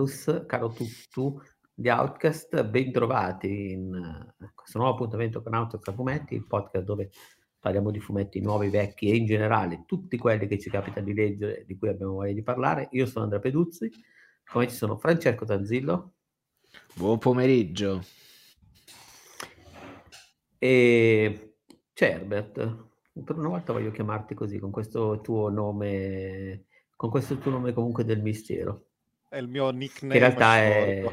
bonus. Caro Tuttu di Outcast, ben trovati in uh, questo nuovo appuntamento con Outcast a Fumetti, il podcast dove parliamo di fumetti nuovi, vecchi e in generale tutti quelli che ci capita di leggere, di cui abbiamo voglia di parlare. Io sono Andrea Peduzzi, come ci sono Francesco Tanzillo. Buon pomeriggio. E Cerbert, per una volta voglio chiamarti così, con questo tuo nome, con questo tuo nome comunque del mistero. È il mio nickname. Che in realtà è,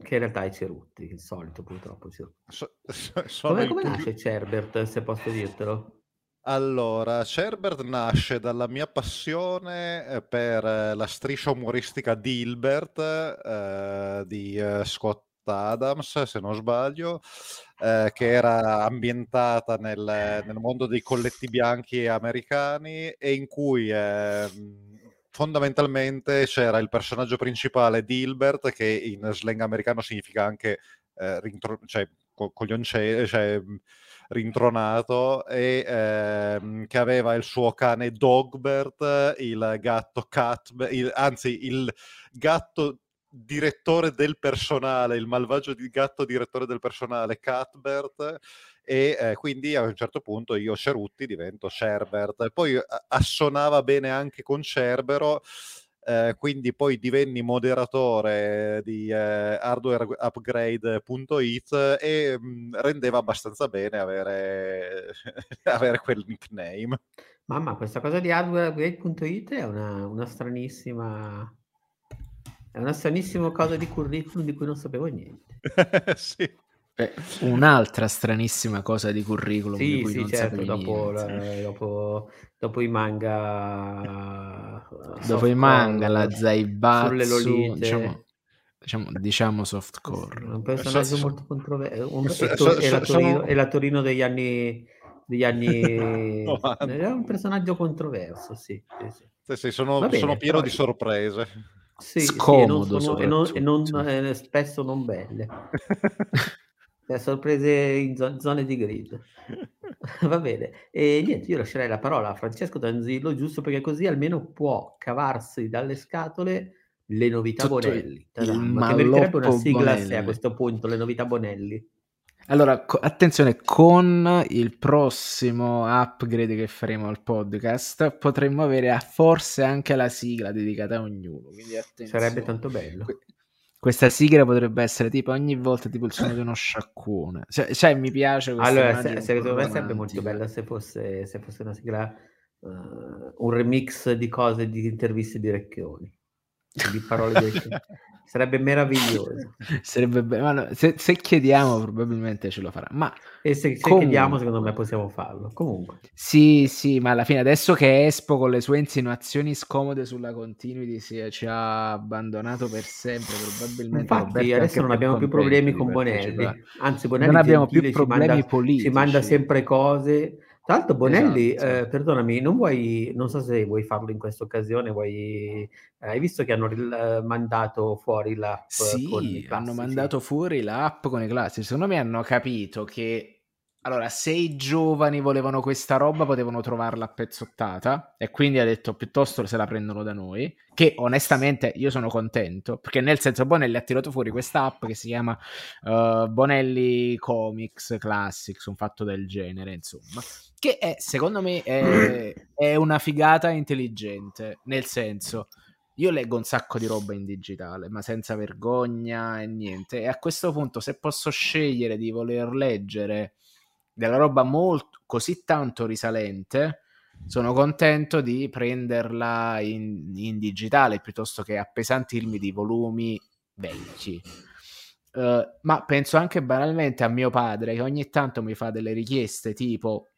che in realtà è Cerutti, il solito purtroppo. So, so, come, come nasce più... Cerbert, se posso dirtelo? Allora, Cerbert nasce dalla mia passione eh, per eh, la striscia umoristica di Hilbert eh, di eh, Scott Adams, se non sbaglio, eh, che era ambientata nel, nel, mondo dei colletti bianchi americani e in cui eh, fondamentalmente c'era il personaggio principale di Hilbert, che in slang americano significa anche eh, rintro- cioè, co- coglionce- cioè, rintronato e ehm, che aveva il suo cane Dogbert, il gatto Cat, il, anzi il gatto direttore del personale, il malvagio di gatto direttore del personale, Cuthbert, e eh, quindi a un certo punto io Cerutti divento Sherbert. Poi assonava bene anche con Cerbero, eh, quindi poi divenni moderatore di eh, hardwareupgrade.it e mh, mm, rendeva abbastanza bene avere, avere quel nickname. Mamma, questa cosa di hardwareupgrade.it è una, una stranissima è una stranissima cosa di curriculum di cui non sapevo niente. sì. Beh, un'altra stranissima cosa di curriculum sì, di cui sì, non certo, dopo, la, dopo, dopo, i manga dopo i manga, la Zaibatsu sulle Lolite. diciamo, diciamo, diciamo softcore. Un personaggio so, molto controverso so, so, e, la Torino, la Torino degli anni degli anni è un personaggio controverso sì, sì, sì. sì sono, sono pieno poi... di sorprese. Sì, scomodo sì, e non, sono, e non, e non eh, spesso non belle. Le sorprese in zo- zone di grid. Va bene. E niente, io lascerei la parola a Francesco Danzillo, giusto perché così almeno può cavarsi dalle scatole le novità Tutto Bonelli. Ma che meriterebbe una sigla Bonelli. a questo punto, le novità Bonelli. Allora, co- attenzione, con il prossimo upgrade che faremo al podcast potremmo avere forse anche la sigla dedicata a ognuno. Sarebbe tanto bello. Que- questa sigla potrebbe essere tipo ogni volta tipo il suono di uno sciacquone. Cioè, cioè mi piace Allora, se, secondo me sarebbe molto bella se fosse, se fosse una sigla, uh, un remix di cose, di interviste di Recchioni. Di parole di sarebbe meraviglioso. Sarebbe be- se, se, chiediamo, probabilmente ce lo farà. Ma e se, se comunque... chiediamo, secondo me possiamo farlo. Comunque, sì, sì, ma alla fine, adesso che Espo con le sue insinuazioni scomode sulla continuity si, ci ha abbandonato per sempre, probabilmente. Infatti, adesso non abbiamo più problemi con Bonelli. Anzi, Bonelli non abbiamo più problemi manda, politici. Ci manda sempre cose tra l'altro, Bonelli, esatto. eh, perdonami, non vuoi, non so se vuoi farlo in questa occasione, vuoi, eh, hai visto che hanno ril- mandato fuori l'app? Sì, hanno mandato fuori l'app con i classici. Secondo me hanno capito che allora, se i giovani volevano questa roba, potevano trovarla a pezzottata e quindi ha detto piuttosto se la prendono da noi, che onestamente io sono contento, perché nel senso Bonelli ha tirato fuori questa app che si chiama uh, Bonelli Comics Classics, un fatto del genere, insomma, che è, secondo me è, è una figata intelligente, nel senso... Io leggo un sacco di roba in digitale, ma senza vergogna e niente. E a questo punto, se posso scegliere di voler leggere della roba molto, così tanto risalente, sono contento di prenderla in, in digitale piuttosto che appesantirmi di volumi vecchi. Uh, ma penso anche banalmente a mio padre che ogni tanto mi fa delle richieste tipo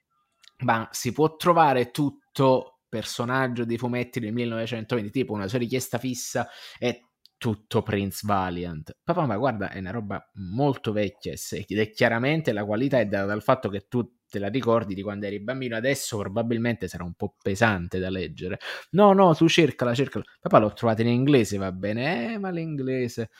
ma si può trovare tutto personaggio dei fumetti del 1920 tipo una sua richiesta fissa è tutto Prince Valiant. Papà, ma guarda, è una roba molto vecchia ed è chiaramente la qualità è data dal fatto che tu te la ricordi di quando eri bambino, adesso probabilmente sarà un po' pesante da leggere. No, no, tu cercala, cercala. Papà l'ho trovata in inglese, va bene, eh, ma l'inglese.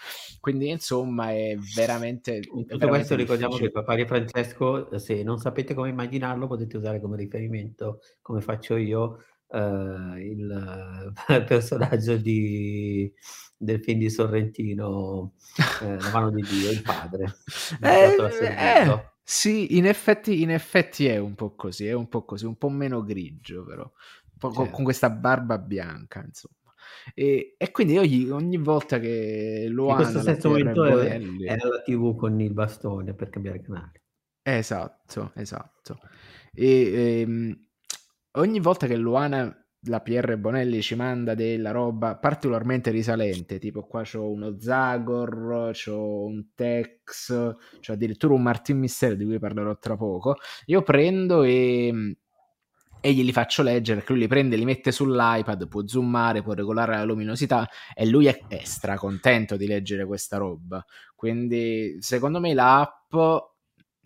Quindi insomma è veramente... In tutto veramente questo ricordiamo che papà di Francesco, se non sapete come immaginarlo, potete usare come riferimento, come faccio io, uh, il, personaggio di, del film di Sorrentino, eh, La mano di Dio, il padre. eh, eh, sì, in effetti, in effetti è un po' così, è un po' così, un po' meno grigio però, po' certo. con questa barba bianca, insomma. E, e quindi ogni, ogni, volta che lo ha... In questo stesso momento Bonelli... è alla tv con il bastone per cambiare canale. Esatto, esatto. E, ehm, ogni volta che Luana, la PR Bonelli ci manda della roba particolarmente risalente, tipo qua c'ho uno Zagor, c'ho un Tex, c'ho addirittura un Martin Mistero di cui parlerò tra poco, io prendo e e glieli faccio leggere perché lui li prende, li mette sull'iPad, può zoomare, può regolare la luminosità e lui è, è stracontento di leggere questa roba. Quindi secondo me l'app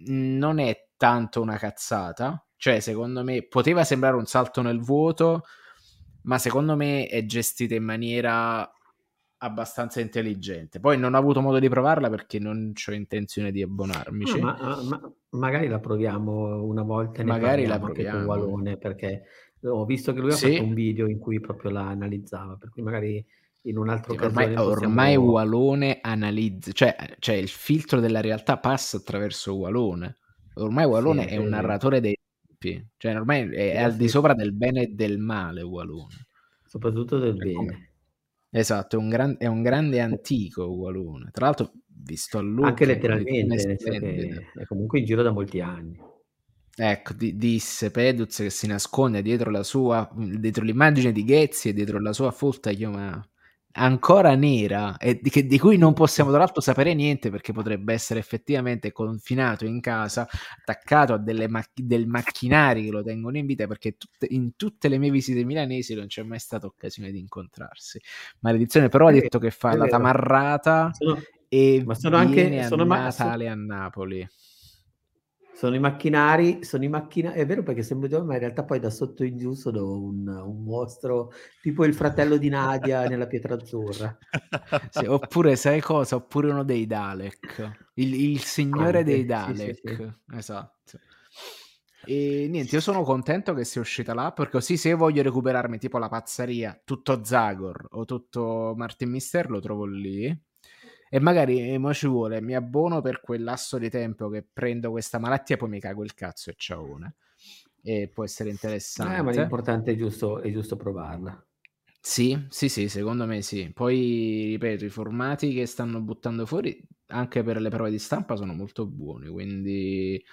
non è tanto una cazzata, cioè secondo me poteva sembrare un salto nel vuoto, ma secondo me è gestita in maniera abbastanza intelligente. Poi non ho avuto modo di provarla perché non ho intenzione di abbonarmi. No, ma, ah, ma, magari la proviamo una volta. magari la proviamo. Con Walone perché ho visto che lui ha sì. fatto un video in cui proprio la analizzava, per cui magari in un altro sì, ormai, possiamo... ormai Walone analizza, cioè, cioè, il filtro della realtà passa attraverso Walone. Ormai Walone sì, è un narratore dei tempi, cioè ormai è, è al di sopra del bene e del male Walone. Soprattutto del bene. Come Esatto, è un, gran, è un grande antico Walone. Tra l'altro, visto a lui... Anche letteralmente, è comunque in giro da molti anni. Ecco, di, disse Peduz che si nasconde dietro la sua, dietro l'immagine di Ghezzi e dietro la sua folta chioma ancora nera e di, che, di, cui non possiamo tra l'altro sapere niente perché potrebbe essere effettivamente confinato in casa, attaccato a delle mac- del macchinari che lo tengono in vita perché tutte, in tutte le mie visite milanesi non c'è mai stata occasione di incontrarsi. Maledizione però ha detto che fa la tamarrata sono, e ma sono anche sono a Natale ma- a Napoli. Sono i macchinari, sono i macchinari, è vero perché sembra ma in realtà poi da sotto in giù sono un, un mostro tipo il fratello di Nadia nella pietra azzurra. Sì, oppure sai cosa? Oppure uno dei Dalek, il, il signore Anche, dei Dalek, sì, sì, esatto. E niente, io sono contento che sia uscita l'app perché così se voglio recuperarmi tipo la pazzeria, tutto Zagor o tutto Martin Mister lo trovo lì e magari mo ci vuole, mi abbono per quel lasso di tempo che prendo questa malattia e poi mi cago il cazzo e ciao una. E può essere interessante. Eh, ma l'importante è giusto, è giusto provarla. Sì, sì, sì, secondo me sì. Poi, ripeto, i formati che stanno buttando fuori anche per le prove di stampa sono molto buoni, quindi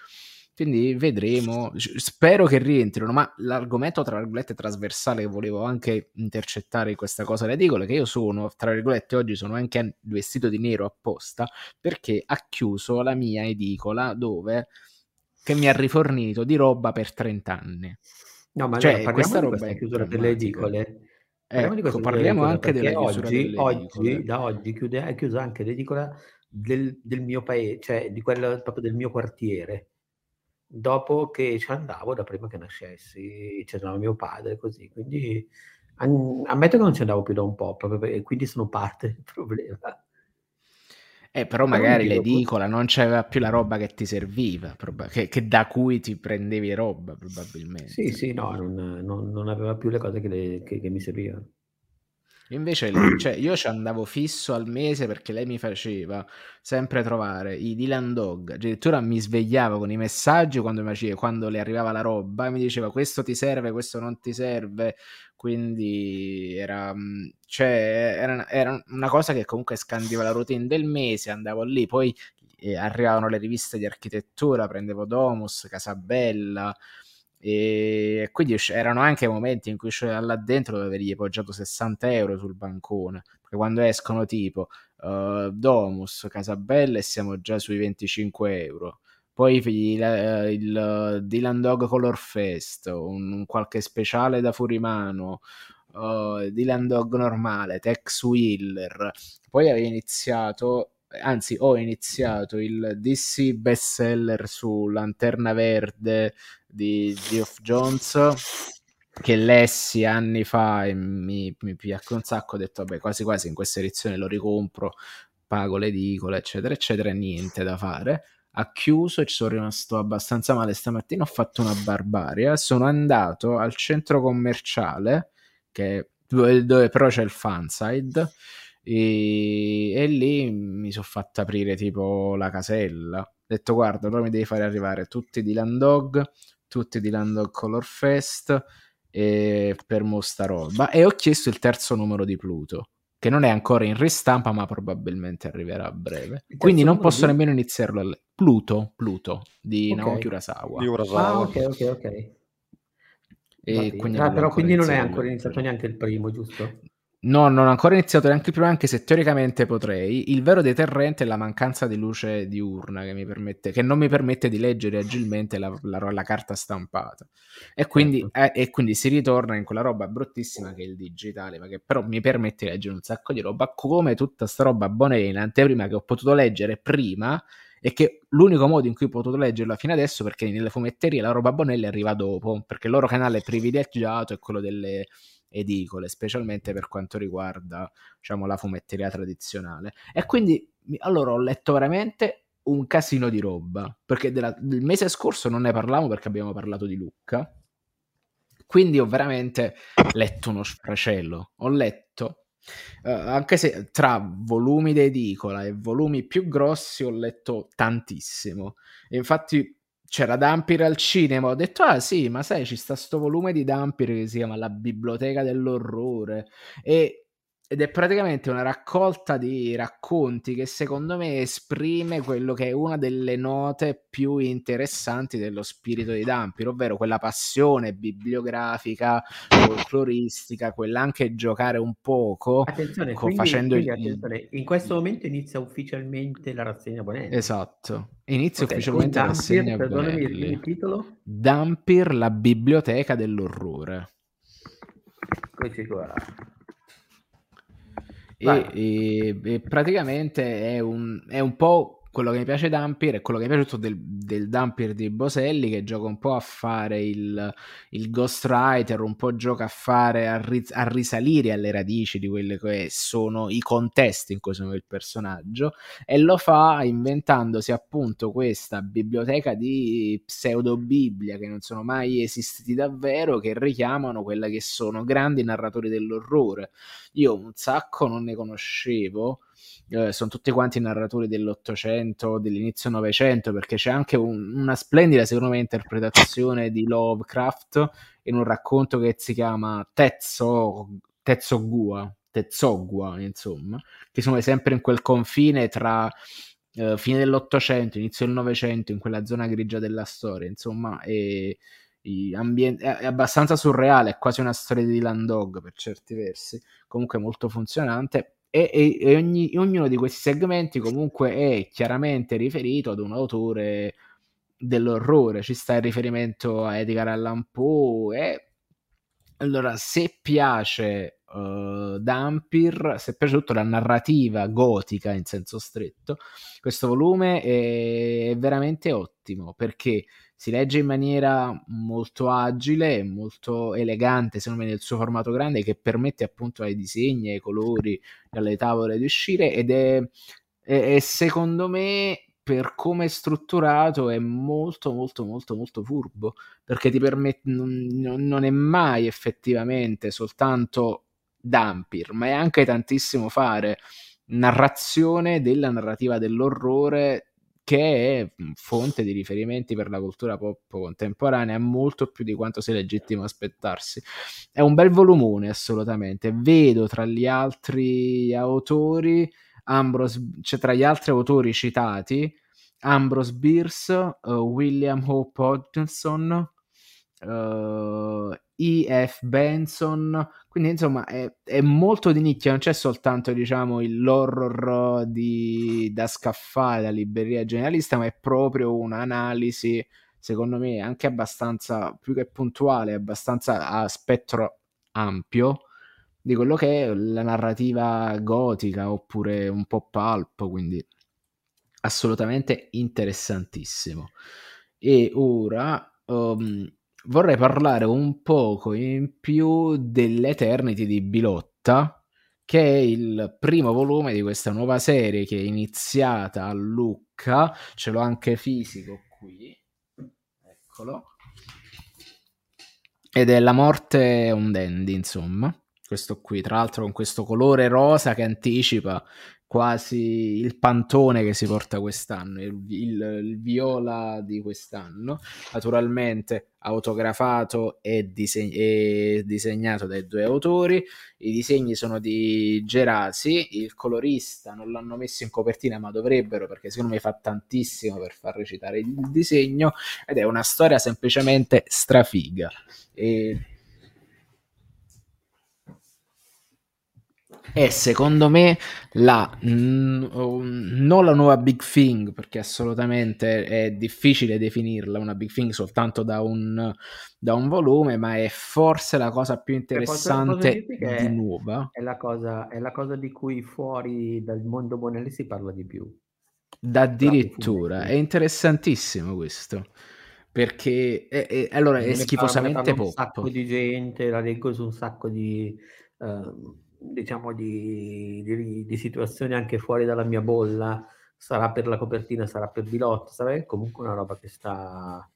quindi vedremo, spero che rientrino, ma l'argomento tra virgolette trasversale che volevo anche intercettare in questa cosa le edicole, che io sono, tra virgolette, oggi sono anche vestito di nero apposta, perché ha chiuso la mia edicola dove, che mi ha rifornito di roba per 30 anni. No, ma cioè, allora, questa roba è chiusura delle edicole. Ecco, parliamo anche della chiusura oggi, oggi, da oggi chiude, è chiusa anche l'edicola del, del mio paese, cioè di quella proprio del mio quartiere dopo che ci andavo da prima che nascessi, c'era mio padre, così, quindi ammetto che non ci andavo più da un po', proprio e quindi sono parte del problema. Eh, però magari l'edicola non c'aveva più la roba che ti serviva, prob- che, che, da cui ti prendevi roba probabilmente. Sì, sì, no, non, non, non aveva più le cose che, le, che, che mi servivano. Invece cioè, io ci andavo fisso al mese perché lei mi faceva sempre trovare i Dylan Dog. Addirittura mi svegliava con i messaggi quando, mi quando le arrivava la roba e mi diceva questo ti serve, questo non ti serve. Quindi era, mm, cioè, era, era una cosa che comunque scandiva la routine del mese. Andavo lì, poi eh, arrivavano le riviste di architettura, prendevo Domus, Casabella e quindi erano anche momenti in cui là dentro dove avergli poggiato 60 euro sul bancone perché quando escono tipo uh, Domus, e siamo già sui 25 euro. Poi il, eh, il Dylan Dog Color Fest un, un qualche speciale da Furimano uh, Dylan Dog normale Tex Wheeler. Poi avevo iniziato anzi ho iniziato il DC bestseller su Lanterna Verde di Geoff Jones che lessi anni fa e mi, mi piacque un sacco ho detto vabbè quasi quasi in questa edizione lo ricompro pago l'edicola eccetera eccetera niente da fare. Ha chiuso e ci sono rimasto abbastanza male stamattina ho fatto una barbaria sono andato al centro commerciale che, dove, dove però c'è il fanside e, e lì mi sono fatto aprire tipo la casella. Ho detto guarda allora mi devi fare arrivare tutti di Landog tutti di Landog Color Fest e per mo sta roba. E ho chiesto il terzo numero di Pluto che non è ancora in ristampa ma probabilmente arriverà a breve. Quindi non posso di... nemmeno iniziarlo a le... Pluto, Pluto di okay. Naoki Urasawa. Di Urasawa. Ah ok ok ok. E quindi ah, però quindi non è ancora iniziato neanche il primo giusto? No, non ho ancora iniziato neanche prima, anche se teoricamente potrei. Il vero deterrente è la mancanza di luce diurna che, mi permette, che non mi permette di leggere agilmente la, la, la carta stampata. E quindi, certo. eh, e quindi, si ritorna in quella roba bruttissima che è il digitale, ma che però mi permette di leggere un sacco di roba, come tutta sta roba buona in anteprima che ho potuto leggere prima e che l'unico modo in cui ho potuto leggerla fino adesso perché nelle fumetterie la roba Bonelli arriva dopo perché il loro canale privilegiato è quello delle edicole, specialmente per quanto riguarda diciamo, la fumetteria tradizionale. E quindi allora ho letto veramente un casino di roba, perché della, del mese scorso non ne parlavamo perché abbiamo parlato di Lucca. Quindi ho veramente letto uno sfracello. Ho letto, uh, anche se tra volumi d'edicola e volumi più grossi ho letto tantissimo. Infatti c'era Dampir al cinema, ho detto ah sì, ma sai, ci sta sto volume di Dampir che si chiama La biblioteca dell'orrore e ed è praticamente una raccolta di racconti che secondo me esprime quello che è una delle note più interessanti dello spirito di Dampir, ovvero quella passione bibliografica, folcloristica, quella anche giocare un poco attenzione, co- quindi, facendo quindi, attenzione, in questo momento inizia ufficialmente la rassegna Bonelli. Esatto, inizia okay, ufficialmente la rassegna Bonelli. Perdonami il titolo. Dampir, la biblioteca dell'orrore. Eccoci qua. E, e, e, praticamente è un, è un po' quello che mi piace Dampir è quello che mi è piaciuto del, del Dampir di Boselli che gioca un po' a fare il, il ghostwriter, un po' gioca a fare a, ri, a, risalire alle radici di quelli che sono i contesti in cui muove il personaggio e lo fa inventandosi appunto questa biblioteca di pseudo bibbia che non sono mai esistiti davvero che richiamano quelle che sono grandi narratori dell'orrore. Io un sacco non ne conoscevo eh, sono tutti quanti narratori dell'Ottocento, dell'inizio Novecento, perché c'è anche un, una splendida, secondo me, interpretazione di Lovecraft in un racconto che si chiama Tetzo, Tezzogua, Tezzogua, insomma, che sono sempre in quel confine tra eh, fine dell'Ottocento, inizio del Novecento, in quella zona grigia della storia, insomma, e, Ambient- è abbastanza surreale, è quasi una storia di Landog per certi versi, comunque molto funzionante e, e, e ogni, ognuno di questi segmenti comunque è chiaramente riferito ad un autore dell'orrore, ci sta il riferimento a Edgar Allan Poe e allora se piace uh, Dampir, se piace tutta la narrativa gotica in senso stretto, questo volume è veramente ottimo perché si legge in maniera molto agile molto elegante, secondo me, nel suo formato grande, che permette appunto ai disegni, ai colori, alle tavole di uscire ed è, è, è secondo me per come è strutturato è molto molto molto molto furbo perché ti permette non, non è mai effettivamente soltanto Dampir ma è anche tantissimo fare narrazione della narrativa dell'orrore che è fonte di riferimenti per la cultura pop contemporanea molto più di quanto sia legittimo aspettarsi. È un bel volumone assolutamente. Vedo tra gli altri autori Ambrose, cioè tra gli altri autori citati Ambrose Bierce, uh, William Hope Hodgson, uh, E.F. Benson, quindi insomma è, è, molto di nicchia, non c'è soltanto diciamo l'horror di, da scaffale, da libreria generalista, ma è proprio un'analisi, secondo me, anche abbastanza, più che puntuale, abbastanza a spettro ampio di quello che è la narrativa gotica oppure un po' pulp, quindi assolutamente interessantissimo. E ora... Um, vorrei parlare un poco in più dell'Eternity di Bilotta, che è il primo volume di questa nuova serie che è iniziata a Lucca, ce l'ho anche fisico qui, eccolo, ed è La morte un dandy, insomma, questo qui, tra l'altro con questo colore rosa che anticipa quasi il pantone che si porta quest'anno, il, il, il, viola di quest'anno, naturalmente autografato e, diseg- e, disegnato dai due autori, i disegni sono di Gerasi, il colorista non l'hanno messo in copertina ma dovrebbero perché secondo me fa tantissimo per far recitare il disegno ed è una storia semplicemente strafiga. E è secondo me la mm, non la nuova Big Thing perché assolutamente è difficile definirla una Big Thing soltanto da un, da un volume ma è forse la cosa più interessante di è, nuova. è la, cosa, è la cosa di cui fuori dal mondo Bonelli si parla di più. Addirittura. è interessantissimo questo. Perché è, è, allora è schifosamente poco un sacco di gente la leggo su un sacco di uh, diciamo di, di, di, situazioni anche fuori dalla mia bolla, sarà per la copertina, sarà per Bilotto, sarà comunque una roba che sta,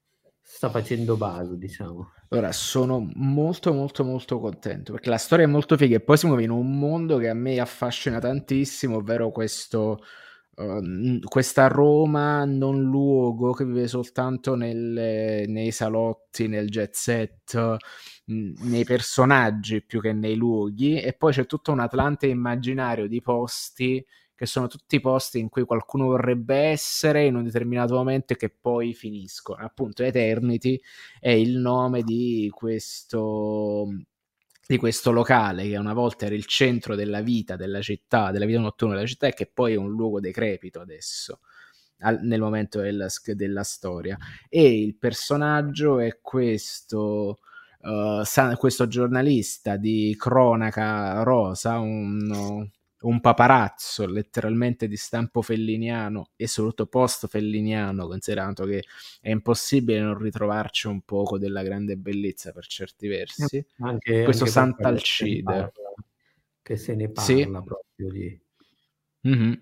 sta facendo base, diciamo. Ora sono molto molto molto contento perché la storia è molto figa e poi si muove in un mondo che a me affascina tantissimo, ovvero questo uh, questa Roma non luogo che vive soltanto nelle, nei salotti, nel jet set, nei personaggi più che nei luoghi e poi c'è tutto un Atlante immaginario di posti che sono tutti posti in cui qualcuno vorrebbe essere in un determinato momento e che poi finiscono. Appunto, Eternity è il nome di questo, di questo locale che una volta era il centro della vita della città, della vita notturna della città e che poi è un luogo decrepito adesso al, nel momento della, della storia. E il personaggio è questo uh, questo giornalista di cronaca rosa, un, un paparazzo letteralmente di stampo felliniano e soprattutto post felliniano, considerato che è impossibile non ritrovarci un poco della grande bellezza per certi versi. Anche, questo anche Sant'Alcide che se ne parla sì. proprio di Mm-hmm.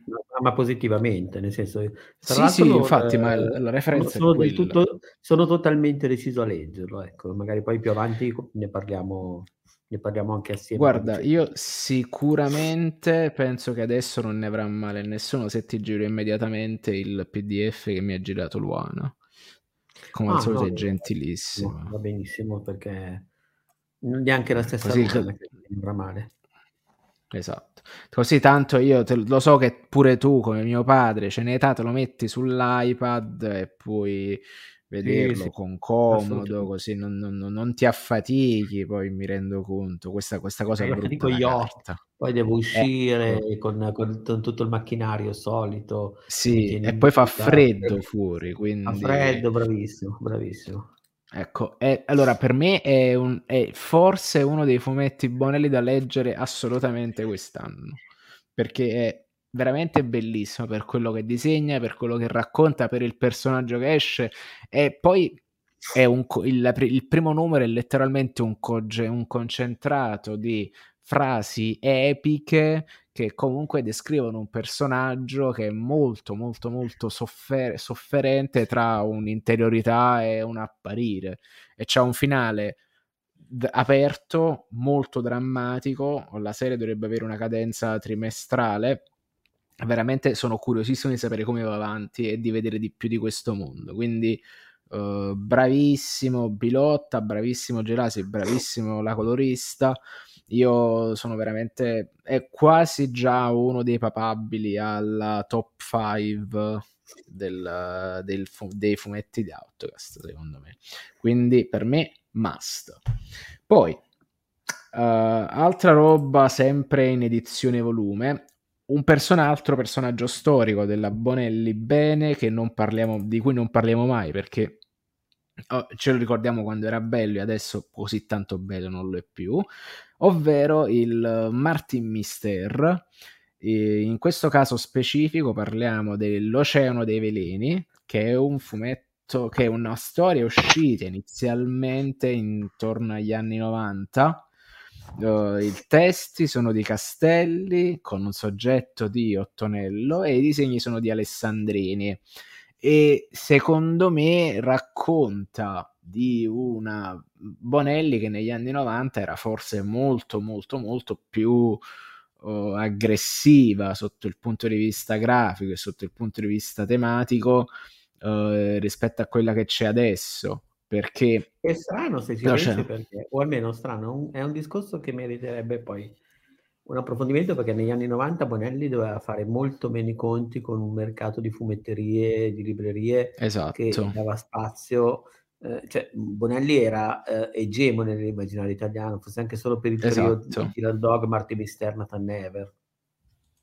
Ma, positivamente, nel senso sì, sì, infatti, ma eh, la referenza sono, tutto, sono, totalmente deciso a leggerlo, ecco, magari poi più avanti ne parliamo, ne parliamo anche assieme. Guarda, io sicuramente penso che adesso non ne avrà male nessuno se ti giro immediatamente il PDF che mi ha girato Luana. Come ah, al solito no, è gentilissimo. Va benissimo perché neanche la stessa Così, cosa che avrà male. Esatto. Così tanto io te, lo so che pure tu, come mio padre, ce n'è te lo metti sull'iPad e puoi vederlo sì, sì. con comodo, così non, non, non, ti affatichi, poi mi rendo conto, questa, questa cosa eh, è brutta io, poi devo uscire eh. con, con, tutto il macchinario solito. Sì, e poi fa freddo fuori, quindi... Fa freddo, bravissimo, bravissimo. Ecco, è, allora per me è, un, è, forse uno dei fumetti Bonelli da leggere assolutamente quest'anno, perché è veramente bellissimo per quello che disegna, per quello che racconta, per il personaggio che esce. E poi un, il, il primo numero è letteralmente un, coge, un concentrato di frasi epiche che comunque descrivono un personaggio che è molto molto molto soffer- sofferente tra un'interiorità e un apparire. E c'è un finale d- aperto molto drammatico. La serie dovrebbe avere una cadenza trimestrale. Veramente sono curiosissimo di sapere come va avanti e di vedere di più di questo mondo. Quindi uh, bravissimo Bilotta bravissimo Gerasi bravissimo la colorista io sono veramente è quasi già uno dei papabili alla top 5 del, del, dei fumetti di Outcast secondo me. Quindi per me must. Poi uh, altra roba sempre in edizione volume un person- altro personaggio storico della Bonelli bene parliamo, di cui non parliamo mai perché oh, ce lo ricordiamo quando era bello e adesso così tanto bello non lo è più ovvero il Martin Mister. E in questo caso specifico parliamo dell'Oceano dei Veleni, che è un fumetto, che è una storia uscita inizialmente intorno agli anni 90 Uh, I testi sono di Castelli con un soggetto di Ottonello e i disegni sono di Alessandrini. E secondo me racconta di una Bonelli che negli anni 90 era forse molto, molto, molto più uh, aggressiva sotto il punto di vista grafico e sotto il punto di vista tematico uh, rispetto a quella che c'è adesso perché è strano se ci no, pensi perché, o almeno strano, è un discorso che meriterebbe poi un approfondimento perché negli anni 90 Bonelli doveva fare molto meno i conti con un mercato di fumetterie, di librerie esatto. che dava spazio. Eh, cioè, Bonelli era eh, egemone nell'immaginario italiano, forse anche solo per il esatto. periodo di Killer Dog, Martin Mister, Nathan Never.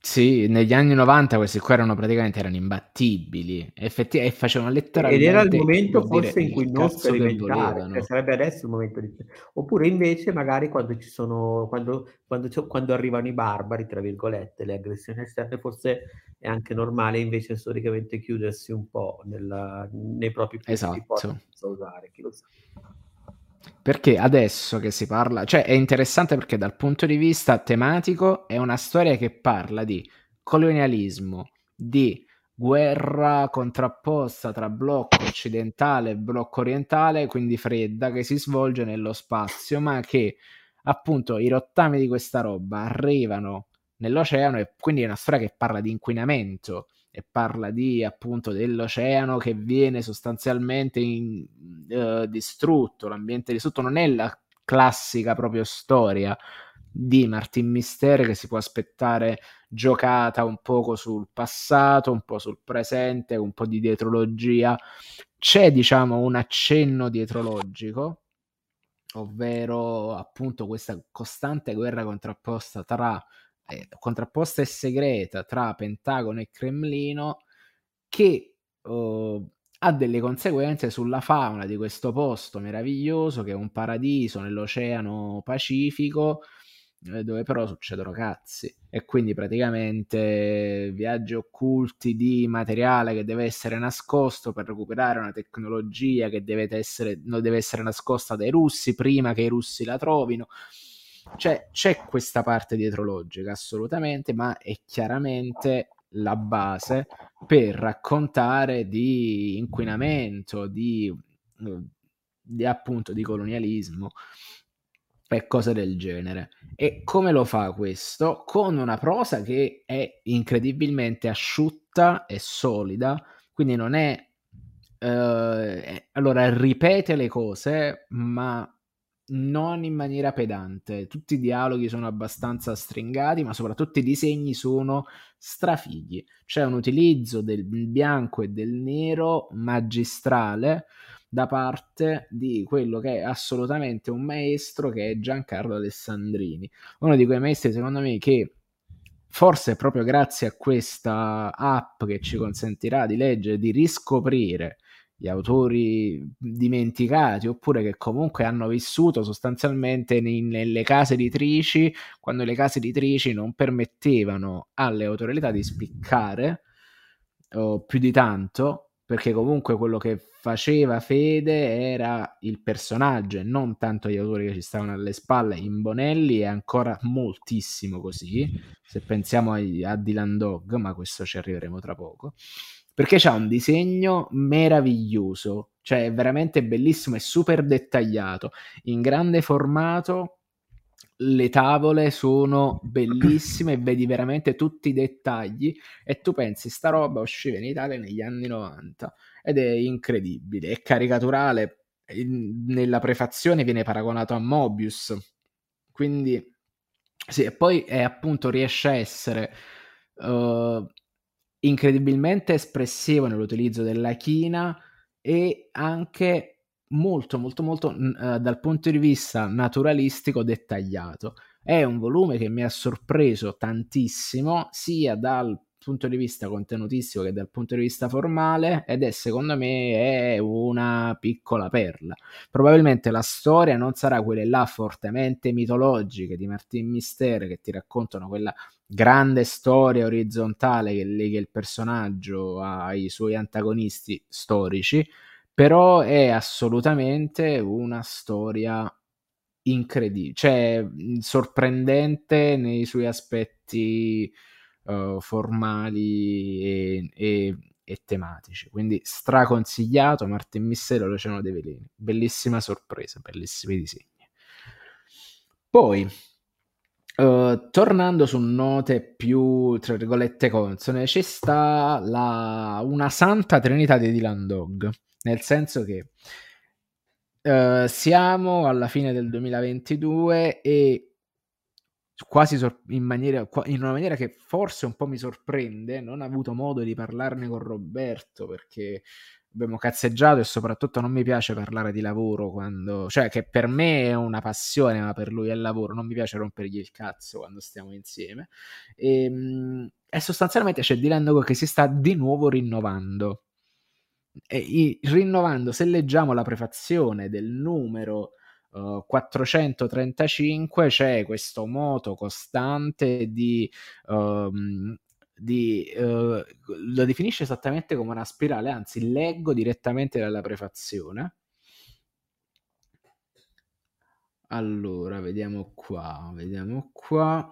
Sì, negli anni 90 questi qua erano praticamente erano imbattibili. Effetti- e facevano letteralmente ed era il momento forse in cui non sperimentare cioè sarebbe adesso il momento di oppure invece magari quando ci sono quando, quando, quando, arrivano i barbari tra virgolette le aggressioni esterne forse è anche normale invece storicamente chiudersi un po' nella, nei propri esatto. usare chi lo sa perché adesso che si parla, cioè è interessante perché dal punto di vista tematico è una storia che parla di colonialismo, di guerra contrapposta tra blocco occidentale e blocco orientale, quindi fredda, che si svolge nello spazio, ma che appunto i rottami di questa roba arrivano nell'oceano e quindi è una storia che parla di inquinamento e parla di appunto dell'oceano che viene sostanzialmente in, uh, distrutto, l'ambiente distrutto non è la classica proprio storia di Martin Mister che si può aspettare giocata un poco sul passato, un po' sul presente, un po' di dietrologia. C'è diciamo un accenno dietrologico, ovvero appunto questa costante guerra contrapposta tra eh, contrapposta e segreta tra Pentagono e Cremlino che uh, ha delle conseguenze sulla fauna di questo posto meraviglioso che è un paradiso nell'Oceano Pacifico eh, dove però succedono cazzi. E quindi praticamente viaggi occulti di materiale che deve essere nascosto per recuperare una tecnologia che deve essere, deve essere nascosta dai russi prima che i russi la trovino cioè, c'è questa parte dietrologica assolutamente, ma è chiaramente la base per raccontare di inquinamento, di, di appunto di colonialismo e cose del genere. E come lo fa questo? Con una prosa che è incredibilmente asciutta e solida, quindi non è... Eh, allora ripete le cose, ma non in maniera pedante. Tutti i dialoghi sono abbastanza stringati, ma soprattutto i disegni sono strafighi. C'è un utilizzo del bianco e del nero magistrale da parte di quello che è assolutamente un maestro che è Giancarlo Alessandrini. Uno di quei maestri, secondo me, che forse proprio grazie a questa app che ci consentirà di leggere, di riscoprire gli autori dimenticati oppure che comunque hanno vissuto sostanzialmente nelle case editrici quando le case editrici non permettevano alle autorità di spiccare oh, più di tanto perché comunque quello che faceva fede era il personaggio e non tanto gli autori che ci stavano alle spalle. In Bonelli è ancora moltissimo così se pensiamo a, a Dylan Dog ma questo ci arriveremo tra poco perché c'ha un disegno meraviglioso, cioè è veramente bellissimo e super dettagliato, in grande formato. Le tavole sono bellissime e vedi veramente tutti i dettagli e tu pensi sta roba usciva in Italia negli anni 90 ed è incredibile, è caricaturale, nella prefazione viene paragonato a Mobius, quindi sì, e poi è appunto riesce a essere uh, incredibilmente espressivo nell'utilizzo della china e anche molto molto molto uh, dal punto di vista naturalistico dettagliato. È un volume che mi ha sorpreso tantissimo sia dal punto di vista contenutistico che dal punto di vista formale ed è secondo me è una piccola perla. Probabilmente la storia non sarà quelle là fortemente mitologiche di Martin Mister che ti raccontano quella grande storia orizzontale che lega il personaggio ai suoi antagonisti storici, però è assolutamente una storia incredibile, cioè sorprendente nei suoi aspetti uh, formali e, e, e, tematici. Quindi straconsigliato Martin Missero, l'Oceano dei Veleni. Bellissima sorpresa, bellissimi disegni. Poi, uh, tornando su note più, tra virgolette, consone, ci sta la, una santa trinità di Dylan Dog, nel senso che uh, siamo alla fine del 2022 e quasi sor- in, maniera, in una maniera che forse un po' mi sorprende, non ho avuto modo di parlarne con Roberto perché abbiamo cazzeggiato e soprattutto non mi piace parlare di lavoro quando, cioè che per me è una passione, ma per lui è lavoro, non mi piace rompergli il cazzo quando stiamo insieme. E, ehm, e sostanzialmente c'è Dylan che si sta di nuovo rinnovando. E, rinnovando, se leggiamo la prefazione del numero 435 c'è questo moto costante di, um, di uh, lo definisce esattamente come una spirale, anzi leggo direttamente dalla prefazione. Allora, vediamo qua, vediamo qua.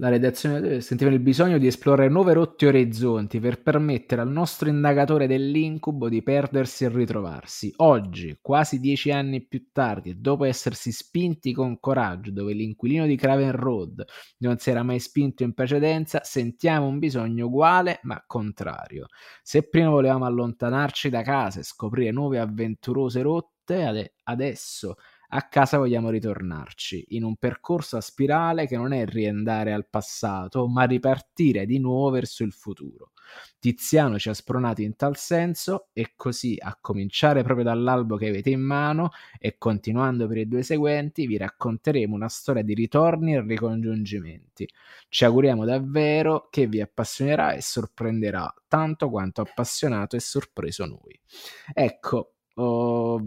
La redazione sentiva il bisogno di esplorare nuove rotte e orizzonti per permettere al nostro indagatore dell'incubo di perdersi e ritrovarsi. Oggi, quasi dieci anni più tardi, e dopo essersi spinti con coraggio dove l'inquilino di Craven Road non si era mai spinto in precedenza, sentiamo un bisogno uguale ma contrario. Se prima volevamo allontanarci da casa e scoprire nuove avventurose rotte, adesso a casa vogliamo ritornarci, in un percorso a spirale che non è riandare al passato, ma ripartire di nuovo verso il futuro. Tiziano ci ha spronati in tal senso e così, a cominciare proprio dall'albo che avete in mano e continuando per i due seguenti, vi racconteremo una storia di ritorni e ricongiungimenti. Ci auguriamo davvero che vi appassionerà e sorprenderà tanto quanto appassionato e sorpreso noi. Ecco, oh,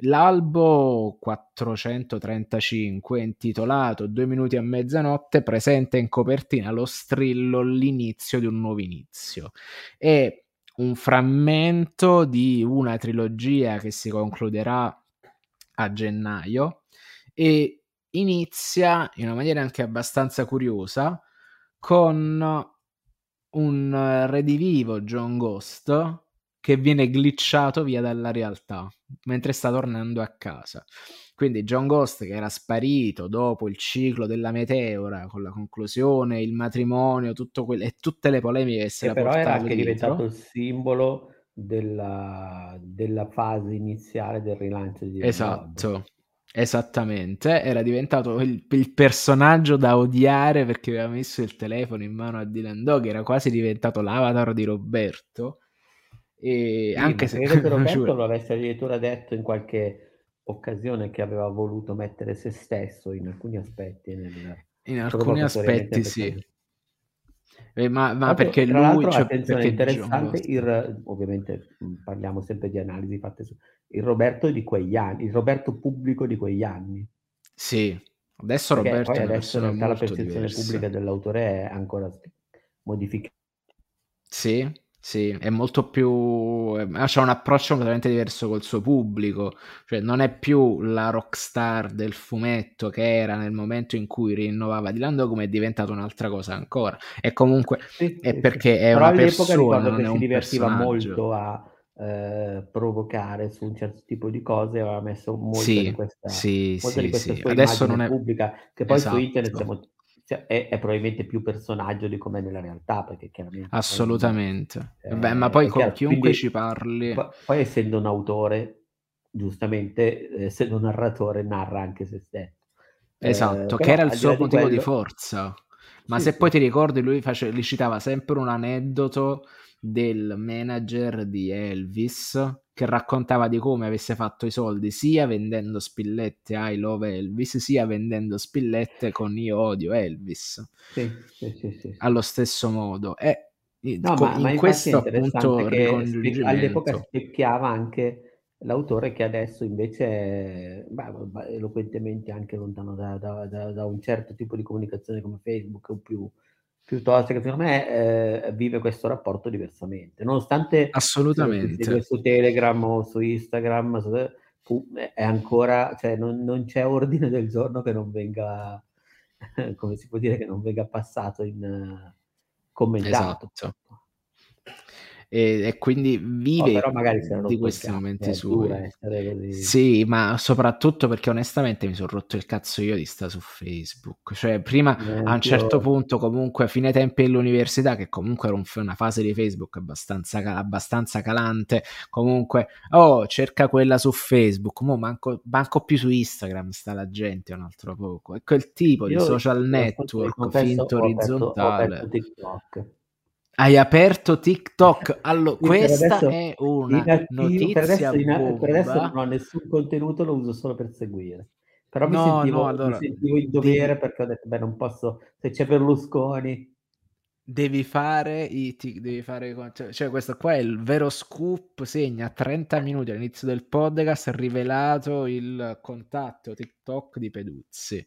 L'albo 435, intitolato Due minuti a mezzanotte, presenta in copertina lo strillo L'inizio di un nuovo inizio. È un frammento di una trilogia che si concluderà a gennaio e inizia in una maniera anche abbastanza curiosa con un redivivo John Ghost che viene glitchato via dalla realtà mentre sta tornando a casa. Quindi John Ghost che era sparito dopo il ciclo della meteora con la conclusione, il matrimonio, tutto que- e tutte le polemiche che si era però era anche dietro. diventato il simbolo della, della, fase iniziale del rilancio di Esatto. Esattamente, era diventato il, il, personaggio da odiare perché aveva messo il telefono in mano a Dylan Dog, era quasi diventato l'avatar di Roberto e sì, anche se credo che Roberto lo avesse addirittura detto in qualche occasione che aveva voluto mettere se stesso in alcuni aspetti. Nel, in alcuni aspetti sì. Eh, ma, ma perché lui... Cioè, attenzione, perché interessante, il, ovviamente parliamo sempre di analisi fatte su... Il Roberto di quegli anni, il Roberto pubblico di quegli anni. Sì, adesso perché Roberto poi adesso in realtà la percezione diversa. pubblica dell'autore è ancora modificata. Sì, sì, è molto più. Eh, c'è un approccio completamente diverso col suo pubblico, cioè non è più la rockstar del fumetto che era nel momento in cui rinnovava di Lando, come è diventata un'altra cosa ancora. E comunque sì, è sì, perché sì. è Però una persona, non che si divertiva molto a eh, provocare su un certo tipo di cose, aveva messo molto sì, di questa, sì, molto di questa sua Adesso non è... pubblica, che poi esatto. su internet siamo cioè, è, è, probabilmente più personaggio di come nella realtà, perché chiaramente... Assolutamente. Eh, Beh, ma poi con chiaro, chiunque quindi, ci parli... Poi, poi, essendo un autore, giustamente, eh, essendo un narratore, narra anche se stesso. Esatto, eh, che era il suo motivo di, quello... di forza. Ma sì, se sì. poi ti ricordi, lui face... citava sempre un aneddoto del manager di Elvis che raccontava di come avesse fatto i soldi sia vendendo spillette I Love Elvis sia vendendo spillette con Io odio Elvis sì, sì, sì, allo stesso modo. E no, co- ma, in ma questo appunto ricongiungimento all'epoca specchiava anche l'autore che adesso invece è beh, eloquentemente anche lontano da, da, da, da, un certo tipo di comunicazione come Facebook o più piuttosto che secondo me eh, vive questo rapporto diversamente, nonostante assolutamente. su Telegram o su Instagram, è ancora, cioè non, non, c'è ordine del giorno che non venga, come si può dire, che non venga passato in commentato. Esatto e, e quindi vive oh, di questi momenti suoi. Sì, ma soprattutto perché onestamente mi sono rotto il cazzo io di sta su Facebook. Cioè, prima eh, a un certo io... punto, comunque, a fine tempi dell'università, che comunque era un, una fase di Facebook abbastanza, abbastanza calante, comunque, oh, cerca quella su Facebook, mo manco, manco più su Instagram sta la gente un altro poco. È quel tipo io, di social network finto orizzontale. Ho aperto TikTok hai aperto TikTok. Allora, sì, questa adesso, è una attivo, notizia per adesso, in, per adesso, non ho nessun contenuto, lo uso solo per seguire. Però mi, no, sentivo, no, allora, mi sentivo in dovere di... perché ho detto, beh, non posso, se c'è Berlusconi devi fare i tic, devi fare cioè, cioè, questo qua è il vero scoop segna 30 minuti all'inizio del podcast rivelato il contatto TikTok di Peduzzi.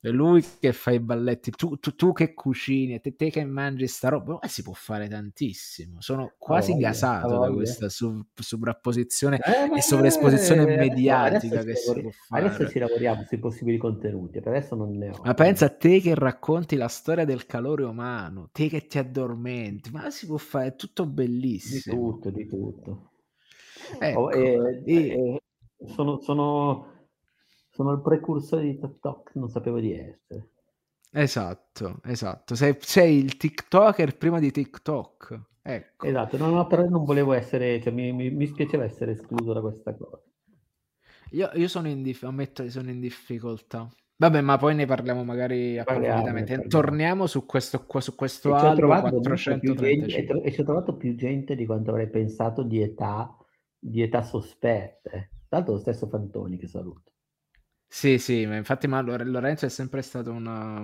È lui che fa i balletti tu, tu, tu che cucini te, te, che mangi sta roba eh, si può fare tantissimo. Sono quasi oh, gasato oh, da questa sub, sovrapposizione eh, e sovraesposizione eh, mediatica che si, può fare. adesso ci lavoriamo sui possibili contenuti per adesso non ne ho. Ma pensa a te che racconti la storia del calore umano te che ti addormenti, ma si può fare, è tutto bellissimo. Di tutto, di tutto. Ecco, oh, e, e... E sono, sono, sono, il precursore di TikTok, non sapevo di essere. Esatto, esatto. Sei, sei il TikToker prima di TikTok. Ecco. Esatto, no, no, però non volevo essere, cioè, mi, mi, mi spiaceva essere escluso da questa cosa. Io, io sono in, dif- ammetto che sono in difficoltà. Vabbè, ma poi ne parliamo magari approfonditamente. Torniamo su questo, su questo album 435. e ci ho trovato più gente di quanto avrei pensato di età, di età sospette. L'altro lo stesso Fantoni che saluto. Sì, sì, ma infatti ma Lorenzo è sempre stato una,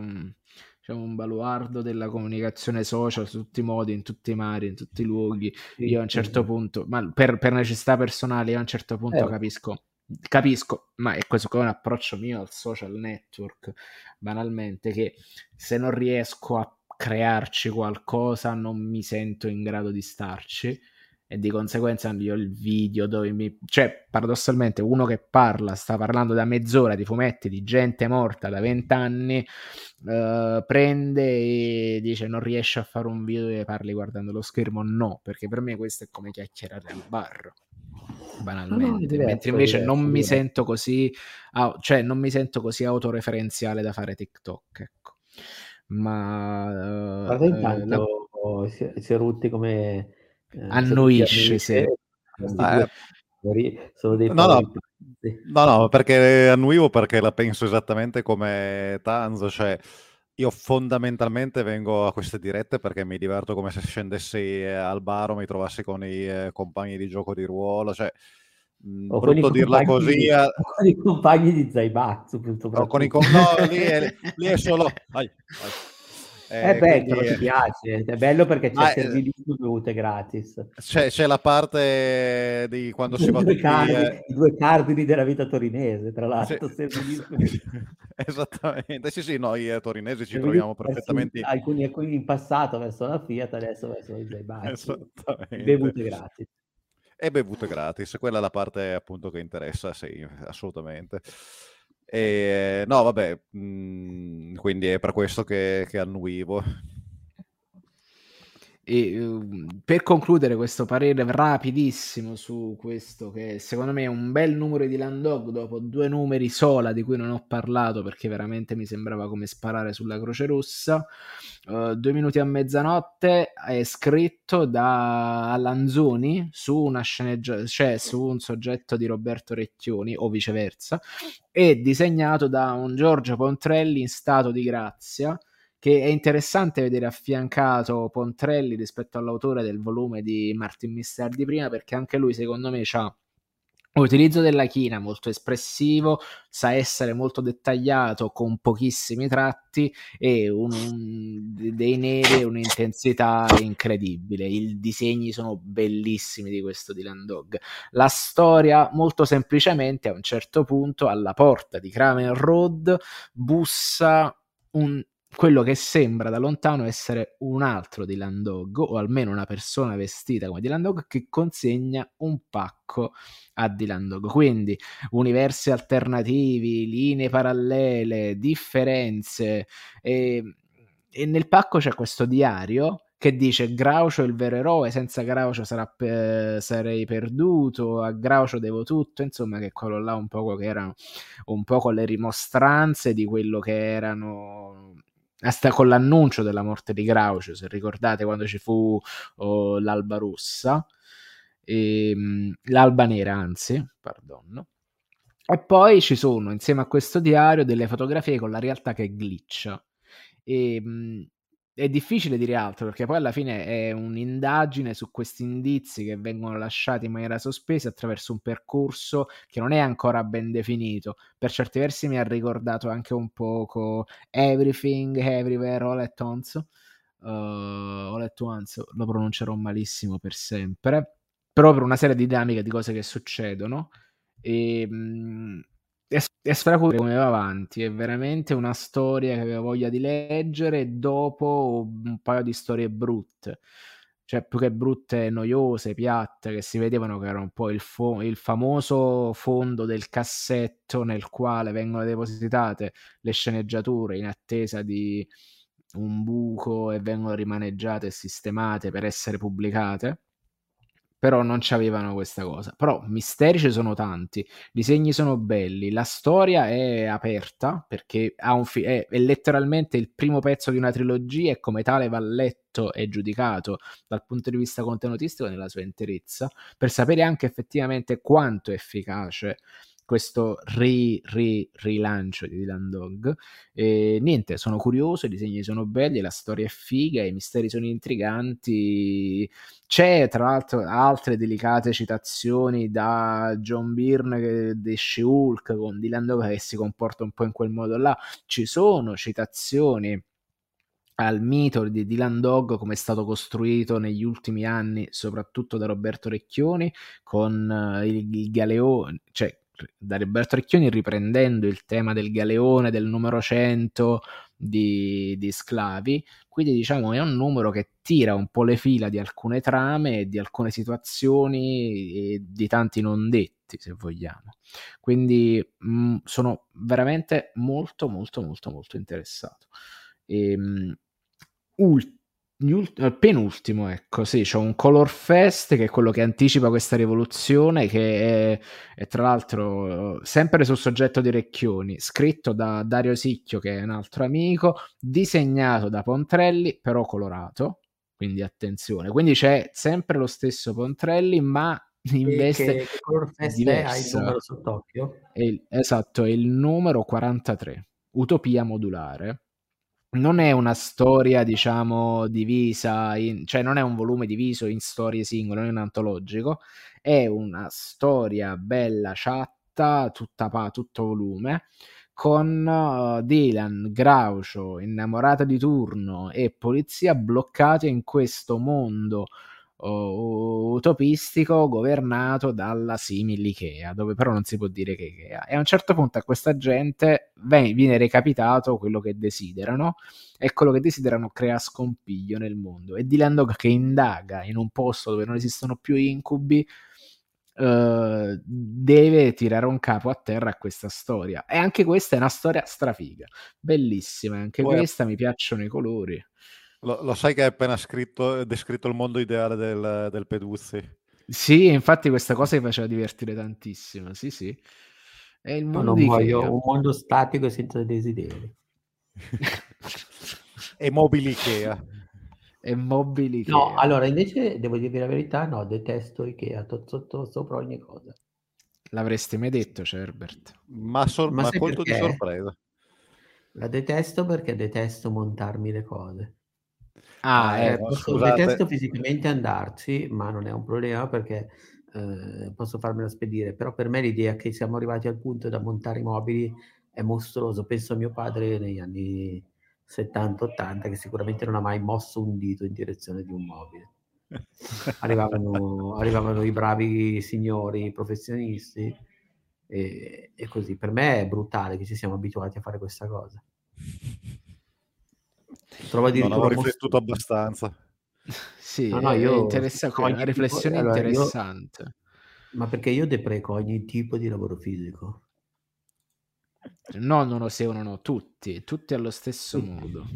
diciamo, un baluardo della comunicazione social su tutti i modi, in tutti i mari, in tutti i luoghi. Sì, io a un certo sì. punto, ma per, per, necessità personali, io a un certo punto eh. capisco capisco, ma è questo è un approccio mio al social network, banalmente, che se non riesco a crearci qualcosa non mi sento in grado di starci e di conseguenza io il video dove mi... cioè paradossalmente uno che parla, sta parlando da mezz'ora di fumetti di gente morta da vent'anni, uh, prende e dice non riesce a fare un video dove parli guardando lo schermo, no, perché per me questo è come chiacchierare al bar banalmente. No, diverso, mentre invece diverso, non mi diverso. sento così, cioè non mi sento così autoreferenziale da fare TikTok, ecco. Ma uh, intanto la... si, si è rutti come eh, annoisce, sì. Sono dei no, no. no, no, perché annuivo perché la penso esattamente come Tanzo, cioè io fondamentalmente vengo a queste dirette perché mi diverto come se scendessi eh, al bar o mi trovassi con i eh, compagni di gioco di ruolo, cioè o brutto dirla così. A... Con i compagni di Zaibatsu, no, con i com- no, lì, è, lì è solo... Vai, vai. Eh, è bello, quindi... ti piace, è bello perché c'è ah, servizio bevute gratis. C'è, c'è, la parte di quando si va due cardini, eh... I due cardini della vita torinese, tra l'altro. Sì. Esattamente, sì sì, noi eh, torinesi ci troviamo perfettamente. Alcuni, alcuni in passato verso la Fiat, adesso verso i Zaibacci. Bevute gratis. E bevute gratis, quella è la parte appunto che interessa, sì, assolutamente. E, no, vabbè, mh, mhmm, quindi è per questo che, che annuivo. E uh, per concludere questo parere rapidissimo su questo, che secondo me è un bel numero di Landog dopo due numeri sola di cui non ho parlato perché veramente mi sembrava come sparare sulla Croce Rossa. Uh, due minuti a mezzanotte è scritto da Lanzoni su una sceneggiatura, cioè su un soggetto di Roberto Recchioni o viceversa, e disegnato da un Giorgio Pontrelli in stato di grazia che è interessante vedere affiancato Pontrelli rispetto all'autore del volume di Martin Mister di prima, perché anche lui secondo me ha L'utilizzo della china molto espressivo, sa essere molto dettagliato con pochissimi tratti e un, un, dei neri un'intensità incredibile. I disegni sono bellissimi di questo Dylan Dog. La storia, molto semplicemente, a un certo punto, alla porta di Kramer Road bussa un quello che sembra da lontano essere un altro Dylan Dog, o almeno una persona vestita come Dylan Dog, che consegna un pacco a Dylan Dog. Quindi universi alternativi, linee parallele, differenze. E, e nel pacco c'è questo diario che dice Graucio è il vero eroe, senza Graucio sarà pe- sarei perduto, a Graucio devo tutto, insomma che quello là un po' che erano un po' le rimostranze di quello che erano hasta con l'annuncio della morte di Graucio, se ricordate quando ci fu oh, l'alba rossa, e, ehm, l'alba nera anzi, perdono. E poi ci sono insieme a questo diario delle fotografie con la realtà che glitcha. E, ehm, è difficile dire altro perché poi alla fine è un'indagine su questi indizi che vengono lasciati in maniera sospesa attraverso un percorso che non è ancora ben definito. Per certi versi mi ha ricordato anche un poco Everything, Everywhere, All at Once. Uh, all at Once lo pronuncerò malissimo per sempre, però per una serie di dinamiche di cose che succedono. E, mh, è stracurioso come va avanti, è veramente una storia che avevo voglia di leggere dopo un paio di storie brutte, cioè più che brutte, noiose, piatte, che si vedevano che era un po' il, fo- il famoso fondo del cassetto nel quale vengono depositate le sceneggiature in attesa di un buco e vengono rimaneggiate e sistemate per essere pubblicate però non c'avevano questa cosa. Però misteri ci sono tanti, i disegni sono belli, la storia è aperta perché fi- è, è, letteralmente il primo pezzo di una trilogia e come tale va letto e giudicato dal punto di vista contenutistico nella sua interezza per sapere anche effettivamente quanto è efficace questo ri, ri, rilancio di Dylan Dog. E niente, sono curioso, i disegni sono belli, la storia è figa, i misteri sono intriganti. C'è tra l'altro altre delicate citazioni da John Byrne che esce Hulk con Dylan Dog che si comporta un po' in quel modo là. Ci sono citazioni al mito di Dylan Dog come è stato costruito negli ultimi anni, soprattutto da Roberto Recchioni, con uh, il, il galeone, cioè da Roberto Recchioni riprendendo il tema del galeone, del numero 100 di, di, sclavi, quindi diciamo è un numero che tira un po' le fila di alcune trame, di alcune situazioni e di tanti non detti, se vogliamo. Quindi mh, mm, sono veramente molto molto molto molto interessato. E, mh, ult- Ult- eh, penultimo, ecco, sì, c'è un Color Fest che è quello che anticipa questa rivoluzione, che è, è, tra l'altro sempre sul soggetto di Recchioni, scritto da Dario Sicchio, che è un altro amico, disegnato da Pontrelli, però colorato, quindi attenzione. Quindi c'è sempre lo stesso Pontrelli, ma in veste che, che Color Fest diversa. è? Hai il numero sott'occhio? È esatto, è il numero 43, Utopia modulare non è una storia, diciamo, divisa, in, cioè non è un volume diviso in storie singole, non è un antologico, è una storia bella, chatta, tutta pa, tutto volume, con uh, Dylan, Groucho, innamorata di turno e polizia bloccati in questo mondo utopistico governato dalla simile Ikea, dove però non si può dire che Ikea. E a un certo punto a questa gente viene recapitato quello che desiderano e quello che desiderano crea scompiglio nel mondo. E Dylan Dog che indaga in un posto dove non esistono più incubi Uh, deve tirare un capo a terra a questa storia. E anche questa è una storia strafiga, bellissima. Anche Poi questa mi piacciono i colori. Lo, lo, sai che hai appena scritto, descritto il mondo ideale del, del Peduzzi? Sì, infatti questa cosa mi faceva divertire tantissimo, sì sì. È il mondo non voglio un mondo statico e senza desideri. e mobili Ikea. E mobili Ikea. No, allora invece devo dirvi la verità, no, detesto Ikea, sotto, sopra ogni cosa. L'avresti mai detto, Cerbert? Ma, sor- ma, ma colto perché? di sorpresa. La detesto perché detesto montarmi le cose. Ah, eh, posso, detesto fisicamente andarci, ma non è un problema perché eh, posso farmelo spedire. Però per me l'idea che siamo arrivati al punto da montare i mobili è mostruoso. Penso a mio padre negli anni 70-80 che sicuramente non ha mai mosso un dito in direzione di un mobile. arrivavano, arrivavano i bravi signori professionisti e, e così. Per me è brutale che ci siamo abituati a fare questa cosa. Trova non avevo riflettuto abbastanza. sì, no, no, io interessante, una riflessione tipo, interessante. Allora, io, ma perché io depreco ogni tipo di lavoro fisico. No, non lo seguono tutti, tutti allo stesso tutti. modo.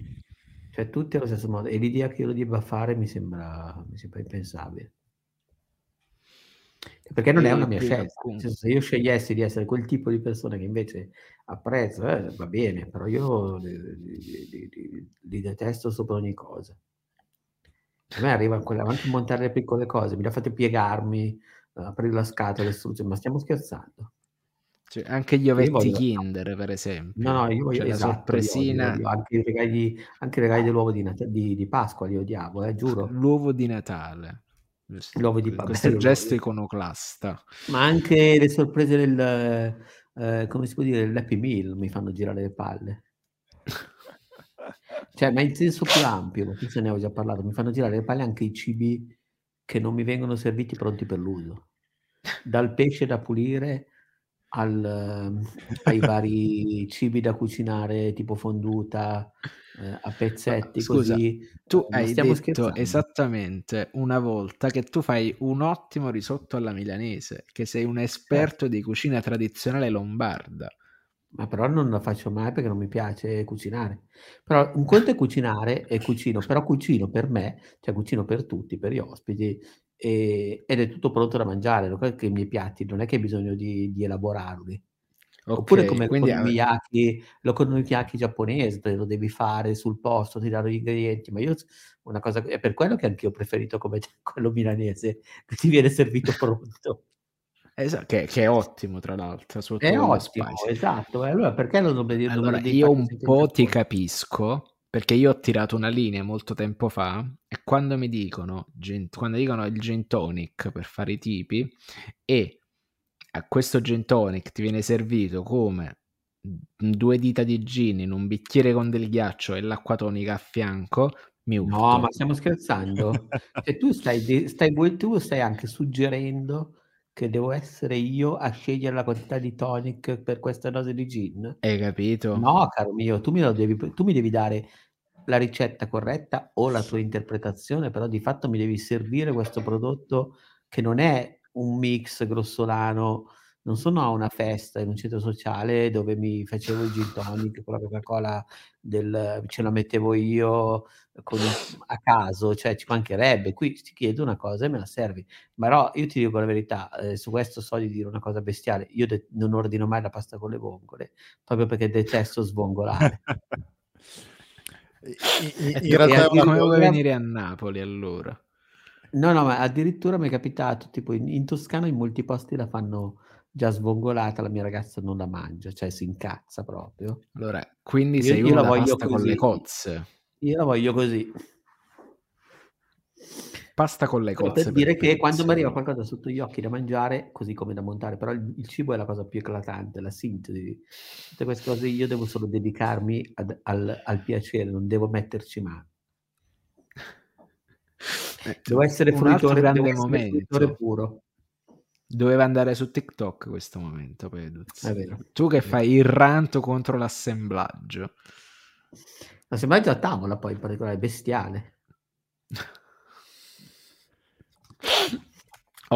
Cioè tutti allo stesso modo. E l'idea che io lo debba fare mi sembra, mi sembra impensabile. Perché non è una mia scelta. se io scegliessi di essere quel tipo di persona che invece apprezzo, eh, va bene, però io li, li, li, li, detesto sopra ogni cosa. A me arriva quella, anche montare le piccole cose, mi la fate piegarmi, aprire la scatola, ma stiamo scherzando. Cioè, anche gli ovetti voglio... Kinder, per esempio. No, no, io voglio cioè, esatto, la sorpresina. Io, io, anche, i regali, anche i regali dell'uovo di, Nat- di, di Pasqua li odiavo, eh, giuro. L'uovo di Natale. L'uovo di Pasqua. Questo gesto iconoclasta. Ma anche le sorprese del, eh, come si può dire, l'Happy Meal mi fanno girare le palle. cioè, ma in senso più ampio, se ne ho già parlato, mi fanno girare le palle anche i cibi che non mi vengono serviti pronti per l'uso. Dal pesce da pulire al, ehm, ai vari cibi da cucinare tipo fonduta a pezzetti Scusa, così tu eh, hai detto scherzando. esattamente una volta che tu fai un ottimo risotto alla milanese che sei un esperto eh. di cucina tradizionale lombarda ma però non la faccio mai perché non mi piace cucinare. Però un conto è cucinare e cucino, però cucino per me, cioè cucino per tutti, per gli ospiti, e, ed è tutto pronto da mangiare, non è che i miei piatti, non è che hai bisogno di, di elaborarli. Okay, Oppure come quindi... l'okonomiyaki, l'okonomiyaki giapponese, lo devi fare sul posto, ti danno gli ingredienti, ma io una cosa, è per quello che anche io ho preferito come quello milanese, che ti viene servito pronto. Esatto, che, che, è ottimo tra l'altro. È ottimo, spice. esatto. Allora perché lo dovrebbe dire? Allora, io un po' ti capisco, perché io ho tirato una linea molto tempo fa e quando mi dicono, quando dicono il gin tonic per fare i tipi e a questo gin tonic ti viene servito come due dita di gin in un bicchiere con del ghiaccio e l'acqua tonica a fianco, mi urto. No, ma stiamo scherzando. cioè, tu, stai, stai, tu stai anche suggerendo che devo essere io a scegliere la quantità di tonic per questa dose di gin? Hai capito? No, caro mio, tu mi, devi, tu mi devi dare la ricetta corretta o la tua interpretazione, però di fatto mi devi servire questo prodotto che non è un mix grossolano non sono a una festa in un centro sociale dove mi facevo il gin tonic con la Coca-Cola del, ce la mettevo io con, a caso, cioè ci mancherebbe. Qui ti chiedo una cosa e me la servi. Ma no, io ti dico la verità, eh, su questo so di dire una cosa bestiale. Io de- non ordino mai la pasta con le vongole, proprio perché detesto svongolare. in, in realtà come vuoi venire a Napoli allora? No, no, ma addirittura mi è capitato, tipo in, in Toscana in molti posti la fanno già svongolata, la mia ragazza non la mangia, cioè si incazza proprio. Allora, quindi io, sei io la voglio così. con le cozze. Io la voglio così. Pasta con le cozze. Per dire che quando mi arriva qualcosa sotto gli occhi da mangiare, così come da montare, però il, il cibo è la cosa più eclatante, la sintesi. Tutte queste cose io devo solo dedicarmi ad, al, al piacere, non devo metterci mano. Eh, devo essere fruitore, grande momento. puro. Doveva andare su TikTok questo momento, Peduz. Tu che fai il ranto contro l'assemblaggio. L'assemblaggio a tavola poi in particolare, bestiale.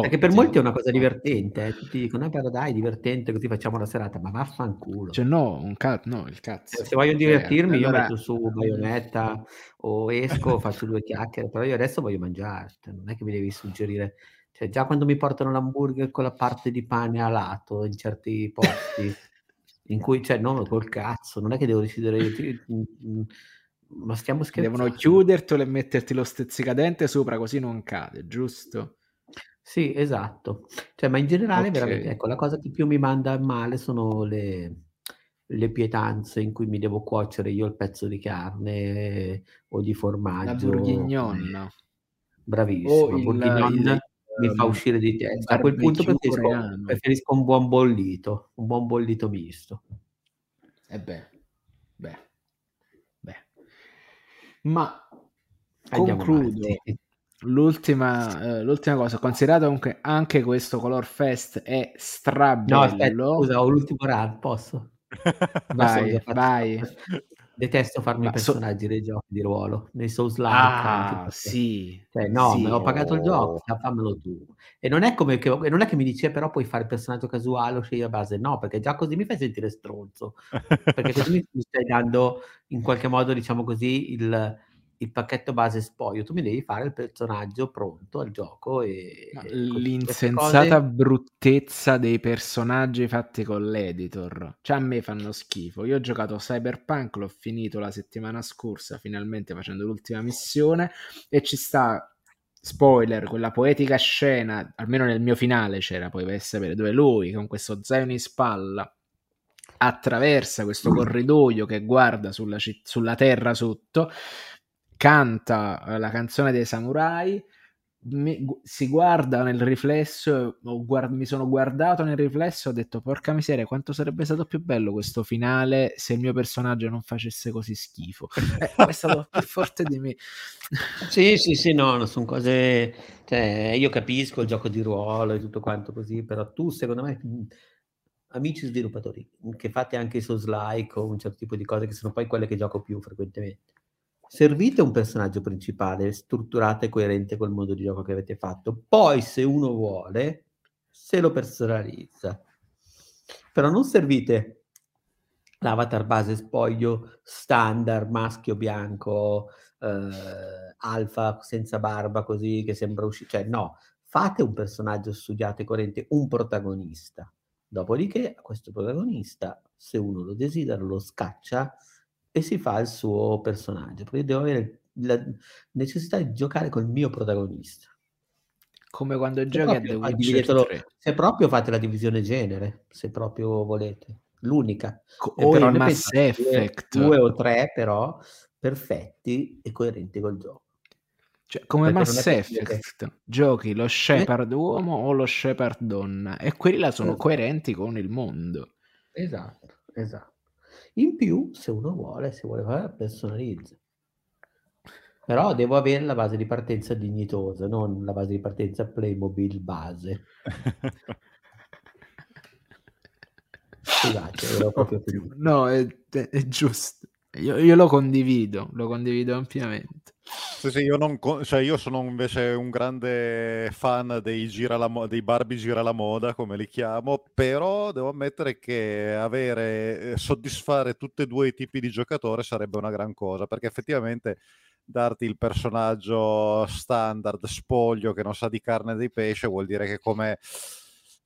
Perché per molti è una cosa divertente, eh. tutti dicono, eh, però dai, divertente, così facciamo la serata, ma vaffanculo. Cioè no, un ca- no il cazzo. Se voglio divertirmi, eh, allora... io metto su baionetta o esco, faccio due chiacchiere, però io adesso voglio mangiare, non è che mi devi suggerire cioè, già quando mi portano l'hamburger con la parte di pane a lato in certi posti, in cui, cioè, non col cazzo, non è che devo decidere io, mm, mm, ma stiamo scherzando. Devono chiudertelo e metterti lo stezzicadente sopra così non cade, giusto? Sì, esatto. Cioè, ma in generale, okay. veramente, ecco, la cosa che più mi manda male sono le, le pietanze in cui mi devo cuocere io il pezzo di carne o di formaggio. La bourguignon. Bravissimo, il, bourguignon. Il, mi fa uscire di testa. A quel punto preferisco, preferisco, un buon bollito, un buon bollito misto. E eh beh, beh, beh. Ma Andiamo concludo. L'ultima, eh, l'ultima cosa, considerato comunque anche questo Color Fest è strabello. No, aspetta, scusa, ho l'ultimo run, posso? vai, vai. Detesto farmi i personaggi so... dei giochi di ruolo, nei Souls-like. Ah, sì. Cioè, no, sì. me ho pagato il gioco, fammelo tu. E non è come che, non è che mi dice, però puoi fare il personaggio casuale o scegli a base. No, perché già così mi fai sentire stronzo. perché così mi stai dando, in qualche modo, diciamo così, il, il pacchetto base spoglio, tu mi devi fare il personaggio pronto al gioco e... L'insensata cose... bruttezza dei personaggi fatti con l'editor, cioè a me fanno schifo. Io ho giocato Cyberpunk, l'ho finito la settimana scorsa, finalmente facendo l'ultima missione e ci sta... Spoiler, quella poetica scena, almeno nel mio finale c'era, poi per sapere, dove lui con questo zaino in spalla attraversa questo corridoio che guarda sulla, sulla terra sotto canta eh, la canzone dei samurai, mi, si guarda nel riflesso, guard, mi sono guardato nel riflesso e ho detto porca miseria quanto sarebbe stato più bello questo finale se il mio personaggio non facesse così schifo. Eh, è stato più forte di me. sì, sì, sì, no, no sono cose... Cioè, io capisco il gioco di ruolo e tutto quanto così, però tu secondo me amici sviluppatori che fate anche i Souls-like o un certo tipo di cose che sono poi quelle che gioco più frequentemente servite un personaggio principale strutturato e coerente col modo di gioco che avete fatto. Poi, se uno vuole, se lo personalizza. Però non servite l'avatar base spoglio standard, maschio bianco, eh, alfa senza barba, così che sembra uscire. Cioè, no, fate un personaggio studiato e coerente, un protagonista. Dopodiché, questo protagonista, se uno lo desidera, lo scaccia e si fa il suo personaggio. Perché devo avere la necessità di giocare col mio protagonista. Come quando se giochi a The Witcher 3. Se proprio fate la divisione genere, se proprio volete. L'unica. O in Mass Effect. Due, due o tre, però, perfetti e coerenti col gioco. Cioè, come Perché Mass Effect, che... giochi lo Shepard eh? uomo o lo Shepard donna e quelli là sono esatto. coerenti con il mondo. Esatto, esatto. In più, se uno vuole, se vuole fare, personalizza. Però devo avere la base di partenza dignitosa, non la base di partenza Playmobil base. Scusate, ero proprio No, è, è giusto. Io, io, lo condivido, lo condivido ampiamente. Sì, sì, io, non, cioè io sono invece un grande fan dei, gira la, dei Barbie gira la moda, come li chiamo, però devo ammettere che avere, eh, soddisfare tutti e due i tipi di giocatore sarebbe una gran cosa, perché effettivamente darti il personaggio standard, spoglio, che non sa di carne e di pesce, vuol dire che come,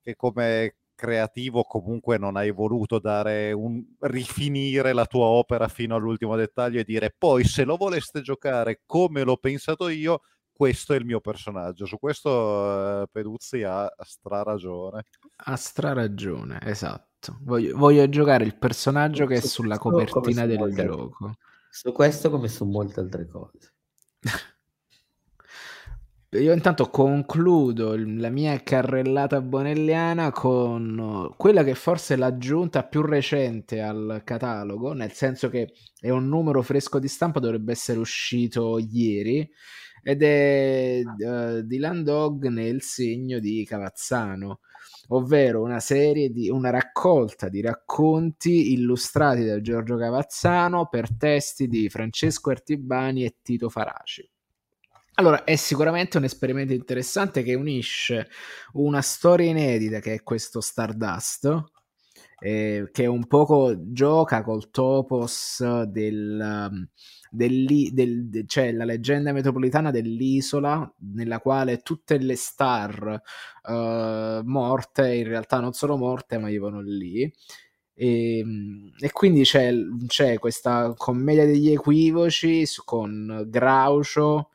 che come creativo comunque non hai voluto dare un rifinire la tua opera fino all'ultimo dettaglio e dire poi se lo voleste giocare come l'ho pensato io questo è il mio personaggio. Su questo uh, Peduzzi ha stra ragione ha stra ragione esatto. Voglio, voglio giocare il personaggio che è sulla copertina del gioco. Su questo come su molte altre cose io intanto concludo la mia carrellata bonelliana con quella che forse è l'aggiunta più recente al catalogo, nel senso che è un numero fresco di stampa, dovrebbe essere uscito ieri, ed è uh, Dylan Dog nel segno di Cavazzano, ovvero una serie di una raccolta di racconti illustrati da Giorgio Cavazzano per testi di Francesco Artibani e Tito Faraci. Allora, è sicuramente un esperimento interessante che unisce una storia inedita che è questo Stardust, eh, che un poco gioca col topos del, um, del, del, cioè la leggenda metropolitana dell'isola nella quale tutte le star uh, morte in realtà non sono morte ma vivono lì. E, ehm, e, quindi c'è, c'è, questa commedia degli equivoci con Groucho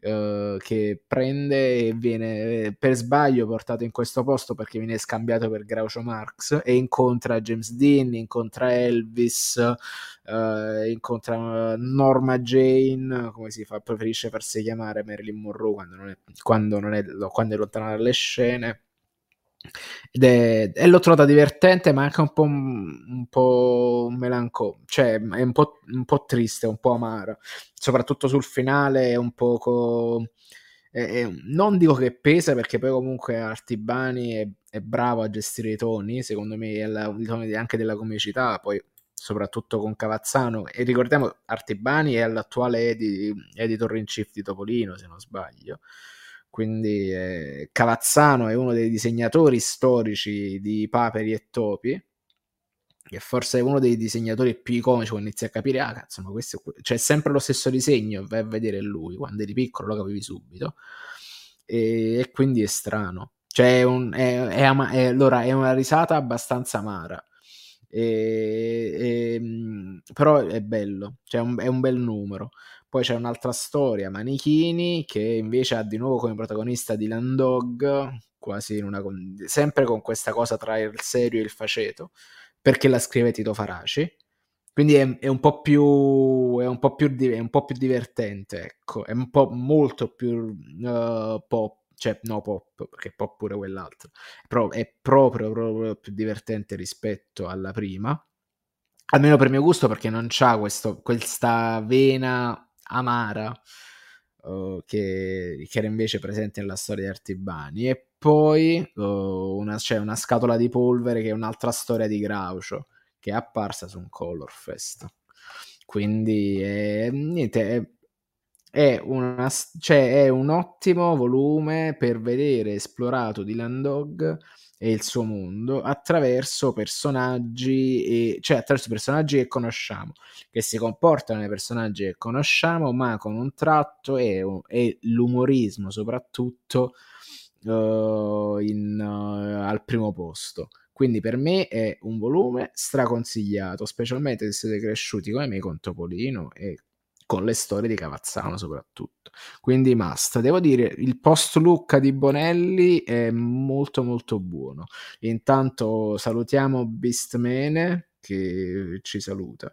Uh, che prende e viene eh, per sbaglio portato in questo posto perché viene scambiato per Groucho Marx e incontra James Dean, incontra Elvis, uh, incontra Norma Jane, come si fa, preferisce farsi chiamare Marilyn Monroe quando non è, quando non è, quando è lontana dalle scene è, e l'ho trovata divertente, ma anche un po', un po melanconico, cioè è un po', un po' triste, un po' amara, soprattutto sul finale è un poco... È, non dico che pesa perché poi comunque Artibani è, è bravo a gestire i toni, secondo me è la, i toni anche della comicità, poi soprattutto con Cavazzano. E ricordiamo, Artibani è l'attuale edi- editor in chief di Topolino, se non sbaglio. Quindi eh, Cavazzano è uno dei disegnatori storici di Paperi e Topi che forse è uno dei disegnatori più iconici quando inizi a capire, ah cazzo, ma questo c'è cioè, sempre lo stesso disegno, vai a vedere lui, quando eri piccolo lo capivi subito, e, e quindi è strano, cioè è, un, è, è, ama- è, allora, è una risata abbastanza amara, e, e, però è bello, cioè un, è un bel numero. Poi c'è un'altra storia, Manichini, che invece ha di nuovo come protagonista Dylan Dog, quasi una, sempre con questa cosa tra il serio e il faceto, perché la scrive Tito Faraci. Quindi è, è, un po' più, è, un po più è un po' più divertente, ecco, è un po' molto più uh, pop, cioè no pop, perché pop pure quell'altro, però è proprio, proprio più divertente rispetto alla prima, almeno per mio gusto perché non c'ha questo, questa vena amara uh, che, che, era invece presente nella storia di Artibani e poi uh, una, c'è una scatola di polvere che è un'altra storia di Groucho che è apparsa su un Color Fest. Quindi è, niente, è, è, una, cioè, è un ottimo volume per vedere esplorato di Landog e il suo mondo attraverso personaggi e, cioè attraverso personaggi che conosciamo che si comportano nei personaggi che conosciamo ma con un tratto e, e l'umorismo soprattutto uh, in, uh, al primo posto. Quindi per me è un volume straconsigliato, specialmente se siete cresciuti come me con Topolino e con le storie di Cavazzano soprattutto. Quindi must. Devo dire, il post Lucca di Bonelli è molto molto buono. Intanto salutiamo Beastmene che ci saluta.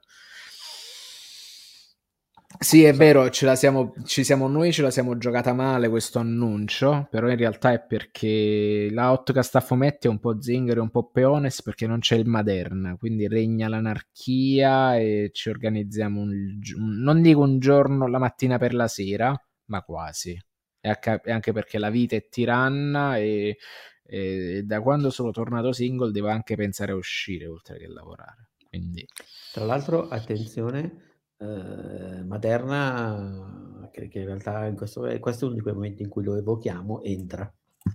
Sì, è vero, siamo, ci siamo noi, ce la siamo giocata male questo annuncio, però in realtà è perché la Outcast a fumetti è un po' zingaro un po' peones perché non c'è il Maderna, quindi regna l'anarchia e ci organizziamo un, non dico un giorno la mattina per la sera, ma quasi. E anche perché la vita è tiranna e, e da quando sono tornato single devo anche pensare a uscire oltre che lavorare. Quindi... Tra l'altro, attenzione eh, Materna, che, che, in realtà in questo, questo è uno di quei momenti in cui lo evochiamo, entra.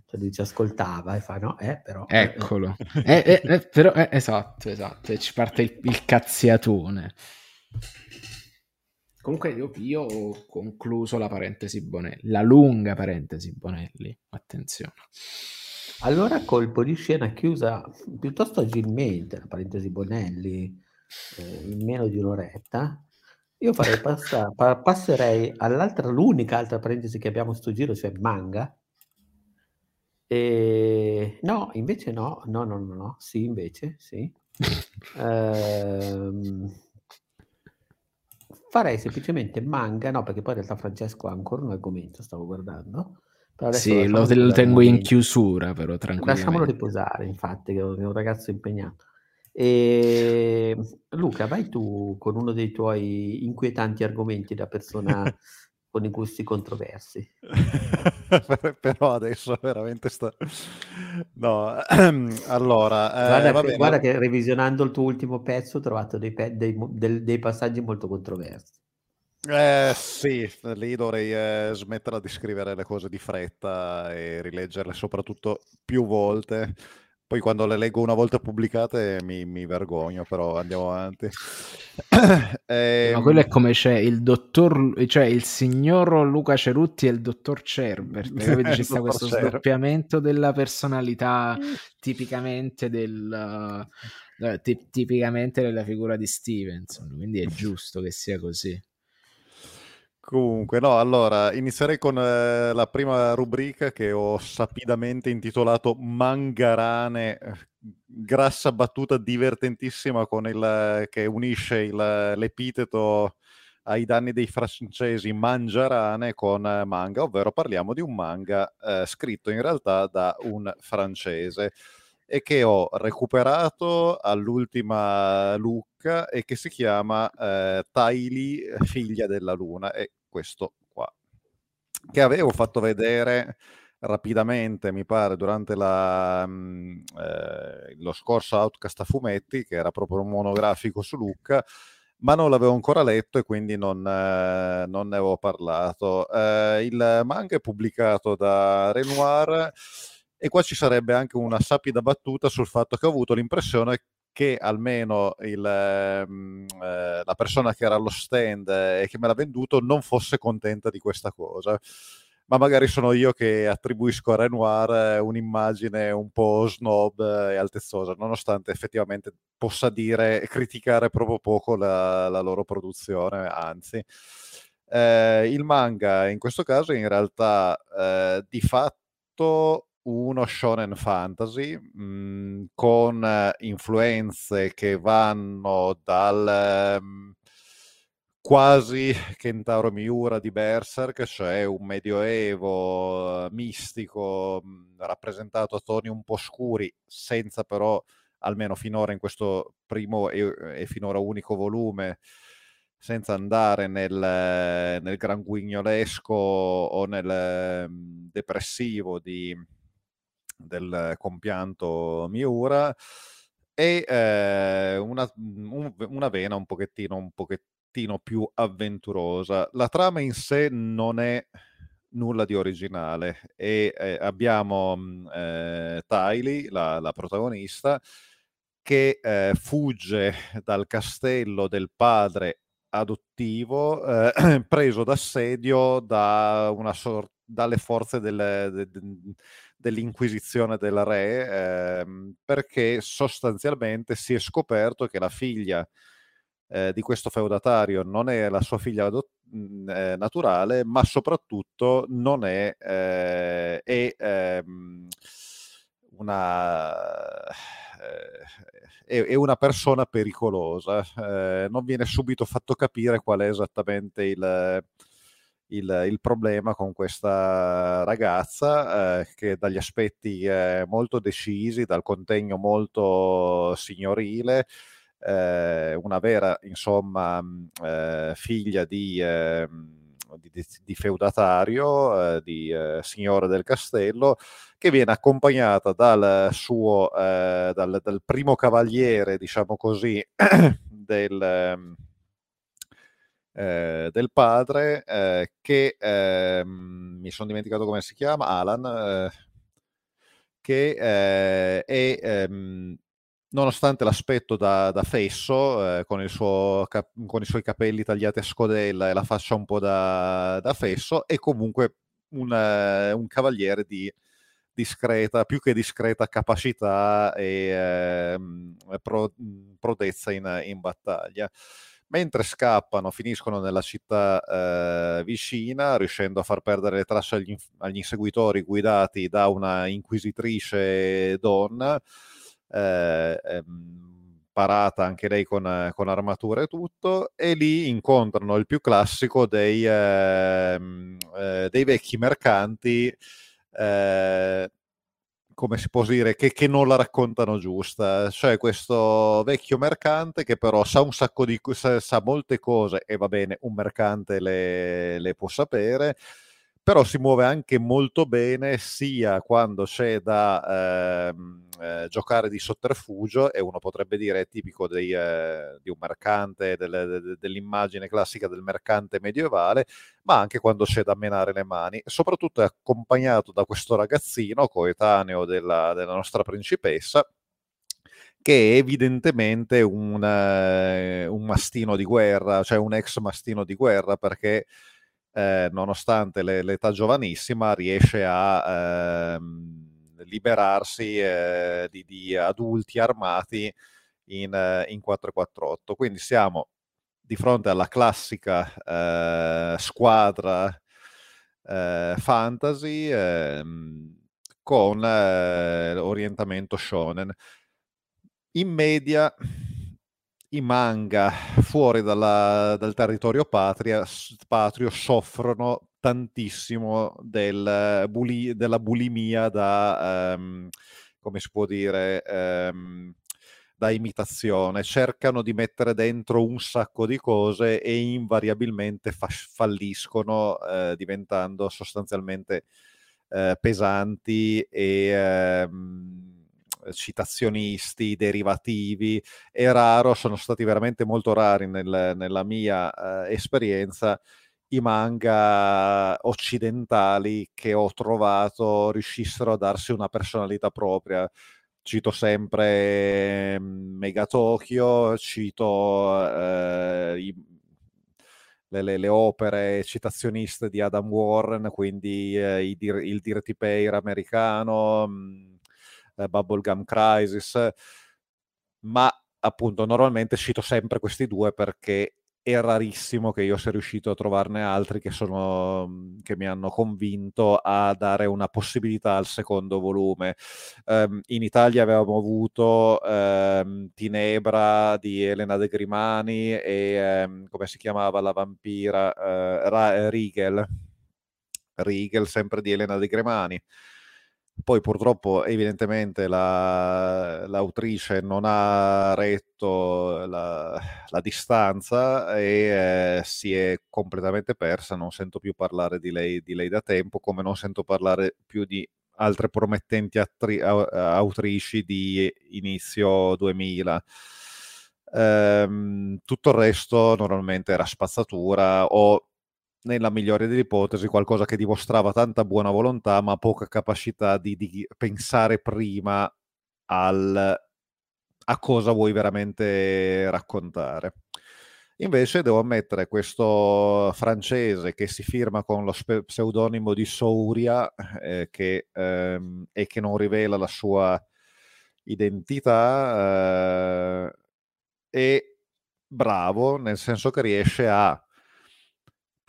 Cioè ci ascoltava e fa no, eh, però... Eh, eh". Eccolo. Eh, eh, eh, però, esatto, esatto, e ci parte il, il cazziatone. Comunque io, io, ho concluso la parentesi Bonelli, la lunga parentesi Bonelli, attenzione. Allora colpo di scena chiusa piuttosto agilmente la parentesi Bonelli, eh, in meno di un'oretta, io farei passare, pa- passerei all'altra, l'unica altra parentesi che abbiamo sto giro, cioè manga. E... No, invece no, no, no, no, no, sì, invece, sì. ehm... Farei semplicemente manga, no, perché poi in realtà Francesco ha ancora un argomento, stavo guardando. Sì, lo, lo tengo in chiusura, però tranquillamente. Lasciamolo riposare, infatti, che è un ragazzo impegnato. E Luca, vai tu con uno dei tuoi inquietanti argomenti da persona con i gusti controversi. Però adesso veramente sta... No, allora... Eh, guarda, che, guarda, che, revisionando il tuo ultimo pezzo ho trovato dei, pe- dei, dei, dei passaggi molto controversi. Eh sì, lì dovrei eh, smetterla di scrivere le cose di fretta e rileggerle soprattutto più volte poi quando le leggo una volta pubblicate mi, mi vergogno, però andiamo avanti. eh, Ma quello è come c'è il dottor, cioè il signor Luca Cerutti e il dottor. Capito? Ci sta questo Cer- sdoppiamento della personalità tipicamente del... Uh, tipicamente della figura di Stevenson, quindi è giusto che sia così. Comunque, no, allora inizierei con eh, la prima rubrica che ho sapidamente intitolato Mangarane, grassa battuta divertentissima il, che unisce il, l'epiteto ai danni dei francesi mangiarane con manga, ovvero parliamo di un manga eh, scritto in realtà da un francese e che ho recuperato all'ultima Lucca e che si chiama eh, Tylee, figlia della luna. E questo qua, che avevo fatto vedere rapidamente, mi pare, durante la, mh, eh, lo scorso Outcast a fumetti, che era proprio un monografico su Lucca, ma non l'avevo ancora letto e quindi non, eh, non ne avevo parlato. Eh, il manga è pubblicato da Renoir e qua ci sarebbe anche una sapida battuta sul fatto che ho avuto l'impressione che almeno il, ehm, eh, la persona che era allo stand e che me l'ha venduto non fosse contenta di questa cosa ma magari sono io che attribuisco a Renoir eh, un'immagine un po' snob e altezzosa, nonostante effettivamente possa dire e criticare proprio poco la, la loro produzione, anzi. Eh, il manga in questo caso in realtà eh, di fatto uno shonen fantasy mh, mm, con eh, influenze che vanno dal... Um, quasi Kentaro Miura di Berserk, cioè un medioevo eh, mistico mh, rappresentato a toni un po' scuri, senza però, almeno finora in questo primo e, e finora unico volume, senza andare nel, nel gran guignolesco o nel mh, depressivo di, del compianto Miura e eh, una, un, una, vena un pochettino, un pochettino più avventurosa. La trama in sé non è nulla di originale e eh, abbiamo mm, eh, Tylee, la, la, protagonista, che eh, fugge dal castello del padre adottivo eh, preso d'assedio da una sorta dalle forze del, de, de, dell'inquisizione del re ehm, perché sostanzialmente si è scoperto che la figlia eh, di questo feudatario non è la sua figlia adott- mhmm, eh, naturale, ma soprattutto non è, eh, è ehm, una, eh, è, è, una persona pericolosa. Eh, non viene subito fatto capire qual è esattamente il, il, il problema con questa ragazza, eh, che dagli aspetti molto decisi, dal contegno molto signorile, eh, una vera, insomma, eh, figlia di, eh, di, di, feudatario, eh, di eh, signore del castello, che viene accompagnata dal suo, eh, dal, dal, primo cavaliere, diciamo così, del, ehm, del padre, che ehm, mi sono dimenticato come si chiama, Alan, che è ehm, nonostante l'aspetto da, da fesso, eh, con, cap- con, i suoi capelli tagliati a scodella e la faccia un po' da, da fesso, è comunque un, uh, un, cavaliere di discreta, più che discreta capacità e uh, pro- prodezza in, in, battaglia. Mentre scappano, finiscono nella città uh, vicina, riuscendo a far perdere le tracce agli, agli inseguitori guidati da una inquisitrice donna eh, ehm, parata anche lei con, con armatura e tutto, e lì incontrano il più classico dei, ehm, eh, dei vecchi mercanti. Eh, come si può dire, che, che, non la raccontano giusta. Cioè questo vecchio mercante che però sa un sacco di sa, sa molte cose e va bene, un mercante le, le può sapere, però si muove anche molto bene sia quando c'è da ehm, eh, giocare di sotterfugio e uno potrebbe dire è tipico dei, eh, di un mercante, delle, de, dell'immagine classica del mercante medievale, ma anche quando c'è da menare le mani. Soprattutto è accompagnato da questo ragazzino coetaneo della, della nostra principessa che è evidentemente un, uh, un mastino di guerra, cioè un ex mastino di guerra, perché eh, nonostante le, l'età giovanissima, riesce a eh, liberarsi eh, di, di, adulti armati in, eh, in 448. Quindi siamo di fronte alla classica eh, squadra eh, fantasy ehm, con orientamento shonen. In media i manga fuori dalla, dal territorio patria, patrio soffrono tantissimo del buli, della bulimia da, um, come si può dire, um, da imitazione. Cercano di mettere dentro un sacco di cose e invariabilmente fa- falliscono, eh, diventando sostanzialmente eh, pesanti e ehm, citazionisti, derivativi, è raro, sono stati veramente molto rari nel, nella mia eh, esperienza i manga occidentali che ho trovato riuscissero a darsi una personalità propria. Cito sempre mm, Mega Tokyo, cito eh, i, le, le, le, opere citazioniste di Adam Warren, quindi eh, il, il Dirty Pair americano, mh, mm, eh, Bubblegum Crisis, ma appunto normalmente cito sempre questi due perché è rarissimo che io sia riuscito a trovarne altri che, sono, mhmm, che mi hanno convinto a dare una possibilità al secondo volume. Um, in Italia avevamo avuto um, Tinebra di Elena De Grimani e um, come si chiamava la vampira? Uh, Ra- Riegel. Riegel, sempre di Elena De Grimani. Poi purtroppo evidentemente la, l'autrice non ha retto la, la distanza e eh, si è completamente persa, non sento più parlare di lei, di lei, da tempo, come non sento parlare più di altre promettenti attri- autrici di inizio 2000. Ehm, tutto il resto normalmente era spazzatura o nella migliore delle ipotesi, qualcosa che dimostrava tanta buona volontà, ma poca capacità di, di pensare prima al, a cosa vuoi veramente raccontare. Invece devo ammettere questo francese che si firma con lo spe- pseudonimo di Souria eh, che, ehm, e che non rivela la sua identità, eh, è bravo nel senso che riesce a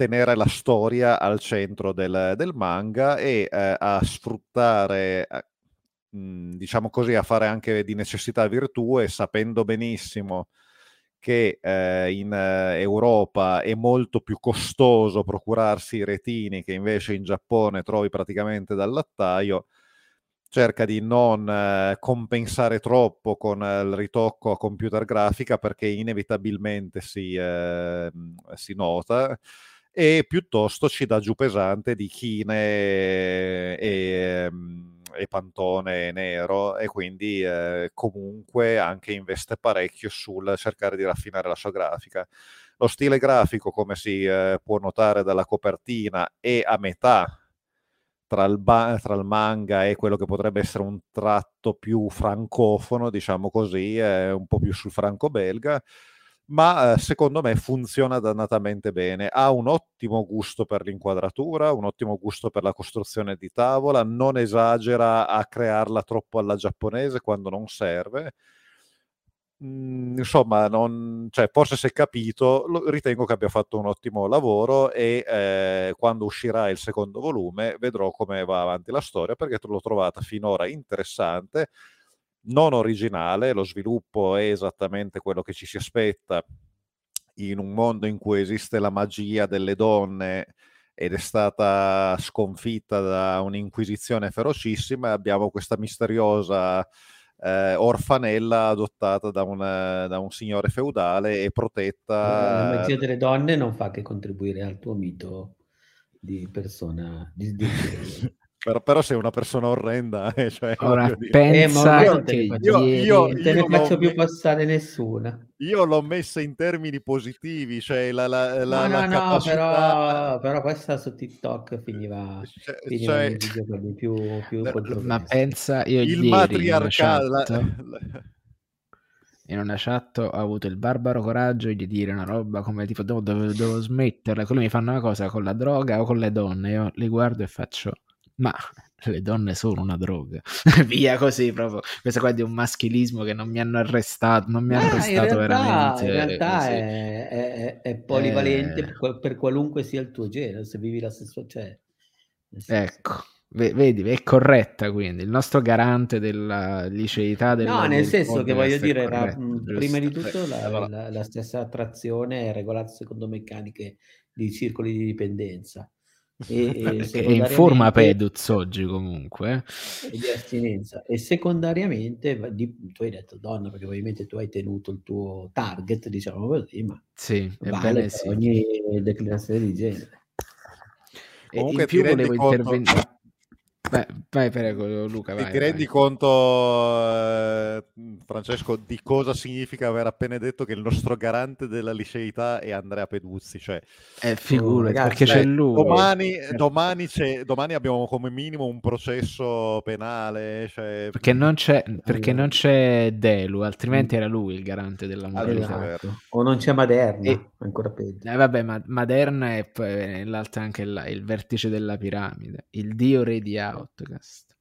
tenere la storia al centro del, del manga e eh, a sfruttare, eh, diciamo così, a fare anche di necessità virtù e sapendo benissimo che eh, in eh, Europa è molto più costoso procurarsi i retini che invece in Giappone trovi praticamente dal lattaio, cerca di non eh, compensare troppo con eh, il ritocco a computer grafica perché inevitabilmente si, eh, si nota e piuttosto ci dà giù pesante di chine e, ehm, e pantone nero e quindi eh, comunque anche investe parecchio sul cercare di raffinare la sua grafica. Lo stile grafico, come si eh, può notare dalla copertina, è a metà tra il, ba- tra il, manga e quello che potrebbe essere un tratto più francofono, diciamo così, è un po' più sul franco-belga ma eh, secondo me funziona dannatamente bene. Ha un ottimo gusto per l'inquadratura, un ottimo gusto per la costruzione di tavola, non esagera a crearla troppo alla giapponese quando non serve. Mm, insomma, non, cioè, forse se capito, ritengo che abbia fatto un ottimo lavoro e eh, quando uscirà il secondo volume vedrò come va avanti la storia perché l'ho trovata finora interessante non originale, lo sviluppo è esattamente quello che ci si aspetta in un mondo in cui esiste la magia delle donne ed è stata sconfitta da un'inquisizione ferocissima, abbiamo questa misteriosa eh, orfanella adottata da un, da un, signore feudale e protetta. La magia delle donne non fa che contribuire al tuo mito di persona di, di... Però, però, sei una persona orrenda. Eh, cioè, Ora pensa eh, che io, io, io, te ne faccio più passare nessuna. Io l'ho messa in termini positivi, cioè la, la, la, no, la no, capacità... però, però, questa su TikTok finiva, cioè, finiva cioè... video più, più Ma pensa, io il matriarcato in una chat ho avuto il barbaro coraggio di dire una roba come tipo devo, devo, devo smetterla, quello mi fanno una cosa con la droga o con le donne, io li guardo e faccio ma le donne sono una droga. Via così proprio. Questo qua è di un maschilismo che non mi hanno arrestato, non mi ha arrestato in realtà, veramente. In realtà è, è, è, polivalente eh... per qualunque sia il tuo genere, se vivi la stessa... Cioè, ecco. Vedi, è corretta quindi il nostro garante della liceità del No, nel senso che voglio dire, corretto, la, prima di tutto la, la, la, stessa attrazione è regolata secondo meccaniche di circoli di dipendenza e, e è in forma Peduz oggi comunque e di astinenza. E secondariamente di, tu hai detto donna perché ovviamente tu hai tenuto il tuo target diciamo così ma sì, vale sì. ogni declinazione di genere. E comunque in più volevo intervenire Vai, vai prego, Luca. Vai, ti rendi conto, eh, Francesco, di cosa significa aver appena detto che il nostro garante della liceità è Andrea Peduzzi? Cioè, eh, figurati, oh, perché c'è lui. Domani, domani, domani, abbiamo come minimo un processo penale. Cioè... Perché, non c'è, perché non c'è Delu, altrimenti era lui il garante della moralità. Esatto. O non c'è Maderna, e, ancora peggio. Eh, vabbè, ma Maderna è realtà anche là, il vertice della piramide, il dio re di Outcast.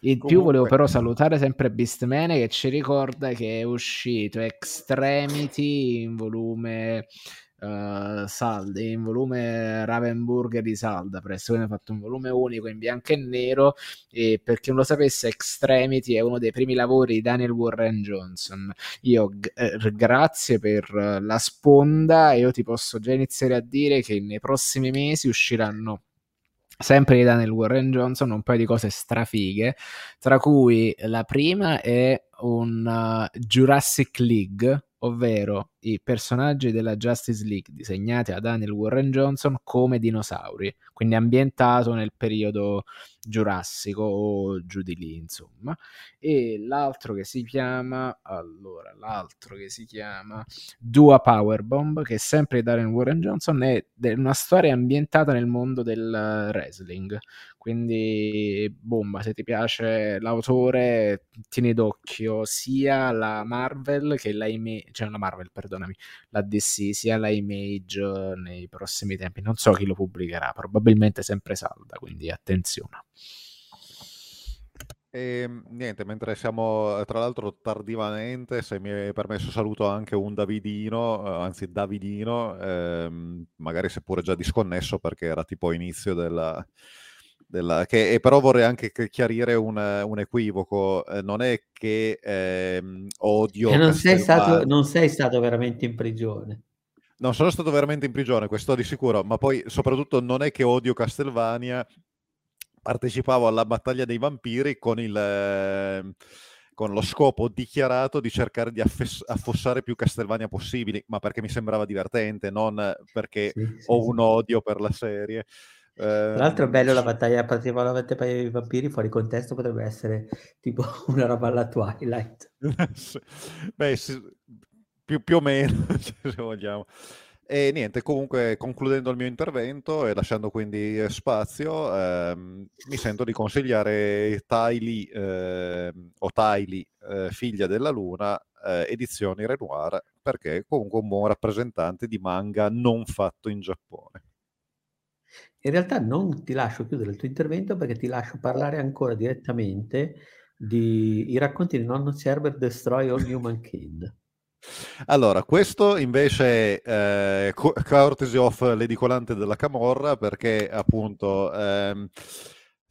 In Comunque... più volevo però salutare sempre Beastmane che ci ricorda che è uscito Extremity in volume uh, Salda, in volume Ravenburger di Salda quindi ha fatto un volume unico in bianco e nero e per chi non lo sapesse Extremity è uno dei primi lavori di Daniel Warren Johnson. Io eh, grazie per la sponda e io ti posso già iniziare a dire che nei prossimi mesi usciranno sempre di Daniel Warren Johnson, un paio di cose strafighe, tra cui la prima è un uh, Jurassic League, ovvero i personaggi della Justice League disegnati da Daniel Warren Johnson come dinosauri, quindi ambientato nel periodo giurassico o giù di lì, insomma. E l'altro che si chiama, allora, l'altro che si chiama Dua Powerbomb, che è sempre di Daniel Warren Johnson, è una storia ambientata nel mondo del wrestling. Quindi, bomba, se ti piace l'autore, tieni d'occhio sia la Marvel che la Image, cioè la Marvel, perdonami, la DC, sia la Image nei prossimi tempi. Non so chi lo pubblicherà, probabilmente sempre salda, quindi attenzione. E ehm, niente, mentre siamo tra l'altro tardivamente, se mi è permesso, saluto anche un Davidino, eh, anzi Davidino, ehm, magari seppure già disconnesso perché era tipo inizio della, della, che, e però vorrei anche chiarire un, un equivoco, eh, non è che ehm, odio... E non sei, stato, non sei stato veramente in prigione. Non sono stato veramente in prigione, questo di sicuro, ma poi soprattutto non è che odio Castelvania, partecipavo alla battaglia dei vampiri con il... Eh, con lo scopo dichiarato di cercare di affess- affossare più Castelvania possibili, ma perché mi sembrava divertente, non perché sì, sì, ho sì. un odio per la serie. Tra l'altro è bello la ehm, battaglia alla battaglia dei vampiri, fuori contesto potrebbe essere tipo una roba alla Twilight. Beh, più, più, o meno, se vogliamo. E niente, comunque concludendo il mio intervento e lasciando quindi spazio, ehm, mi sento di consigliare Tylee eh, o Tylee, eh, figlia della luna, eh, edizioni Renoir, perché è comunque un buon rappresentante di manga non fatto in Giappone. In realtà non ti lascio chiudere il tuo intervento perché ti lascio parlare ancora direttamente di i racconti di nonno Cerber Destroy All Humankind. Allora, questo invece è eh, courtesy of l'edicolante della Camorra perché appunto ehm,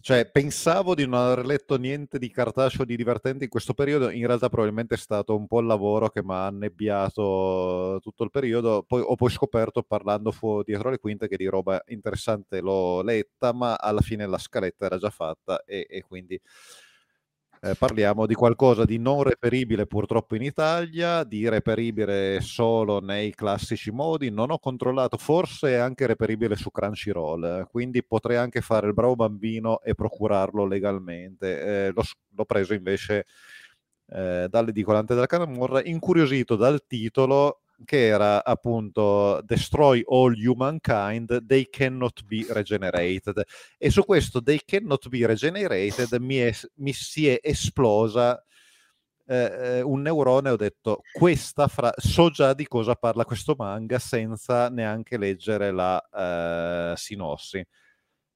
cioè, pensavo di non aver letto niente di cartaceo di divertente in questo periodo, in realtà probabilmente è stato un po' il lavoro che mi ha annebbiato tutto il periodo, poi ho poi scoperto parlando fu- dietro le quinte che di roba interessante l'ho letta, ma alla fine la scaletta era già fatta e, e quindi eh, parliamo di qualcosa di non reperibile purtroppo in Italia, di reperibile solo nei classici modi. Non ho controllato, forse è anche reperibile su Crunchyroll, quindi potrei anche fare il bravo bambino e procurarlo legalmente. Eh, l'ho, l'ho, preso invece eh, dall'edicolante della Canamorra, incuriosito dal titolo che era appunto Destroy all humankind, they cannot be regenerated. E su questo they cannot be regenerated mi, è, mi si è esplosa eh, eh un neurone ho detto questa fra- so già di cosa parla questo manga senza neanche leggere la eh, sinossi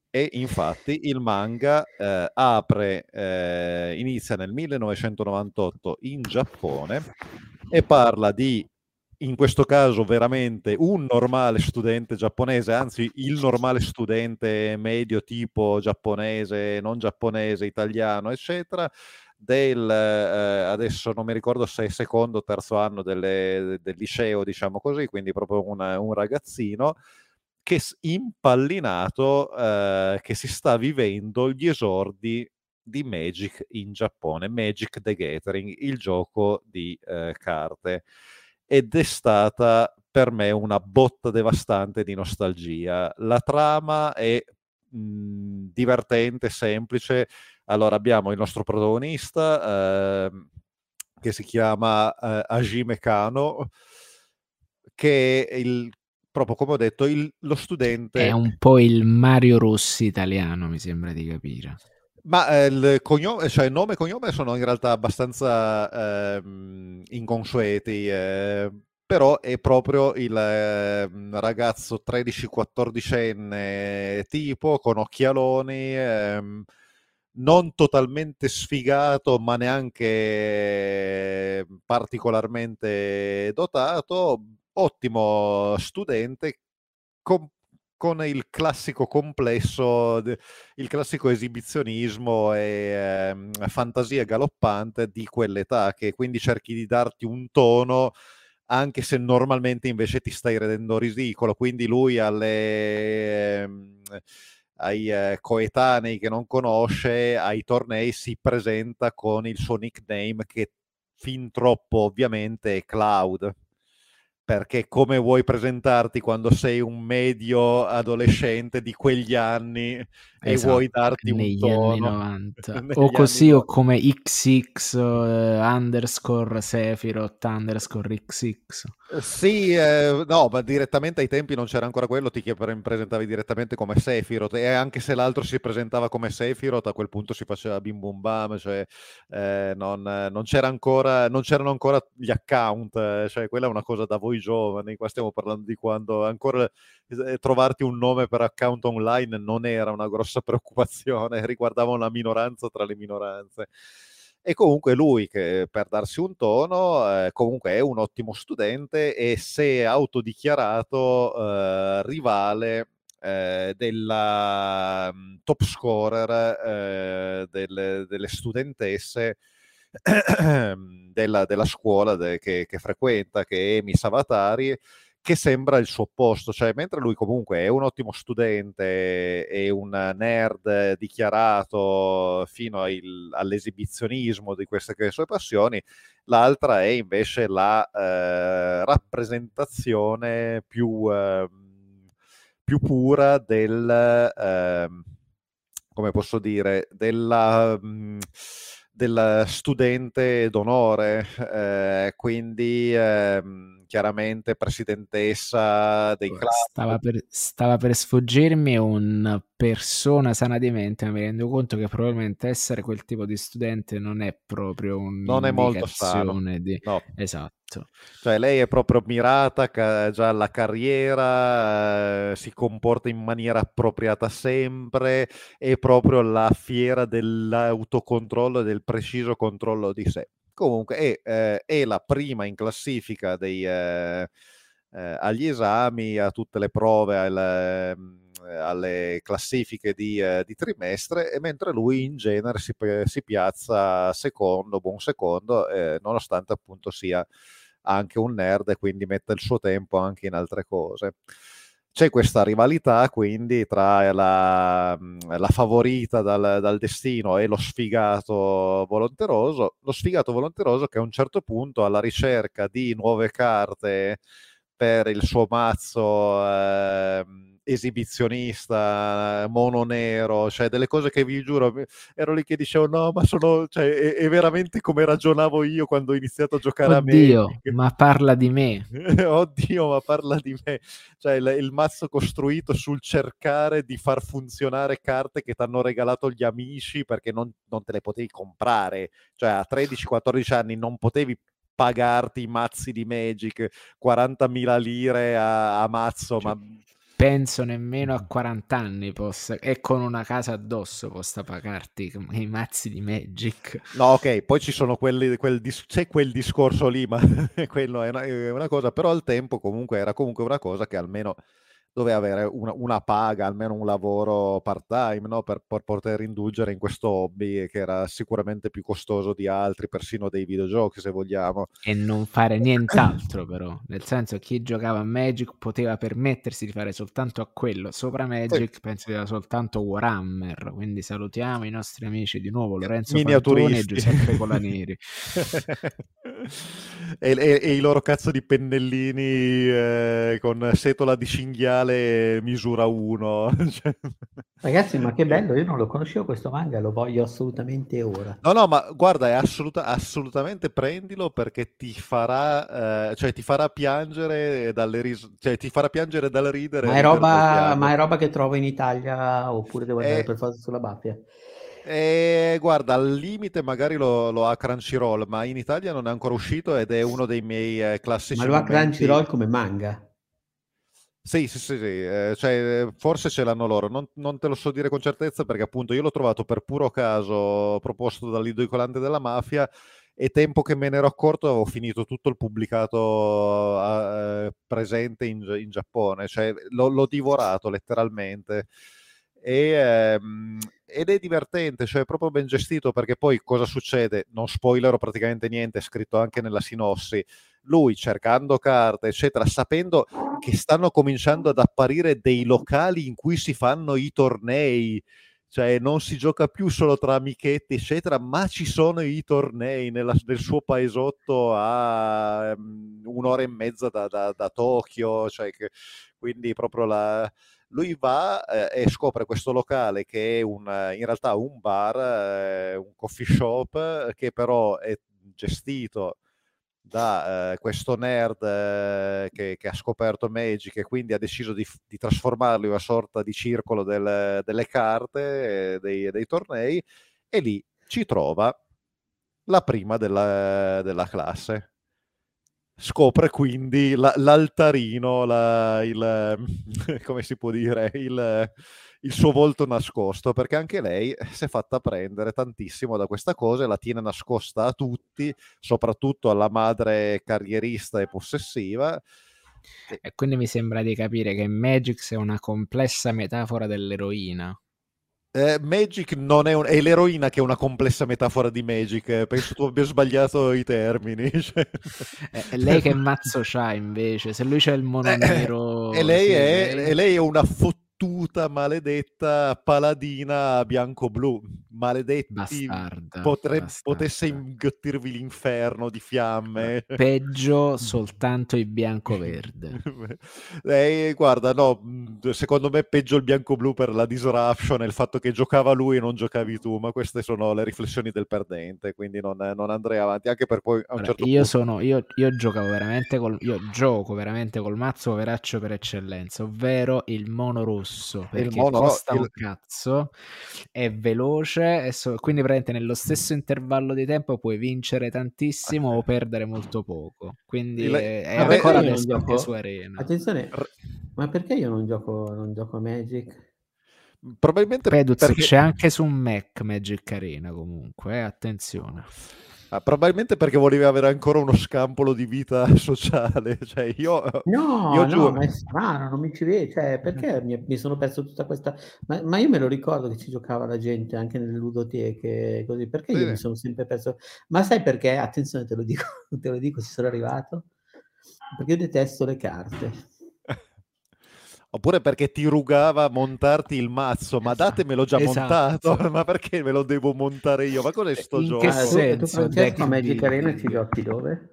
e infatti il manga eh, apre eh, inizia nel 1998 in Giappone e parla di in questo caso veramente un normale studente giapponese, anzi il normale studente medio tipo giapponese, non giapponese, italiano, eccetera, del, eh, adesso non mi ricordo se è secondo o terzo anno delle, del liceo, diciamo così, quindi proprio una, un ragazzino che impallinato eh, che si sta vivendo gli esordi di Magic in Giappone, Magic the Gathering, il gioco di eh, carte ed è stata per me una botta devastante di nostalgia. La trama è mh, mhmm, divertente, semplice. Allora abbiamo il nostro protagonista eh, che si chiama eh, Hajime Kano, che è il, proprio come ho detto, il, lo studente... È un po' il Mario Rossi italiano, mi sembra di capire. Ma eh, il, cognome, cioè, nome e cognome sono in realtà abbastanza eh, inconsueti, eh, però è proprio il ehm, ragazzo 13-14enne tipo con occhialoni, ehm, non totalmente sfigato, ma neanche particolarmente dotato, ottimo studente, com- con il classico complesso, il classico esibizionismo e eh, fantasia galoppante di quell'età, che quindi cerchi di darti un tono anche se normalmente invece ti stai rendendo ridicolo. Quindi lui alle, ehm, ai eh, coetanei che non conosce, ai tornei si presenta con il suo nickname che fin troppo ovviamente è Cloud perché come vuoi presentarti quando sei un medio adolescente di quegli anni e esatto, vuoi darti un tono? anni 90 o così o come XX uh, underscore Sephiroth underscore XX sì, eh, no, ma direttamente ai tempi non c'era ancora quello, ti presentavi direttamente come Sephiroth e anche se l'altro si presentava come Sephiroth a quel punto si faceva bim bum bam, cioè eh, non, non, c'era ancora, non c'erano ancora gli account, eh, cioè quella è una cosa da voi giovani, qua stiamo parlando di quando ancora eh, trovarti un nome per account online non era una grossa preoccupazione, riguardava una minoranza tra le minoranze. E comunque lui, che per darsi un tono, eh, comunque è un ottimo studente e è autodichiarato eh, rivale eh, della um, top scorer eh, delle, delle, studentesse della, della scuola de, che, che, frequenta, che è Emi Savatari, che sembra il suo opposto, cioè mentre lui comunque è un ottimo studente e un nerd dichiarato fino al, all'esibizionismo di queste che sue passioni, l'altra è invece la eh, rappresentazione più, eh, più, pura del, eh, come posso dire, della... Mh, mm, del studente d'onore, eh, quindi ehm, chiaramente presidentessa dei club. Stava per, stava per sfuggirmi una persona sana di mente, ma mi rendo conto che probabilmente essere quel tipo di studente non è proprio un non è molto sano. Di... No. Esatto. Cioè lei è proprio mirata ca- già alla carriera, eh, si comporta in maniera appropriata sempre, è proprio la fiera dell'autocontrollo e del preciso controllo di sé. Comunque è, eh, è la prima in classifica dei, eh, eh agli esami, a tutte le prove, al, ehm, alle classifiche di, eh, di, trimestre, e mentre lui in genere si, si piazza secondo, buon secondo, eh, nonostante appunto sia anche un nerd e quindi mette il suo tempo anche in altre cose. C'è questa rivalità quindi tra la, la favorita dal, dal, destino e lo sfigato volonteroso, lo sfigato volonteroso che a un certo punto alla ricerca di nuove carte per il suo mazzo eh, esibizionista, mono nero, cioè delle cose che vi giuro, ero lì che dicevo no, ma sono, cioè, è, è veramente come ragionavo io quando ho iniziato a giocare Oddio, a me. ma parla di me. Oddio, ma parla di me. Cioè il, il mazzo costruito sul cercare di far funzionare carte che ti hanno regalato gli amici perché non, non te le potevi comprare. Cioè a 13-14 anni non potevi pagarti i mazzi di Magic 40.000 lire a, a mazzo, cioè, ma penso nemmeno a 40 anni possa, e con una casa addosso possa pagarti i mazzi di Magic. No, ok, poi ci sono quelli, quel dis- c'è quel discorso lì, ma quello è una, è una, cosa, però al tempo comunque era comunque una cosa che almeno doveva avere una, una, paga, almeno un lavoro part-time, no? per, per, poter indulgere in questo hobby che era sicuramente più costoso di altri, persino dei videogiochi se vogliamo. E non fare nient'altro però, nel senso chi giocava a Magic poteva permettersi di fare soltanto a quello, sopra Magic sì. penso che era soltanto Warhammer, quindi salutiamo i nostri amici di nuovo Lorenzo Fantoni e Giuseppe Colaneri. e, e, e, i loro cazzo di pennellini eh, con setola di cinghiale misura 1. Cioè Ragazzi, ma che bello, io non lo conoscevo questo manga, lo voglio assolutamente ora. No, no, ma guarda, è assoluta, assolutamente prendilo perché ti farà, eh, cioè ti farà piangere dalle ris- cioè ti farà piangere dal ridere. Ma è, roba, ma è roba che trovo in Italia oppure devo andare è... per forza sulla Baffia? Eh, guarda, al limite magari lo, lo, ha Crunchyroll, ma in Italia non è ancora uscito ed è uno dei miei eh, classici. Ma lo ha Crunchyroll come manga? Sì, sì, sì, sì. Eh, cioè, forse ce l'hanno loro, non, non, te lo so dire con certezza perché appunto io l'ho trovato per puro caso proposto dall'Ido Colante della Mafia e tempo che me ne ero accorto avevo finito tutto il pubblicato eh, presente in, in, Giappone, cioè l'ho, l'ho divorato letteralmente. E, ehm, ed è divertente, cioè è proprio ben gestito perché poi cosa succede? Non spoilerò praticamente niente, è scritto anche nella sinossi. Lui cercando carte, eccetera, sapendo che stanno cominciando ad apparire dei locali in cui si fanno i tornei, cioè non si gioca più solo tra amichetti, eccetera, ma ci sono i tornei nella, nel suo paesotto a um, un'ora e mezza da, da, da Tokyo, cioè che, quindi proprio la lui va eh, e scopre questo locale che è un, in realtà un bar, eh, un coffee shop, che però è gestito da eh, questo nerd eh, che, che, ha scoperto Magic e quindi ha deciso di, di trasformarlo in una sorta di circolo del, delle carte, eh, dei, dei, tornei, e lì ci trova la prima della, della classe scopre quindi la, l'altarino, la, il, come si può dire, il, il, suo volto nascosto, perché anche lei si è fatta prendere tantissimo da questa cosa e la tiene nascosta a tutti, soprattutto alla madre carrierista e possessiva. E quindi mi sembra di capire che Magix è una complessa metafora dell'eroina. Eh, Magic non è, un, è l'eroina che è una complessa metafora di Magic. Penso tu abbia sbagliato i termini. Cioè... È, lei che mazzo c'ha invece? Se lui c'è il mono eh, nero. E lei, sì, è, lei... lei è una fottuta, maledetta paladina bianco-blu maledetti bastarda, potre, bastarda. potesse ingottirvi l'inferno di fiamme. Peggio soltanto il bianco-verde. eh, guarda, no, secondo me peggio il bianco-blu per la disruption e il fatto che giocava lui e non giocavi tu, ma queste sono le riflessioni del perdente, quindi non, non andrei avanti, anche per poi a un allora, certo io punto... Sono, io, io giocavo veramente col, io gioco veramente col mazzo veraccio per eccellenza, ovvero il mono rosso, perché il mono, costa il... un cazzo, è veloce, e so, quindi praticamente nello stesso intervallo di tempo puoi vincere tantissimo o perdere molto poco. Quindi Le... è ma ancora adesso gioco... su Arena. Attenzione, ma perché io non gioco, non gioco Magic? Probabilmente Peduz, perché... c'è anche su Mac Magic Arena comunque, eh? attenzione. Ah, probabilmente perché volevi avere ancora uno scampolo di vita sociale. Cioè, io, no, io no, giuro... ma è strano, non mi ci vedi. Cioè, perché mi, mi, sono perso tutta questa. Ma, ma, io me lo ricordo che ci giocava la gente anche nelle ludoteche, così. Perché io mi sono sempre perso. Ma sai perché? Attenzione, te lo dico, te lo dico, ci sono arrivato. Perché io detesto le carte oppure perché ti rugava montarti il mazzo, ma esatto, datemelo già esatto. montato, ma perché me lo devo montare io? Ma cos'è sto In gioco? Che senso? Tu, Francesco, Magic Arena ci giochi dove?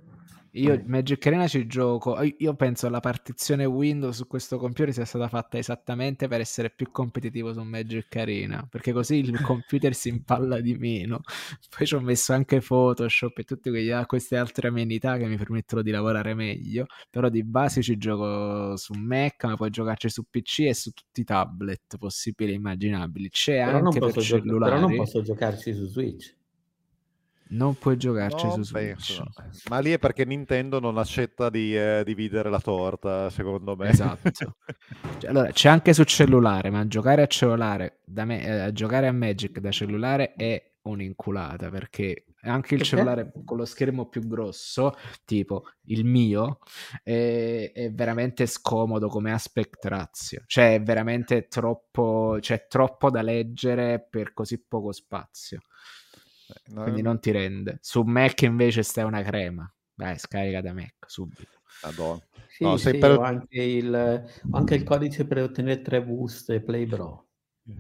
Io Magic Arena ci gioco, io penso la partizione Windows su questo computer sia stata fatta esattamente per essere più competitivo su Magic Arena, perché così il computer si impalla di meno. Poi ci ho messo anche Photoshop e tutte quelle, queste altre amenità che mi permettono di lavorare meglio, però di base ci gioco su Mac, ma puoi giocarci su PC e su tutti i tablet possibili e immaginabili. C'è però anche per gio- cellulari. Però non posso giocarci su Switch. Non puoi giocarci non su penso, Switch. Ma lì è perché Nintendo non accetta di eh, dividere la torta, secondo me. Esatto. cioè, allora, c'è anche su cellulare, ma giocare a cellulare, da me, eh, giocare a Magic da cellulare è un'inculata, perché anche il cellulare con lo schermo più grosso, tipo il mio, è, è, veramente scomodo come aspect ratio. Cioè, è veramente troppo, c'è troppo da leggere per così poco spazio. No, quindi non ti rende. Su Mac invece stai una crema. Dai, scarica da Mac subito. Madonna. Sì, no, sì, per... anche il, anche il codice per ottenere tre buste Play Bro.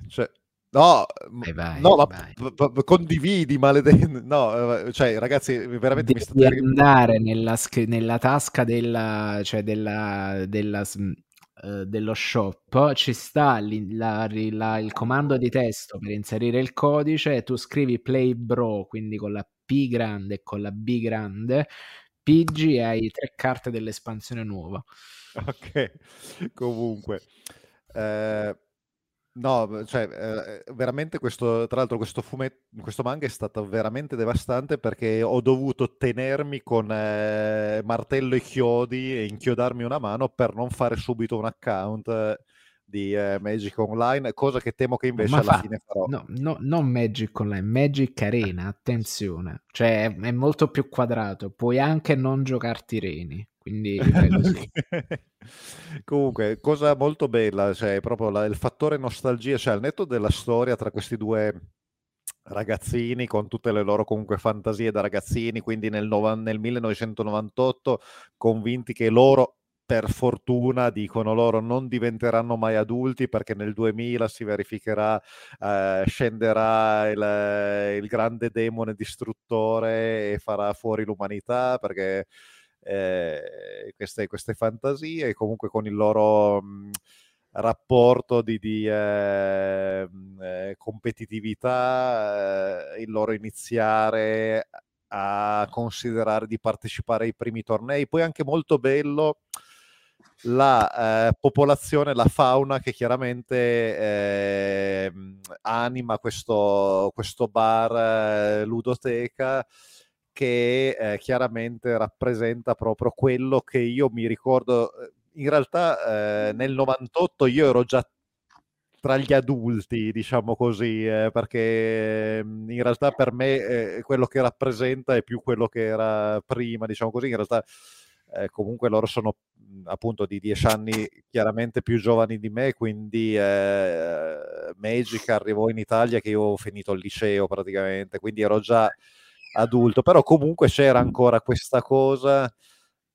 Cioè, No, vai, vai, no ma p- p- condividi, maledetto. No, cioè, ragazzi, veramente Devi mi state... andare nella, nella tasca della, cioè della, della, uh, dello shop, ci sta la, la, il comando di testo per inserire il codice e tu scrivi play bro, quindi con la P grande e con la B grande, PG e hai tre carte dell'espansione nuova. Ok, comunque. Eh No, cioè, eh, veramente questo, tra l'altro questo fumetto, questo manga è stato veramente devastante perché ho dovuto tenermi con eh, martello e chiodi e inchiodarmi una mano per non fare subito un account eh, di eh, Magic Online, cosa che temo che invece Ma alla fa, fine farò. No, no, non Magic Online, Magic Arena, attenzione, cioè è, è molto più quadrato, puoi anche non giocarti reni. Quindi Comunque, cosa molto bella, cioè proprio la, il fattore nostalgia, cioè al netto della storia tra questi due ragazzini con tutte le loro comunque fantasie da ragazzini, quindi nel, nel 1998 convinti che loro per fortuna, dicono loro, non diventeranno mai adulti perché nel 2000 si verificherà, eh, scenderà il, il, grande demone distruttore e farà fuori l'umanità perché eh, queste, queste, fantasie, comunque con il loro mh, rapporto di, di eh, eh, competitività, eh, il loro iniziare a considerare di partecipare ai primi tornei. Poi anche molto bello la eh, popolazione, la fauna che chiaramente eh, anima questo, questo bar eh, ludoteca che eh, chiaramente rappresenta proprio quello che io mi ricordo. Eh, in realtà eh, nel 98 io ero già tra gli adulti, diciamo così, eh, perché mhmm, in realtà per me eh, quello che rappresenta è più quello che era prima, diciamo così. In realtà eh, comunque loro sono mhmm, appunto di dieci anni chiaramente più giovani di me, quindi Magic arrivò in Italia che io ho finito il liceo praticamente, quindi ero già adulto, però comunque c'era ancora questa cosa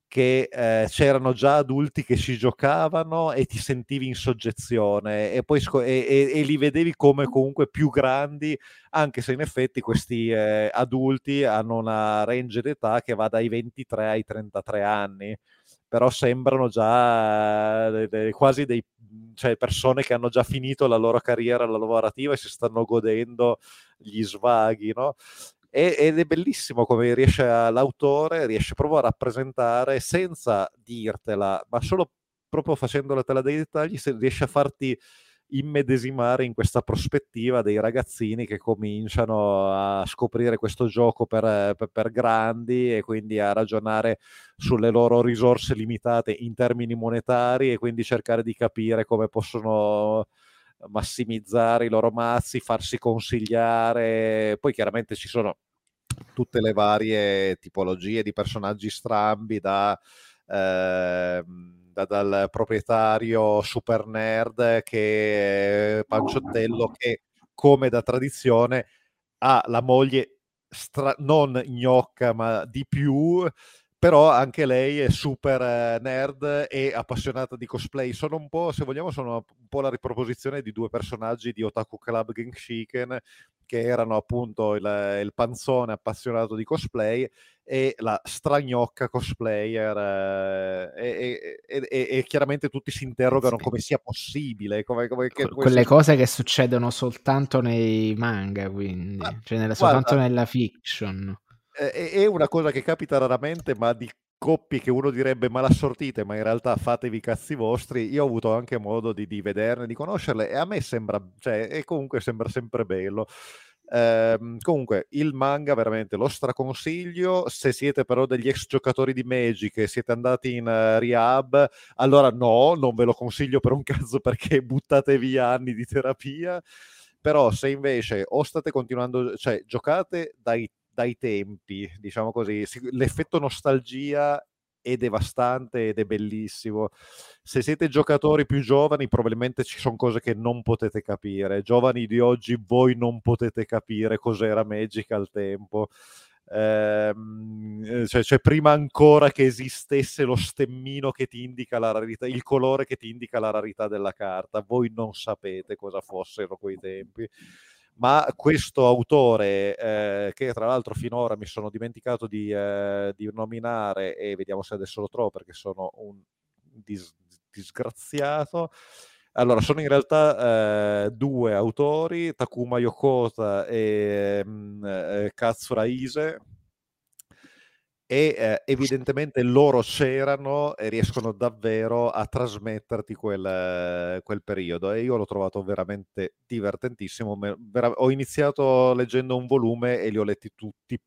che eh, c'erano già adulti che si giocavano e ti sentivi in soggezione e poi sco- e, e, e li vedevi come comunque più grandi, anche se in effetti questi eh, adulti hanno una range d'età che va dai 23 ai 33 anni, però sembrano già eh, de- quasi dei cioè persone che hanno già finito la loro carriera lavorativa e si stanno godendo gli svaghi, no? Ed è bellissimo come riesce a, l'autore riesce proprio a rappresentare senza dirtela, ma solo proprio facendola dei dettagli, riesce a farti immedesimare in questa prospettiva dei ragazzini che cominciano a scoprire questo gioco per, per, per, grandi e quindi a ragionare sulle loro risorse limitate in termini monetari e quindi cercare di capire come possono massimizzare i loro mazzi, farsi consigliare. Poi chiaramente ci sono tutte le varie tipologie di personaggi strambi da... Eh, da, dal proprietario super nerd che Panciottello che come da tradizione ha la moglie stra- non gnocca ma di più però anche lei è super eh, nerd e appassionata di cosplay. Sono un po', se vogliamo, sono un po' la riproposizione di due personaggi di Otaku Club Genshiken che erano appunto il, il panzone appassionato di cosplay e la stragnocca cosplayer eh, e, e, e, e, chiaramente tutti si interrogano come sia possibile come, come que- quelle cose che succedono soltanto nei manga quindi. Ah, cioè nella, soltanto nella fiction è una cosa che capita raramente, ma di coppie che uno direbbe malassortite, ma in realtà fatevi i cazzi vostri. Io ho avuto anche modo di, di vederne, di conoscerle, e a me sembra, cioè, e comunque sembra sempre bello. Ehm, comunque, il manga veramente lo straconsiglio. Se siete però degli ex giocatori di Magic e siete andati in uh, rehab, allora no, non ve lo consiglio per un cazzo perché buttate via anni di terapia. Però se invece o state continuando, cioè giocate dai dai tempi, diciamo così. L'effetto nostalgia è devastante ed è bellissimo. Se siete giocatori più giovani, probabilmente ci sono cose che non potete capire. Giovani di oggi, voi non potete capire cos'era Magic al tempo. Ehm, cioè, cioè, prima ancora che esistesse lo stemmino che ti indica la rarità, il colore che ti indica la rarità della carta, voi non sapete cosa fossero quei tempi. Ma questo autore, eh, che tra l'altro finora mi sono dimenticato di, eh, di, nominare, e vediamo se adesso lo trovo perché sono un dis- disgraziato, allora, sono in realtà eh, due autori, Takuma Yokota e mh, mm, eh, Katsura Ise, e eh, evidentemente loro c'erano e riescono davvero a trasmetterti quel, quel periodo e io l'ho trovato veramente divertentissimo. Vera- ho iniziato leggendo un volume e li ho letti tutti,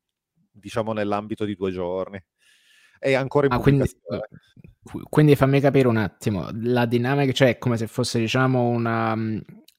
diciamo, nell'ambito di due giorni è ancora in ah, quindi, quindi, fammi capire un attimo, la dinamica, cioè è come se fosse diciamo una,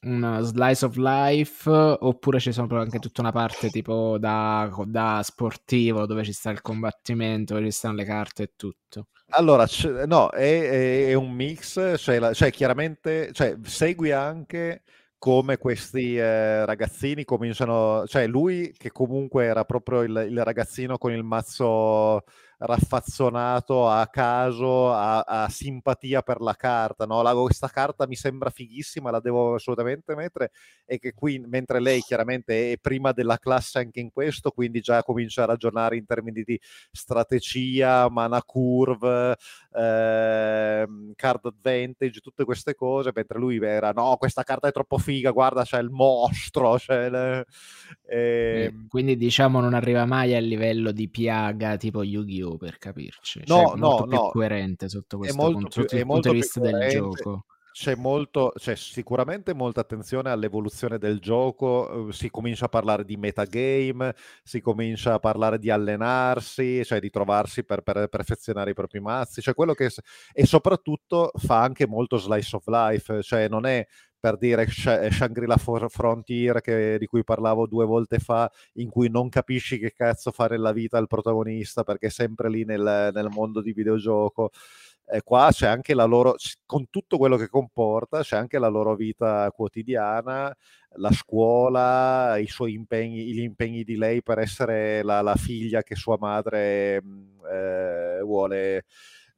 una slice of life oppure ci sono anche tutta una parte tipo da, da sportivo dove ci sta il combattimento, dove ci stanno le carte e tutto? Allora, no, è, è, un mix, cioè, la, cioè chiaramente cioè, segui anche come questi eh, ragazzini cominciano, cioè lui che comunque era proprio il, il ragazzino con il mazzo raffazzonato a caso, a, a, simpatia per la carta, no? La, questa carta mi sembra fighissima, la devo assolutamente mettere, e che qui, mentre lei chiaramente è prima della classe anche in questo, quindi già comincia a ragionare in termini di strategia, mana curve, eh, card advantage, tutte queste cose, mentre lui era, no, questa carta è troppo figa, guarda, c'è il mostro, c'è le... eh, quindi diciamo non arriva mai a livello di piaga tipo Yu-Gi-Oh! Per capirci. No, cioè, no, molto più no. coerente sotto questo punto, più, sotto il punto di vista del gioco. C'è, molto, c'è sicuramente molta attenzione all'evoluzione del gioco, si comincia a parlare di metagame, si comincia a parlare di allenarsi, cioè di trovarsi per, per perfezionare i propri mazzi, cioè quello che, e soprattutto fa anche molto slice of life, cioè non è per dire Shangri-La Frontier che, di cui parlavo due volte fa, in cui non capisci che cazzo fa nella vita il protagonista perché è sempre lì nel, nel mondo di videogioco. E qua c'è anche la loro, con tutto quello che comporta, c'è anche la loro vita quotidiana, la scuola, i suoi impegni, gli impegni di lei per essere la, la figlia che sua madre eh, vuole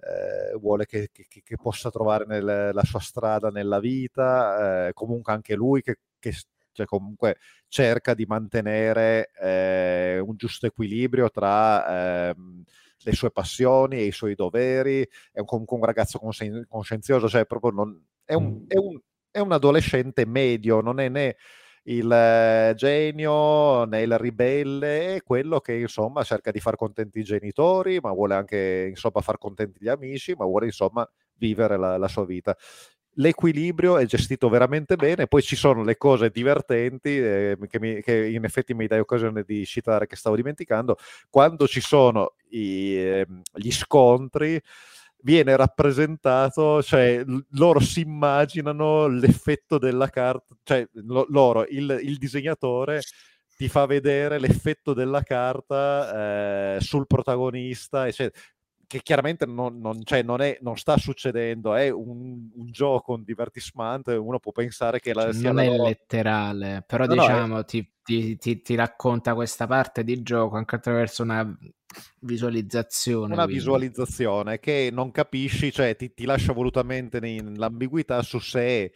eh, vuole che, che, che, possa trovare nel, la sua strada nella vita, eh, comunque anche lui che, che cioè comunque cerca di mantenere eh, un giusto equilibrio tra ehm, le sue passioni e i suoi doveri, è un, comunque un ragazzo consci- conscienzioso, cioè proprio non, è, un, è, un, è un adolescente medio, non è né il genio né il ribelle quello che insomma cerca di far contenti i genitori, ma vuole anche insomma far contenti gli amici, ma vuole insomma vivere la, la sua vita. L'equilibrio è gestito veramente bene, poi ci sono le cose divertenti eh, che, mi, che, in effetti mi dai occasione di citare che stavo dimenticando, quando ci sono i, eh, gli scontri viene rappresentato, cioè loro si immaginano l'effetto della carta, cioè lo, loro, il, il, disegnatore ti fa vedere l'effetto della carta eh, sul protagonista, eccetera che chiaramente non, non, cioè non, è, non, sta succedendo, è un, un, gioco, un divertissement, uno può pensare che la, cioè, sia... Non è loro... letterale, però no, diciamo no, è... ti, ti, ti, ti, racconta questa parte di gioco anche attraverso una visualizzazione. Una quindi. visualizzazione che non capisci, cioè ti, lascia volutamente nell'ambiguità su se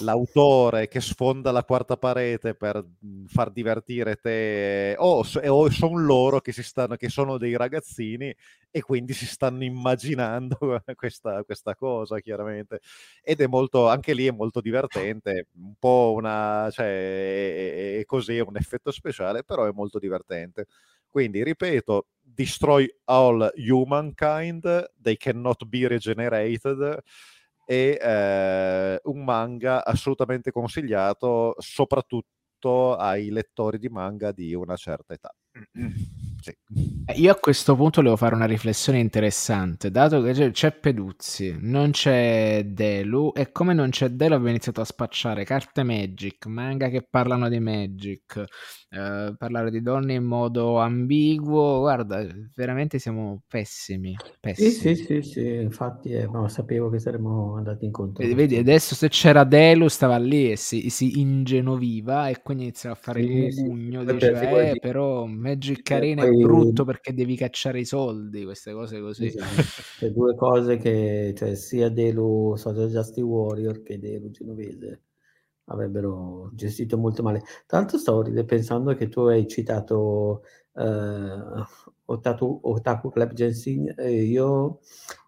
l'autore che sfonda la quarta parete per mhmm, far divertire te o, o sono loro che, si stanno, che sono dei ragazzini e quindi si stanno immaginando questa, questa cosa chiaramente ed è molto anche lì è molto divertente un po' una cioè è, è così è un effetto speciale però è molto divertente quindi ripeto destroy all humankind they cannot be regenerated è eh, un manga assolutamente consigliato soprattutto ai lettori di manga di una certa età. Sì. Eh, io a questo punto devo fare una riflessione interessante, dato che c'è Peduzzi, non c'è Delu e come non c'è Delu abbiamo iniziato a spacciare carte Magic, manga che parlano di Magic, eh, parlare di donne in modo ambiguo, guarda, veramente siamo pessimi. pessimi. Sì, sì, sì, sì, infatti eh, no, sapevo che saremmo andati incontro. Vedi, vedi, adesso se c'era Delu stava lì e si, si ingenoviva e quindi iniziava a fare sì, il mugugno, sì. diceva, eh, però Magic è brutto perché devi cacciare i soldi, queste cose così. Esatto. Cioè, due cose che cioè, sia Delu Social Justice Warrior che Delu Genovese avrebbero gestito molto male. Tra l'altro stavo pensando che tu hai citato eh, Otaku, Otaku Club Jensen, e io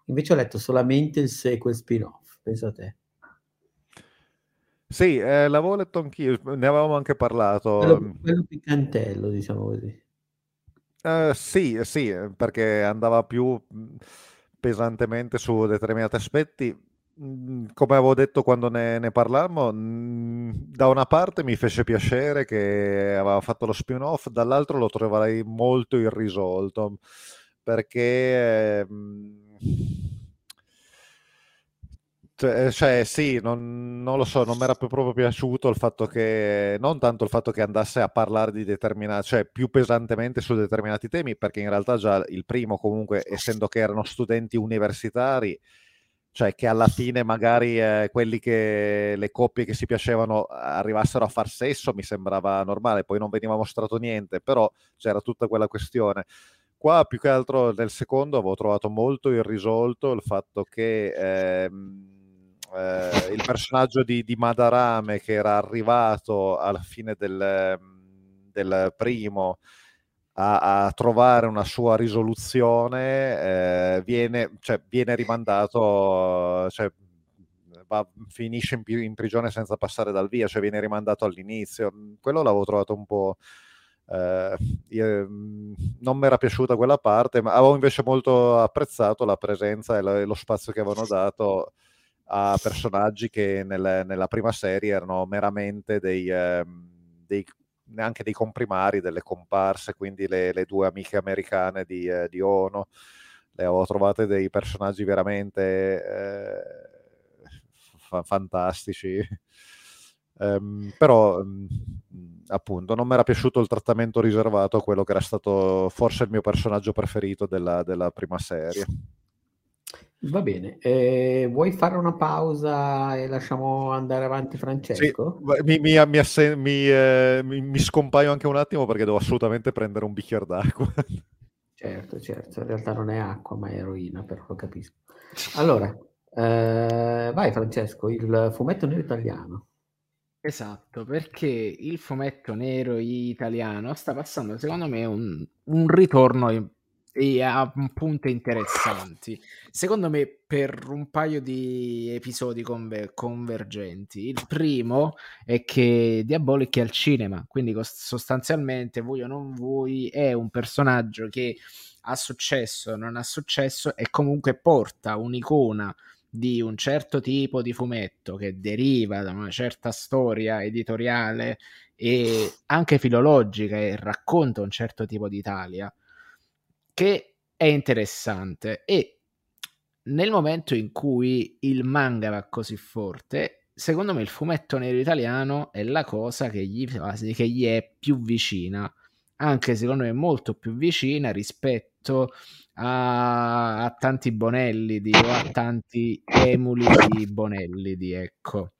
invece ho letto solamente il sequel spin-off, pensa a te. Sì, eh, l'avevo letto anch'io, ne avevamo anche parlato. Quello, quello piccantello, diciamo così. Uh, sì, sì, perché andava più pesantemente su determinati aspetti. Come avevo detto quando ne, ne parlammo, da una parte mi fece piacere che aveva fatto lo spin-off, dall'altro lo troverei molto irrisolto, perché... Eh, cioè, cioè, sì, non, non, lo so, non mi era proprio piaciuto il fatto che, non tanto il fatto che andasse a parlare di determinati, cioè più pesantemente su determinati temi, perché in realtà già il primo comunque, essendo che erano studenti universitari, cioè che alla fine magari eh, quelli che, le coppie che si piacevano arrivassero a far sesso mi sembrava normale, poi non veniva mostrato niente, però c'era tutta quella questione. Qua più che altro nel secondo avevo trovato molto irrisolto il fatto che... Ehm, eh, il personaggio di, di, Madarame che era arrivato alla fine del, del primo a, a, trovare una sua risoluzione eh, viene, cioè, viene, rimandato, cioè, va, finisce in, in, prigione senza passare dal via, cioè viene rimandato all'inizio. Quello l'avevo trovato un po'... Eh, io, non mi era piaciuta quella parte, ma avevo invece molto apprezzato la presenza e lo, e lo spazio che avevano dato a personaggi che nel, nella prima serie erano meramente dei, eh, dei, neanche dei comprimari, delle comparse, quindi le, le due amiche americane di, eh, di, Ono. Le ho trovate dei personaggi veramente eh, fa- fantastici. Um, però um, appunto non mi era piaciuto il trattamento riservato a quello che era stato forse il mio personaggio preferito della, della prima serie. Va bene, eh, vuoi fare una pausa e lasciamo andare avanti Francesco? Sì, mi, mi, mi, assen- eh, mi, scompaio anche un attimo perché devo assolutamente prendere un bicchiere d'acqua. Certo, certo, in realtà non è acqua ma è eroina, però lo capisco. Allora, eh, vai Francesco, il fumetto nero italiano. Esatto, perché il fumetto nero italiano sta passando secondo me un, un ritorno e ha punte interessanti. Secondo me, per un paio di episodi conver- convergenti. Il primo è che Diabolic è al cinema, quindi sostanzialmente, voi o non voi, è un personaggio che ha successo, non ha successo e comunque porta un'icona di un certo tipo di fumetto che deriva da una certa storia editoriale e anche filologica e racconta un certo tipo di Italia che è interessante. E nel momento in cui il manga va così forte, secondo me il fumetto nero italiano è la cosa che gli, che gli è più vicina, anche secondo me molto più vicina rispetto a, a tanti Bonelli di, o a tanti emuli di Bonelli di ecco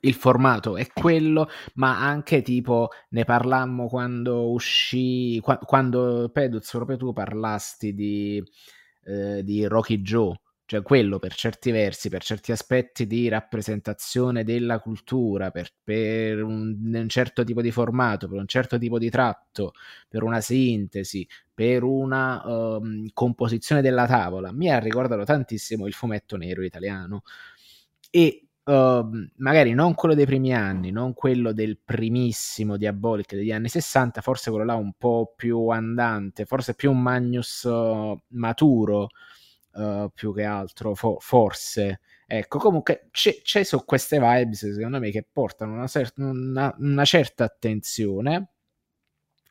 il formato è quello, ma anche tipo ne parlammo quando uscì, qua, quando Peduz, proprio tu parlasti di, eh, di Rocky Joe, cioè quello per certi versi, per certi aspetti di rappresentazione della cultura, per, per un, un, certo tipo di formato, per un certo tipo di tratto, per una sintesi, per una um, composizione della tavola, mi ha ricordato tantissimo il fumetto nero italiano. E Uh, magari non quello dei primi anni, non quello del primissimo Diabolic degli anni 60, forse quello là un po' più andante, forse più un Magnus uh, maturo uh, più che altro, fo- forse. Ecco, comunque c'è, c'è, su queste vibes, secondo me, che portano una, cer- una, una certa attenzione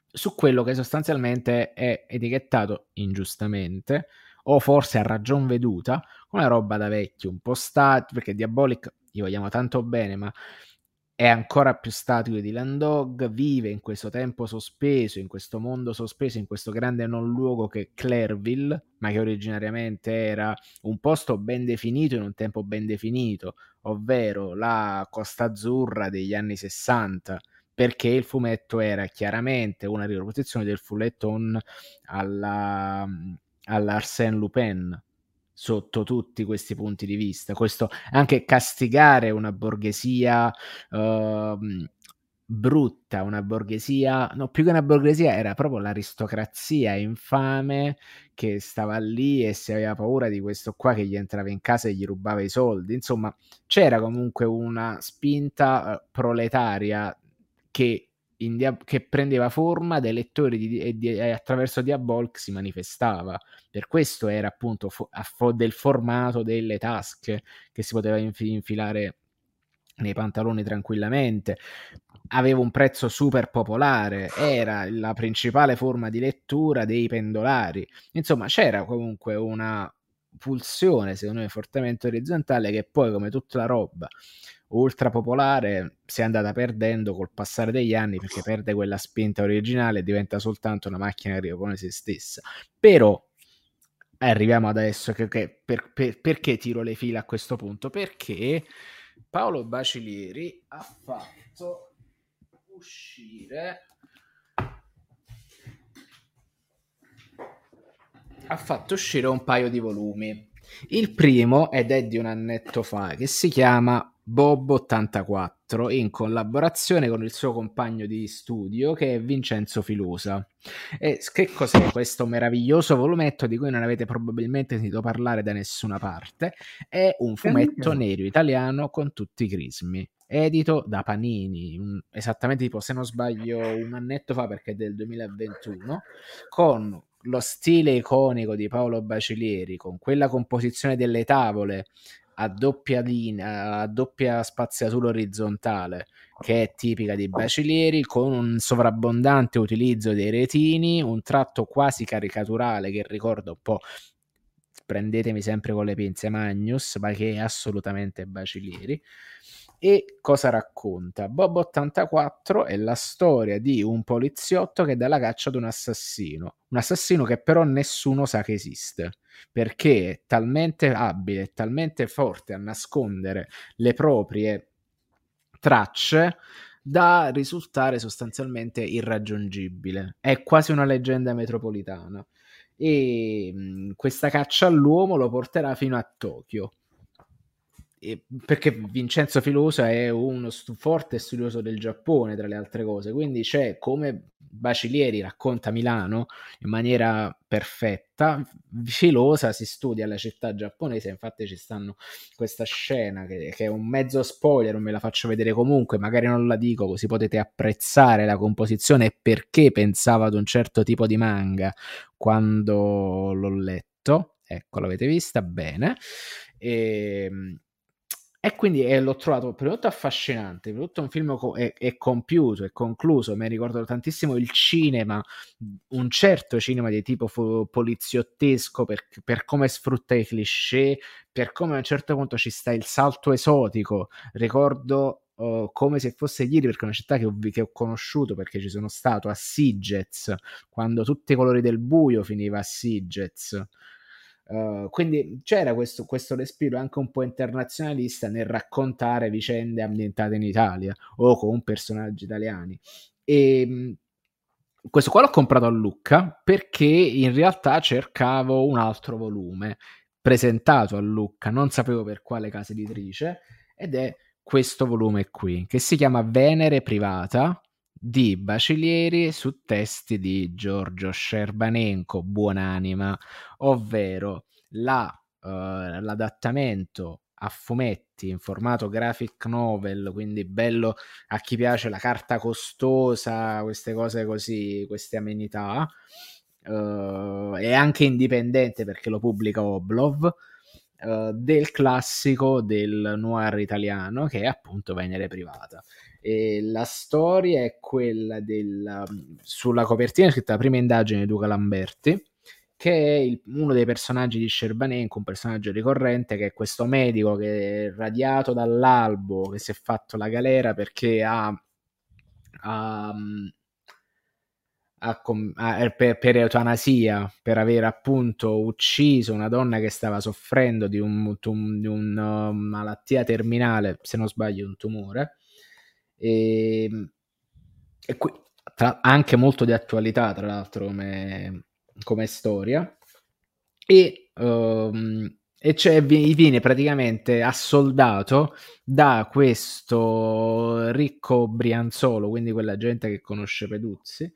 su quello che sostanzialmente è etichettato ingiustamente o forse a ragion veduta una roba da vecchio, un po' statico, perché Diabolic gli vogliamo tanto bene, ma è ancora più statico di Landog, vive in questo tempo sospeso, in questo mondo sospeso, in questo grande non luogo che è Clairville, ma che originariamente era un posto ben definito in un tempo ben definito, ovvero la Costa Azzurra degli anni 60, perché il fumetto era chiaramente una riproposizione del fulleton alla, all'Arsène Lupin sotto tutti questi punti di vista. Questo anche castigare una borghesia uh, brutta, una borghesia, no, più che una borghesia era proprio l'aristocrazia infame che stava lì e si aveva paura di questo qua che gli entrava in casa e gli rubava i soldi. Insomma, c'era comunque una spinta uh, proletaria che dia- che prendeva forma dai lettori di, e, di, e, attraverso Diabolk si manifestava. Per questo era appunto fo- fo- del formato delle tasche che si poteva inf- infilare nei pantaloni tranquillamente. Aveva un prezzo super popolare, era la principale forma di lettura dei pendolari. Insomma, c'era comunque una pulsione, secondo me, fortemente orizzontale che poi, come tutta la roba ultra popolare si è andata perdendo col passare degli anni perché perde quella spinta originale e diventa soltanto una macchina che ripone se stessa. Però arriviamo adesso che, che per, per, perché tiro le fila a questo punto? Perché Paolo Bacilieri ha fatto uscire ha fatto uscire un paio di volumi. Il primo ed è di un annetto fa che si chiama Bob84 in collaborazione con il suo compagno di studio che è Vincenzo Filosa. E che cos'è questo meraviglioso volumetto di cui non avete probabilmente sentito parlare da nessuna parte? È un fumetto nero italiano con tutti i crismi, edito da Panini, un, esattamente tipo se non sbaglio un annetto fa perché è del 2021, con lo stile iconico di Paolo Bacilieri, con quella composizione delle tavole a doppia linea, a doppia spaziatura orizzontale, che è tipica di Bacilieri, con un sovrabbondante utilizzo dei retini, un tratto quasi caricaturale che ricorda un po' prendetemi sempre con le pinze Magnus, ma che è assolutamente Bacilieri. E cosa racconta? Bob 84 è la storia di un poliziotto che dà la caccia ad un assassino, un assassino che però nessuno sa che esiste, perché è talmente abile, è talmente forte a nascondere le proprie tracce da risultare sostanzialmente irraggiungibile. È quasi una leggenda metropolitana. E mh, questa caccia all'uomo lo porterà fino a Tokyo perché Vincenzo Filosa è uno stu- forte studioso del Giappone, tra le altre cose, quindi c'è come Bacilieri racconta Milano in maniera perfetta, Filosa si studia la città giapponese, infatti ci stanno questa scena che, che, è un mezzo spoiler, non me la faccio vedere comunque, magari non la dico così potete apprezzare la composizione e perché pensavo ad un certo tipo di manga quando l'ho letto. Ecco, l'avete vista bene. E, ehm, e quindi eh, l'ho trovato tutto affascinante, tutto un film co- è, è, compiuto, è concluso, mi ricordo tantissimo il cinema, un certo cinema di tipo fo- poliziottesco per, per, come sfrutta i cliché, per come a un certo punto ci sta il salto esotico, ricordo uh, come se fosse ieri perché è una città che ho, che ho conosciuto perché ci sono stato a Sigez, quando tutti i colori del buio finiva a Sigez Uh, quindi c'era questo, questo, respiro anche un po' internazionalista nel raccontare vicende ambientate in Italia o con personaggi italiani. E ehm, questo qua l'ho comprato a Lucca perché in realtà cercavo un altro volume presentato a Lucca, non sapevo per quale casa editrice, ed è questo volume qui che si chiama Venere Privata di Bacilieri su testi di Giorgio Scerbanenko, buonanima, ovvero la, uh, l'adattamento a fumetti in formato graphic novel, quindi bello a chi piace la carta costosa, queste cose così, queste amenità, uh, e anche indipendente perché lo pubblica Oblov. Uh, del classico del noir italiano che è appunto Venere Privata. E la storia è quella del, sulla copertina scritta la prima indagine di Duca Lamberti, che è il, uno dei personaggi di Scerbanenko, un personaggio ricorrente, che è questo medico che è radiato dall'albo, che si è fatto la galera perché ha, ha, ha, ha per, per, eutanasia, per aver appunto ucciso una donna che stava soffrendo di, un, di una malattia terminale, se non sbaglio un tumore, e, ehm, e qui, tra, anche molto di attualità, tra l'altro, come, come storia. E, um, e cioè viene praticamente assoldato da questo ricco Brianzolo, quindi quella gente che conosce Peduzzi,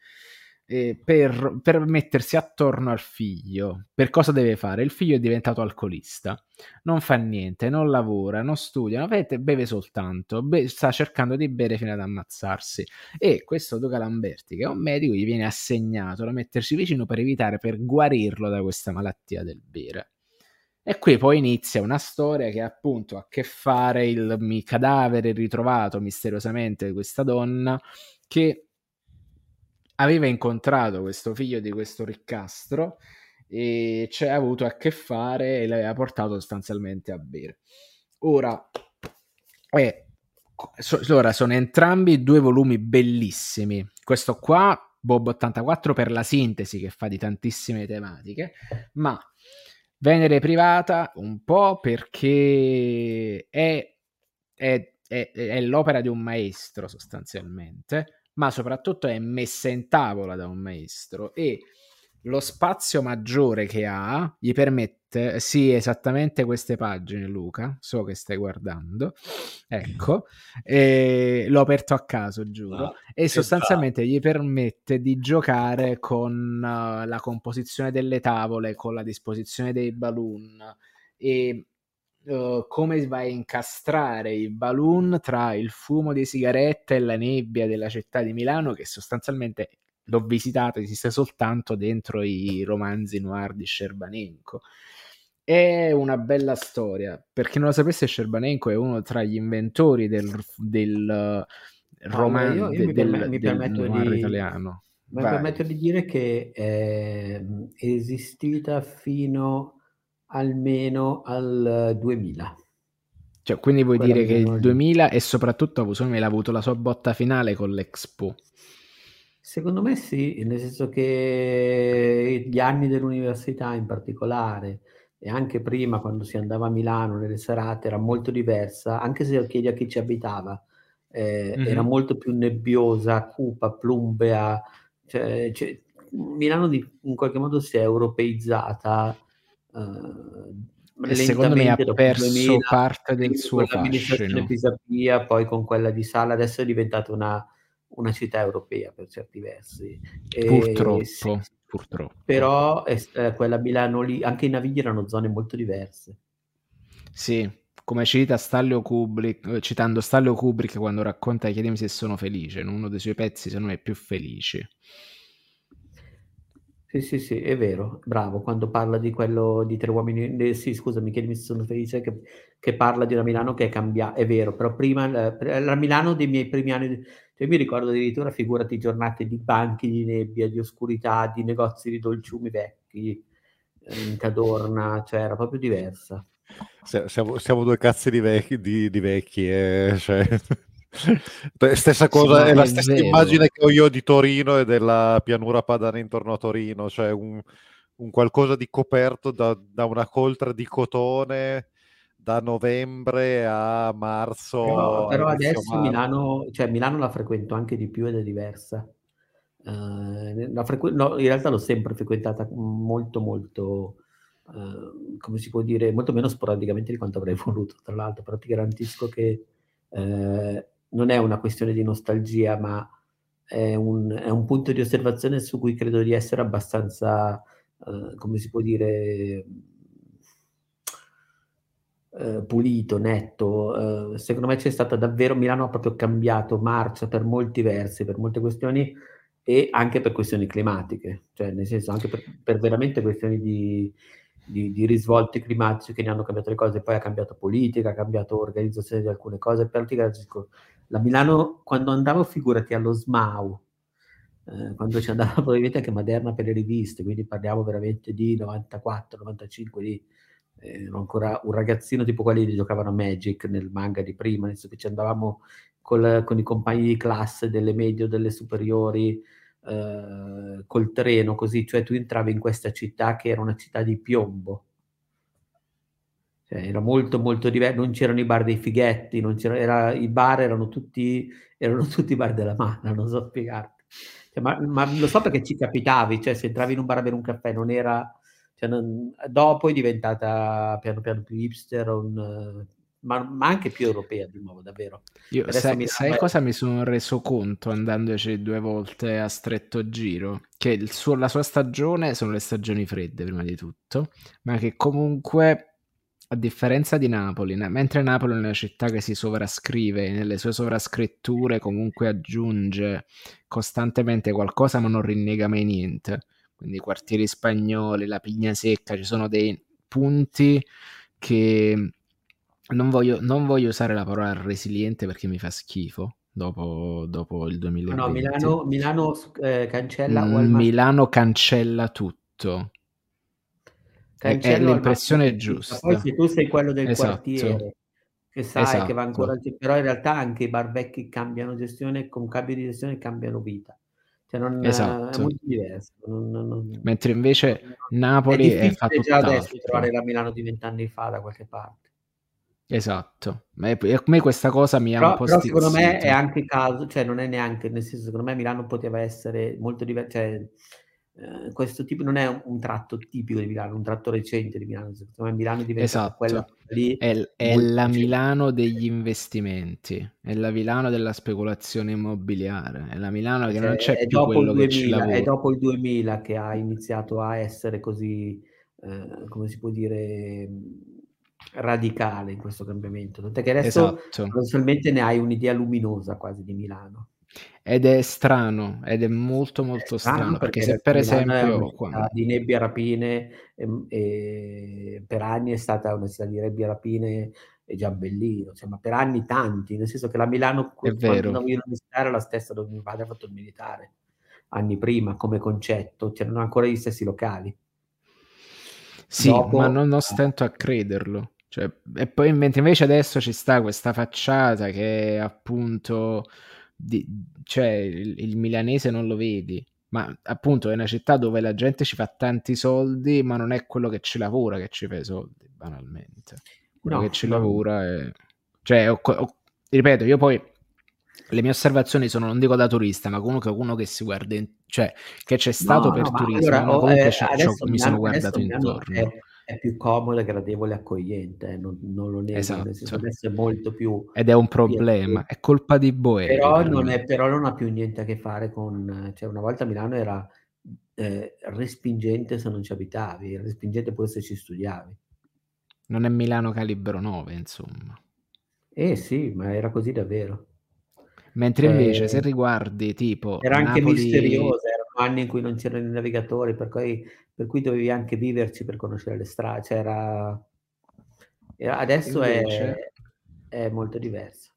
eh, per, per, mettersi attorno al figlio. Per cosa deve fare? Il figlio è diventato alcolista, non fa niente, non lavora, non studia, vede, beve soltanto, be- sta cercando di bere fino ad ammazzarsi. E questo Duca Lamberti, che è un medico, gli viene assegnato da mettersi vicino per evitare, per guarirlo da questa malattia del bere. E qui poi inizia una storia che appunto ha a che fare il cadavere ritrovato misteriosamente di questa donna che aveva incontrato questo figlio di questo riccastro e ci ha avuto a che fare e l'aveva portato sostanzialmente a bere. Ora, eh, so, ora sono entrambi due volumi bellissimi. Questo qua, Bob 84 per la sintesi che fa di tantissime tematiche, ma Venere privata un po' perché è, è, è, è l'opera di un maestro sostanzialmente ma soprattutto è messa in tavola da un maestro e lo spazio maggiore che ha gli permette, sì, esattamente queste pagine, Luca, so che stai guardando, ecco, l'ho aperto a caso, giuro, ah, e sostanzialmente gli permette di giocare con uh, la composizione delle tavole, con la disposizione dei balloon e uh, come vai a incastrare i balloon tra il fumo di sigarette e la nebbia della città di Milano, che sostanzialmente l'ho visitato, esiste soltanto dentro i romanzi noir di Scerbanenko. È una bella storia. Per chi non lo sapesse, Scerbanenko è uno tra gli inventori del, del uh, romanzo del, del, mi permetto noir di... italiano. Mi permetto di dire che è esistita fino almeno al 2000. Cioè, quindi vuoi Quella dire che il 2000 e soprattutto secondo me ha avuto la sua botta finale con l'Expo? Secondo me sì, nel senso che gli anni dell'università in particolare e anche prima quando si andava a Milano nelle serate era molto diversa, anche se chiedi a chi ci abitava, eh, mm-hmm. era molto più nebbiosa, cupa, plumbea, cioè, cioè, Milano di, in qualche modo si è europeizzata Uh, secondo me ha perso 2000, parte del suo fascino. Pisapia, poi con quella di Sala, adesso è diventata una, una città europea per certi versi. E, purtroppo, sì, purtroppo. Però eh, quella Milano lì, anche i navigli erano zone molto diverse. Sì, come cita Stanley Kubrick, eh, citando Stanley Kubrick quando racconta Chiedimi se sono felice, in uno dei suoi pezzi secondo me più felici. Sì, sì, sì, è vero, bravo, quando parla di quello di tre uomini, eh, sì, scusami, che mi sono felice che, che parla di una Milano che è cambiata, è vero, però prima la, la Milano dei miei primi anni, cioè mi ricordo addirittura, figurati, giornate di banchi di nebbia, di oscurità, di negozi di dolciumi vecchi, eh, in Cadorna, cioè era proprio diversa. Siamo, siamo due cazzi di vecchi, di, di vecchi eh, cioè... Stessa cosa, sì, è la stessa vero. immagine che ho io di Torino e della pianura padana intorno a Torino, cioè un, un qualcosa di coperto da, da, una coltre di cotone da novembre a marzo. Però, però adesso Milano, cioè Milano la frequento anche di più ed è diversa. Uh, frequ- no, in realtà l'ho sempre frequentata molto molto uh, come si può dire molto meno sporadicamente di quanto avrei voluto tra l'altro però ti garantisco che uh, non è una questione di nostalgia, ma è un, è un punto di osservazione su cui credo di essere abbastanza, eh, come si può dire, eh, pulito, netto. Eh, secondo me c'è stata davvero, Milano ha proprio cambiato marcia per molti versi, per molte questioni e anche per questioni climatiche, cioè nel senso anche per, per veramente questioni di, di, di, risvolti climatici che ne hanno cambiato le cose, poi ha cambiato politica, ha cambiato organizzazione di alcune cose, per ti capisco la Milano, quando andavo, figurati allo SMAU, eh, quando ci andava probabilmente anche Maderna per le riviste, quindi parliamo veramente di 94, 95, di, eh, ancora un ragazzino tipo quelli che giocavano a Magic nel manga di prima, nel che ci andavamo col, con i compagni di classe delle medie o delle superiori, eh, col treno, così, cioè tu entravi in questa città che era una città di piombo, era molto molto diverso, non c'erano i bar dei fighetti, non c'era, era, i bar erano tutti, erano tutti bar della mano, non so spiegarti. Cioè, ma, ma, lo so perché ci capitavi, cioè se entravi in un bar a bere un caffè non era... Cioè non, dopo è diventata piano piano più hipster, un, ma, ma, anche più europea di nuovo, davvero. Io, sai, sai cosa mi sono reso conto andandoci due volte a stretto giro? Che suo, la sua stagione sono le stagioni fredde, prima di tutto, ma che comunque a differenza di Napoli, mentre Napoli è una città che si sovrascrive, nelle sue sovrascritture comunque aggiunge costantemente qualcosa ma non rinnega mai niente. Quindi i quartieri spagnoli, la pigna secca, ci sono dei punti che non voglio, non voglio usare la parola resiliente perché mi fa schifo dopo, dopo il 2020. No, Milano, Milano eh, cancella mm, Milano cancella tutto. Cancella l'impressione è giusta. Poi se tu sei quello del esatto. quartiere che sai esatto. che va ancora, però in realtà anche i bar vecchi cambiano gestione, con cambio di gestione cambiano vita. Cioè non, esatto. è molto diverso. Non, non, Mentre invece Napoli è, è fatto già adesso trovare la Milano di vent'anni fa da qualche parte. Esatto, ma a me questa cosa mi ha un po' però secondo me è anche caso, cioè non è neanche, nel senso secondo me Milano poteva essere molto diverso, cioè eh, questo tipo non è un, tratto tipico di Milano, un tratto recente di Milano, secondo me Milano diventa esatto. quella lì. È, è la Milano degli investimenti, è la Milano della speculazione immobiliare, è la Milano che non c'è è più quello 2000, che ci lavora. È dopo il 2000 che ha iniziato a essere così, eh, come si può dire radicale in questo cambiamento. Tant'è che adesso esatto. ne hai un'idea luminosa quasi di Milano. Ed è strano, ed è molto molto è strano, strano, perché, perché se per esempio... Qua... Di nebbia rapine, e, e, per anni è stata una città di nebbia rapine e giambellino, cioè, ma per anni tanti, nel senso che la Milano, è quando dovevo iniziare, la stessa dove mio padre ha fatto il militare, anni prima, come concetto, c'erano ancora gli stessi locali. Sì, Dopo, ma non, non stento a crederlo. Cioè, e poi mentre invece adesso ci sta questa facciata che appunto, di, cioè il, il, milanese non lo vedi, ma appunto è una città dove la gente ci fa tanti soldi, ma non è quello che ci lavora che ci fa i soldi, banalmente. Quello no, che ci no. lavora è... Cioè, ho, ho, ripeto, io poi le mie osservazioni sono, non dico da turista, ma comunque uno che si guarda, in, cioè che c'è stato no, per turismo, allora, comunque eh, mi sono guardato intorno. È è più comodo, gradevole e accogliente, eh, non, non, lo nego, esatto. adesso è molto più... Ed è un problema, è colpa di Boe. Però però non ha più niente a che fare con... Cioè una volta Milano era eh, respingente se non ci abitavi, respingente pure se ci studiavi. Non è Milano calibro 9, insomma. Eh sì, ma era così davvero. Mentre invece eh, se riguardi tipo... Era anche Napoli... misteriosa, erano anni in cui non c'erano i navigatori, per cui per cui dovevi anche viverci per conoscere le strade, cioè era... era adesso Invece... è, è molto diverso.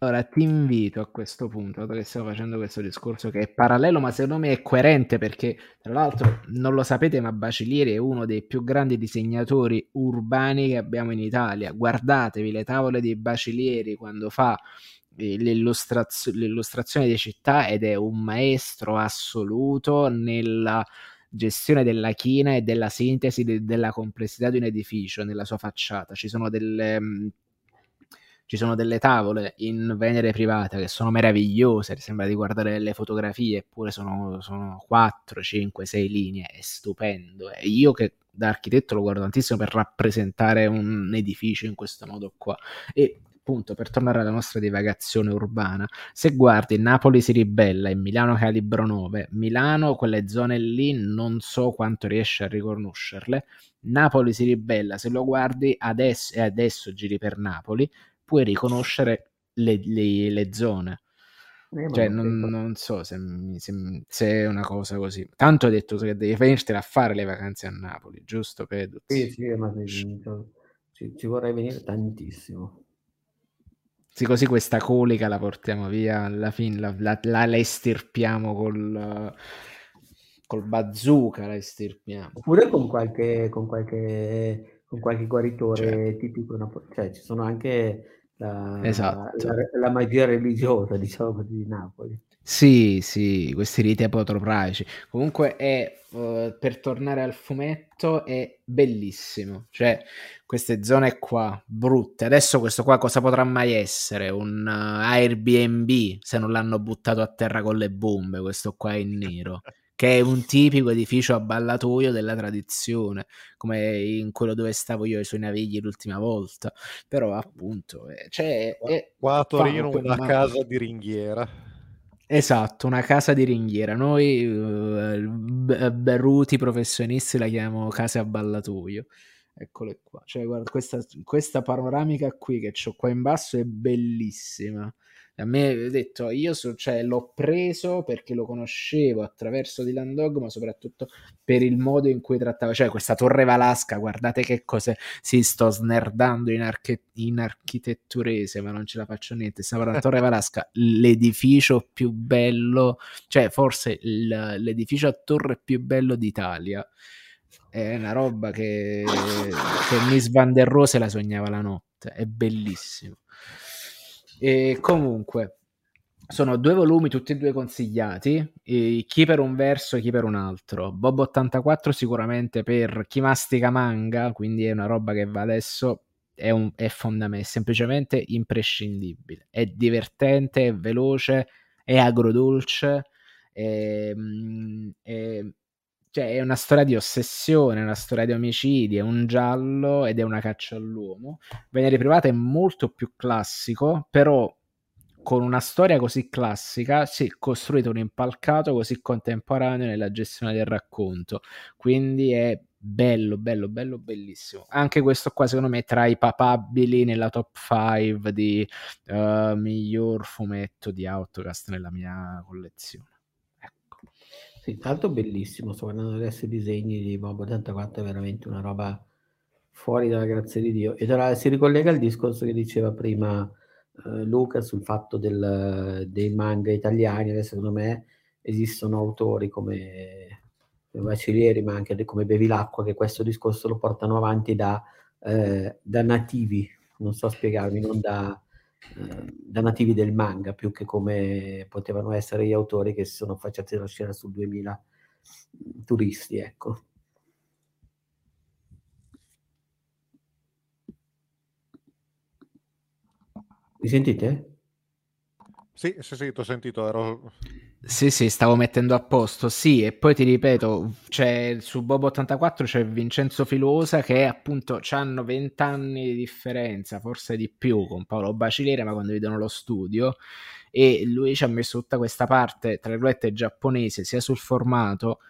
Allora ti invito a questo punto, dato che stiamo facendo questo discorso che è parallelo, ma secondo me è coerente perché, tra l'altro, non lo sapete, ma Bacilieri è uno dei più grandi disegnatori urbani che abbiamo in Italia. Guardatevi le tavole di Bacilieri quando fa eh, l'illustrazio- l'illustrazione di città ed è un maestro assoluto nella gestione della china e della sintesi de- della complessità di un edificio nella sua facciata. Ci sono delle, mh, mm, ci sono delle tavole in Venere privata che sono meravigliose, sembra di guardare le fotografie, eppure sono, sono 4, 5, 6 linee, è stupendo. E io che da architetto lo guardo tantissimo per rappresentare un edificio in questo modo qua. E appunto per tornare alla nostra divagazione urbana, se guardi Napoli si ribella e Milano calibro 9, Milano quelle zone lì non so quanto riesci a riconoscerle, Napoli si ribella, se lo guardi adesso e adesso giri per Napoli, puoi riconoscere le, le, le zone. Eh, cioè, non, non, so se, se, se, è una cosa così. Tanto hai detto che devi venirtene a fare le vacanze a Napoli, giusto Pedro? Sì, sì, ma ci, ci vorrei venire tantissimo. Sì, così questa colica la portiamo via alla fine, la, la, la, la estirpiamo col, col bazooka, la estirpiamo. Oppure con qualche, con qualche, con qualche guaritore cioè. tipico, cioè ci sono anche la, esatto. la, la, magia religiosa, diciamo di Napoli. Sì, sì, questi riti apotropraici. Comunque è, uh, per tornare al fumetto, è bellissimo. Cioè, queste zone qua, brutte. Adesso questo qua cosa potrà mai essere? Un uh, Airbnb, se non l'hanno buttato a terra con le bombe, questo qua in nero. che è un tipico edificio a ballatoio della tradizione, come in quello dove stavo io ai suoi navigli l'ultima volta. Però appunto, eh, cioè, qua a Torino una casa di ringhiera. Esatto, una casa di ringhiera. Noi uh, berruti professionisti la chiamiamo casa a ballatoio. Eccole qua. Cioè, guarda, questa, questa panoramica qui che ho qua in basso è bellissima a me ho detto io so, cioè, l'ho preso perché lo conoscevo attraverso Dylan Dog ma soprattutto per il modo in cui trattava cioè questa torre Valasca guardate che cose si sto snerdando in, arche- in architetturese ma non ce la faccio niente. Stiamo parlando torre Valasca l'edificio più bello cioè forse il, l'edificio a torre più bello d'Italia. È una roba che, che Miss Van der Rose la sognava la notte è bellissimo e comunque, sono due volumi, tutti e due consigliati, chi per un verso e chi per un altro. Bob 84 sicuramente per chi mastica manga, quindi è una roba che va adesso, è, un, è fondamentale, semplicemente imprescindibile. È divertente, è veloce, è agrodolce, è, è, cioè è una storia di ossessione, una storia di omicidi, è un giallo ed è una caccia all'uomo. Venere privata è molto più classico, però con una storia così classica si è costruito un impalcato così contemporaneo nella gestione del racconto. Quindi è bello, bello, bello, bellissimo. Anche questo qua secondo me è tra i papabili nella top 5 di uh, miglior fumetto di Outcast nella mia collezione. Sì, l'altro bellissimo, sto guardando adesso i disegni di Bob 84, è veramente una roba fuori dalla grazia di Dio. E tra, si ricollega al discorso che diceva prima eh, Luca sul fatto del, dei manga italiani, adesso secondo me esistono autori come Bacilieri, ma anche come Bevilacqua, che questo discorso lo portano avanti da, eh, da nativi, non so spiegarmi, non da Ehm, da nativi del manga più che come potevano essere gli autori che si sono affacciati alla scena su 2000 turisti, ecco. Mi sentite? Sì, sì, sì, ti ho sentito, ero... Sì, sì, stavo mettendo a posto, sì, e poi ti ripeto, c'è, su Bob 84 c'è Vincenzo Filosa che appunto hanno 20 anni di differenza, forse di più, con Paolo Bacilere, ma quando vedono lo studio, e lui ci ha messo tutta questa parte, tra virgolette, giapponese, sia sul formato,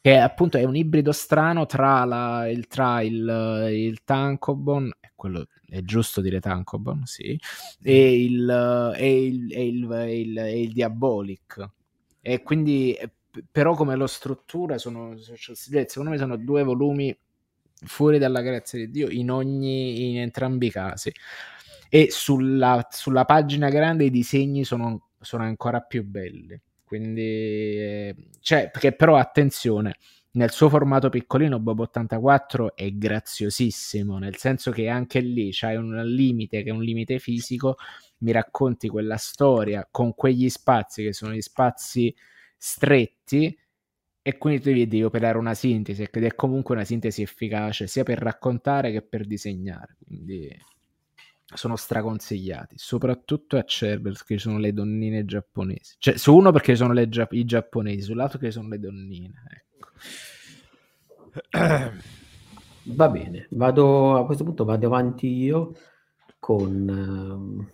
che appunto è un ibrido strano tra, la, il, tra il, il Tankobon, quello è giusto dire Tankobon, sì, e il, e il, e il, e il, e il Diabolic. E quindi, però come lo struttura, sono, secondo me sono due volumi fuori dalla grazia di Dio in, ogni, in entrambi i casi. E sulla, sulla pagina grande i disegni sono, sono ancora più belli. Quindi, cioè, perché però attenzione, nel suo formato piccolino Bob 84 è graziosissimo, nel senso che anche lì c'hai un limite che è un limite fisico, mi racconti quella storia con quegli spazi che sono gli spazi stretti e quindi tu devi, devi operare una sintesi ed è comunque una sintesi efficace sia per raccontare che per disegnare. Quindi sono straconsigliati, soprattutto a Cerbero perché ci sono le donnine giapponesi. Cioè, su uno perché sono le, i giapponesi, sull'altro perché sono le donnine. Ecco. Va bene, vado a questo punto vado avanti io con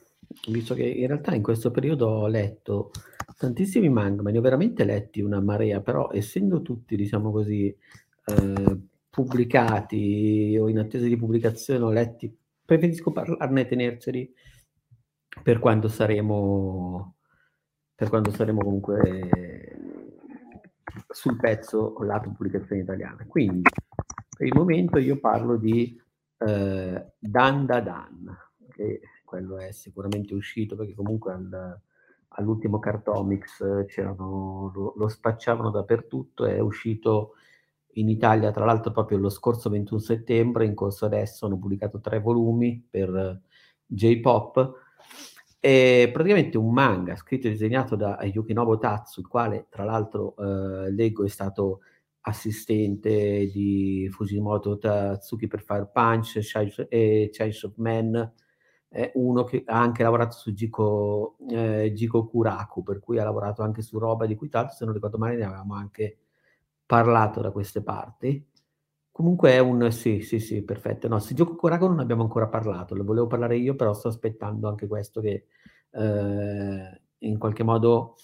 uh, visto che in realtà in questo periodo ho letto tantissimi manga, ma ne ho veramente letti una marea, però essendo tutti, diciamo così, eh, pubblicati o in attesa di pubblicazione ho letti preferisco parlarne e tenerceli per quando saremo per quando saremo comunque sul pezzo con la pubblicazione italiana. Quindi per il momento io parlo di eh, Dan da Dan, che quello è sicuramente uscito perché comunque al, all'ultimo Cartomics lo, lo spacciavano dappertutto, è uscito in Italia, tra l'altro, proprio lo scorso 21 settembre, in corso adesso hanno pubblicato tre volumi per J-Pop. È praticamente un manga scritto e disegnato da Yukinobu Tatsu, il quale tra l'altro eh, leggo è stato assistente di Fujimoto Tatsuki per Fire Punch e Chainsaw of Man, è uno che ha anche lavorato su Jiko, eh, Jiko Kuraku, per cui ha lavorato anche su roba di cui tanto, se non ricordo male, ne avevamo anche parlato da queste parti. Comunque è un sì, sì, sì, perfetto. No, su Jiko Kuraku non abbiamo ancora parlato, lo volevo parlare io, però sto aspettando anche questo che eh, in qualche modo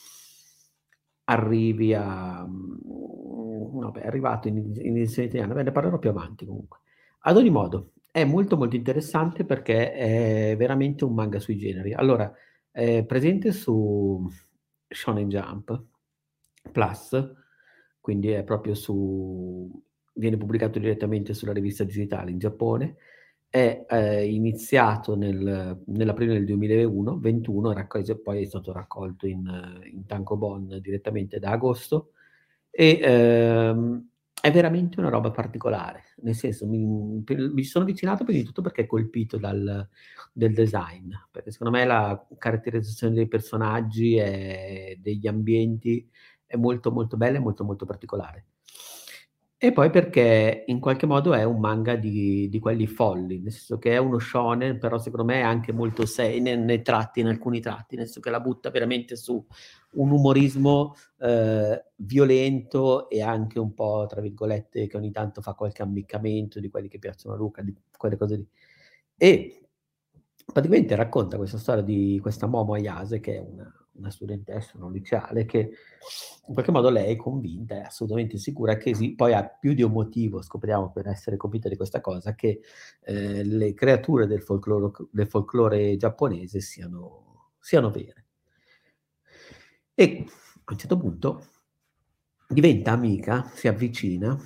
arrivi a... Mm, vabbè, è arrivato in, in edizione italiana, Beh, ne parlerò più avanti comunque. Ad ogni modo, è molto molto interessante perché è veramente un manga sui generi. Allora, è presente su Shonen Jump Plus, quindi è proprio su... viene pubblicato direttamente sulla rivista digitale in Giappone, è eh, iniziato nel, nell'aprile del 2021, 21, raccol- poi è stato raccolto in, in Tankobon direttamente da agosto e ehm, è veramente una roba particolare, nel senso mi, mi sono avvicinato prima di tutto perché è colpito dal design, perché secondo me la caratterizzazione dei personaggi e degli ambienti è molto molto bella e molto molto particolare. E poi perché in qualche modo è un manga di, di quelli folli, nel senso che è uno shonen, però secondo me è anche molto seinen nei tratti, in alcuni tratti, nel senso che la butta veramente su un umorismo eh, violento e anche un po', tra virgolette, che ogni tanto fa qualche ammiccamento di quelli che piacciono a Luca, di quelle cose lì. E praticamente racconta questa storia di questa Momo Ayase, che è una, una studentessa, una liceale, che in qualche modo lei è convinta, è assolutamente sicura che sì, poi ha più di un motivo, scopriamo per essere convinta di questa cosa, che eh, le creature del folklore, del folklore giapponese siano, siano vere. E a un certo punto diventa amica, si avvicina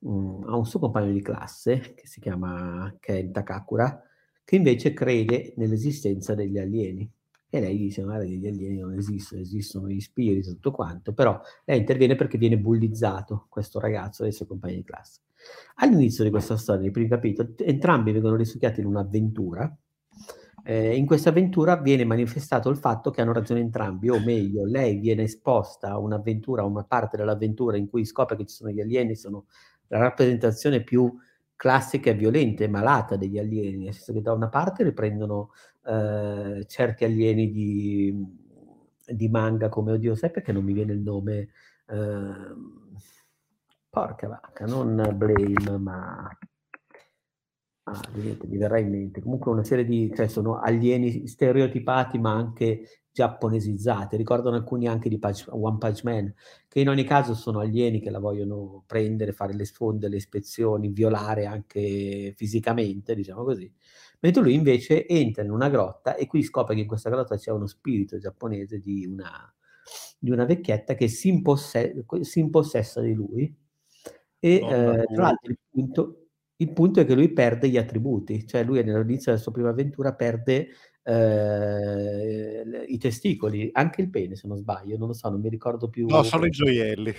um, a un suo compagno di classe che si chiama Ken Takakura, che invece crede nell'esistenza degli alieni e lei dice magari gli alieni non esistono, esistono gli spiriti, tutto quanto, però lei interviene perché viene bullizzato questo ragazzo dai suoi compagni di classe. All'inizio di questa storia, nei primi capitoli, entrambi vengono risucchiati in un'avventura. Eh, in questa avventura viene manifestato il fatto che hanno ragione entrambi, o meglio, lei viene esposta a un'avventura, a una parte dell'avventura in cui scopre che ci sono gli alieni, sono la rappresentazione più classica e violenta e malata degli alieni, nel senso che da una parte riprendono eh, certi alieni di, di, manga come oddio, sai perché non mi viene il nome? Eh, porca vacca, non Blame, ma ah, niente, mi verrà in mente. Comunque una serie di, cioè sono alieni stereotipati ma anche giapponesizzati. Ricordano alcuni anche di Page, One Punch Man, che in ogni caso sono alieni che la vogliono prendere, fare le sfonde, le ispezioni, violare anche fisicamente, diciamo così mentre lui invece entra in una grotta e qui scopre che in questa grotta c'è uno spirito giapponese di una, di una vecchietta che si, imposse- si, impossessa di lui e oh, eh, tra l'altro il punto, il punto, è che lui perde gli attributi, cioè lui all'inizio della sua prima avventura perde eh, i testicoli, anche il pene se non sbaglio, non lo so, non mi ricordo più. No, sono i gioielli.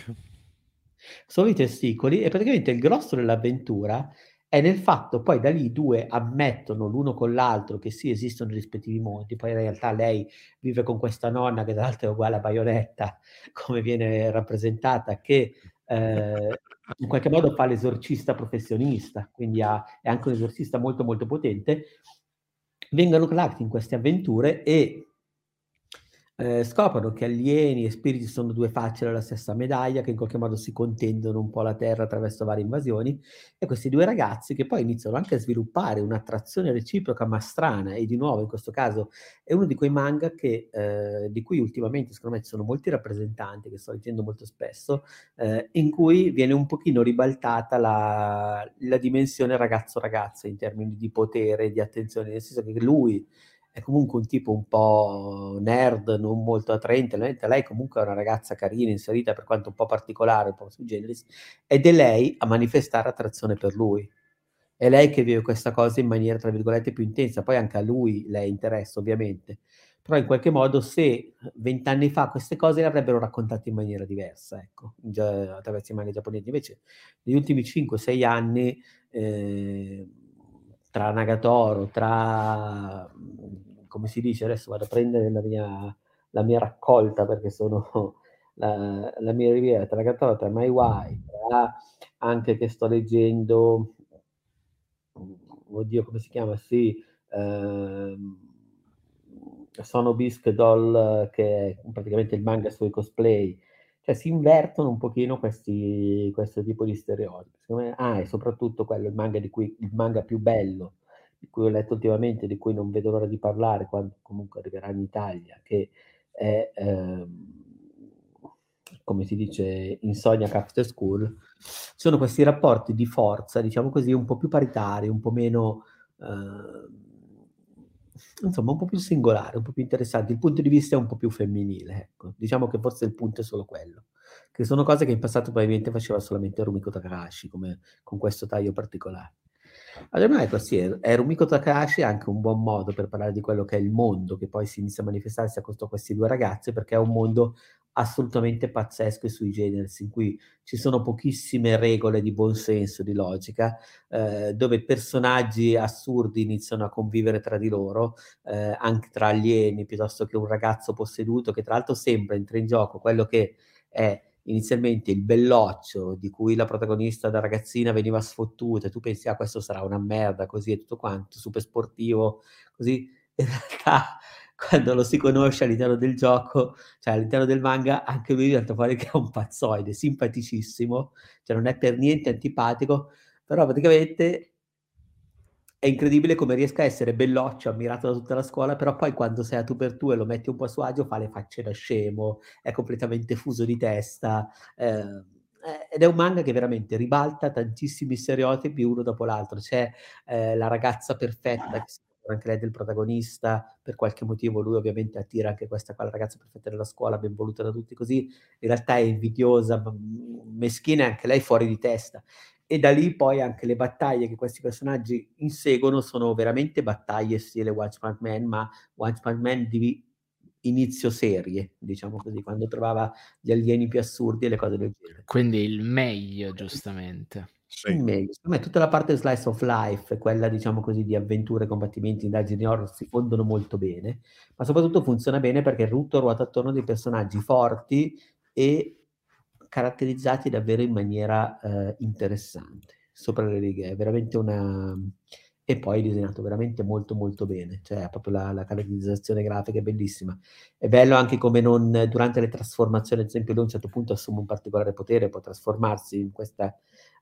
Solo i testicoli e praticamente il grosso dell'avventura è nel fatto poi da lì i due ammettono l'uno con l'altro che sì esistono i rispettivi mondi, poi in realtà lei vive con questa nonna che tra l'altro è uguale a Baionetta, come viene rappresentata, che eh, in qualche modo fa l'esorcista professionista, quindi ha, è anche un esorcista molto molto potente, vengono creati in queste avventure e eh, scoprono che alieni e spiriti sono due facce della stessa medaglia, che in qualche modo si contendono un po' la Terra attraverso varie invasioni, e questi due ragazzi che poi iniziano anche a sviluppare un'attrazione reciproca ma strana, e di nuovo in questo caso è uno di quei manga che, eh, di cui ultimamente secondo me ci sono molti rappresentanti, che sto leggendo molto spesso, eh, in cui viene un pochino ribaltata la, la dimensione ragazzo-ragazza in termini di potere, di attenzione, nel senso che lui è comunque un tipo un po' nerd, non molto attraente, lei comunque è una ragazza carina, inserita per quanto un po' particolare, un po' sui generis, ed è lei a manifestare attrazione per lui. È lei che vive questa cosa in maniera, tra virgolette, più intensa, poi anche a lui lei interessa ovviamente, però in qualche modo se vent'anni fa queste cose le avrebbero raccontate in maniera diversa, ecco, già, attraverso i manga giapponesi, invece negli ultimi 5-6 anni... Eh, tra Nagatoro, tra come si dice, adesso vado a prendere la mia, la mia raccolta perché sono la, la mia riviera tra Gatoro, tra My Wife, anche che sto leggendo, oddio come si chiama, sì, ehm, sono Bisque Doll che è praticamente il manga sui cosplay, cioè si invertono un pochino questi, questo tipo di stereotipi. Me, ah, e soprattutto quello, il manga, cui, il manga più bello, di cui ho letto ultimamente, di cui non vedo l'ora di parlare quando comunque arriverà in Italia, che è, ehm, come si dice, Insomnia After School, sono questi rapporti di forza, diciamo così, un po' più paritari, un po' meno... Eh, insomma, un po' più singolare, un po' più interessante. Il punto di vista è un po' più femminile, ecco. Diciamo che forse il punto è solo quello. Che sono cose che in passato probabilmente faceva solamente Rumiko Takahashi, come con questo taglio particolare. Allora, ecco, sì, è Rumiko Takahashi anche un buon modo per parlare di quello che è il mondo che poi si inizia a manifestarsi a questi due ragazzi, perché è un mondo assolutamente pazzesco e sui generis, in cui ci sono pochissime regole di buonsenso, di logica, eh, dove personaggi assurdi iniziano a convivere tra di loro, eh, anche tra alieni, piuttosto che un ragazzo posseduto, che tra l'altro sempre entra in gioco quello che è inizialmente il belloccio di cui la protagonista da ragazzina veniva sfottuta tu pensi ah questo sarà una merda così e tutto quanto, super sportivo, così. In realtà quando lo si conosce all'interno del gioco, cioè all'interno del manga, anche lui diventa fuori che è un pazzoide, simpaticissimo, cioè non è per niente antipatico, però praticamente è incredibile come riesca a essere belloccio, ammirato da tutta la scuola, però poi quando sei a tu per tu e lo metti un po' a suo agio fa le facce da scemo, è completamente fuso di testa. Eh, ed è un manga che veramente ribalta tantissimi stereotipi uno dopo l'altro. C'è eh, la ragazza perfetta che anche lei del protagonista, per qualche motivo lui ovviamente attira anche questa qua, la ragazza perfetta della scuola, ben voluta da tutti così, in realtà è invidiosa, meschina e anche lei fuori di testa. E da lì poi anche le battaglie che questi personaggi inseguono sono veramente battaglie stile One Punch Man, ma One Punch Man di inizio serie, diciamo così, quando trovava gli alieni più assurdi e le cose del genere. Quindi il meglio, giustamente. Sì. Meglio. Secondo me tutta la parte slice of life, quella diciamo così di avventure, combattimenti, indagini horror si fondono molto bene, ma soprattutto funziona bene perché tutto ruota attorno a dei personaggi forti e caratterizzati davvero in maniera eh, interessante, sopra le righe. È veramente una... E poi disegnato veramente molto molto bene, cioè proprio la, la caratterizzazione grafica è bellissima. È bello anche come non, durante le trasformazioni, ad esempio lui a un certo punto assume un particolare potere, può trasformarsi in questa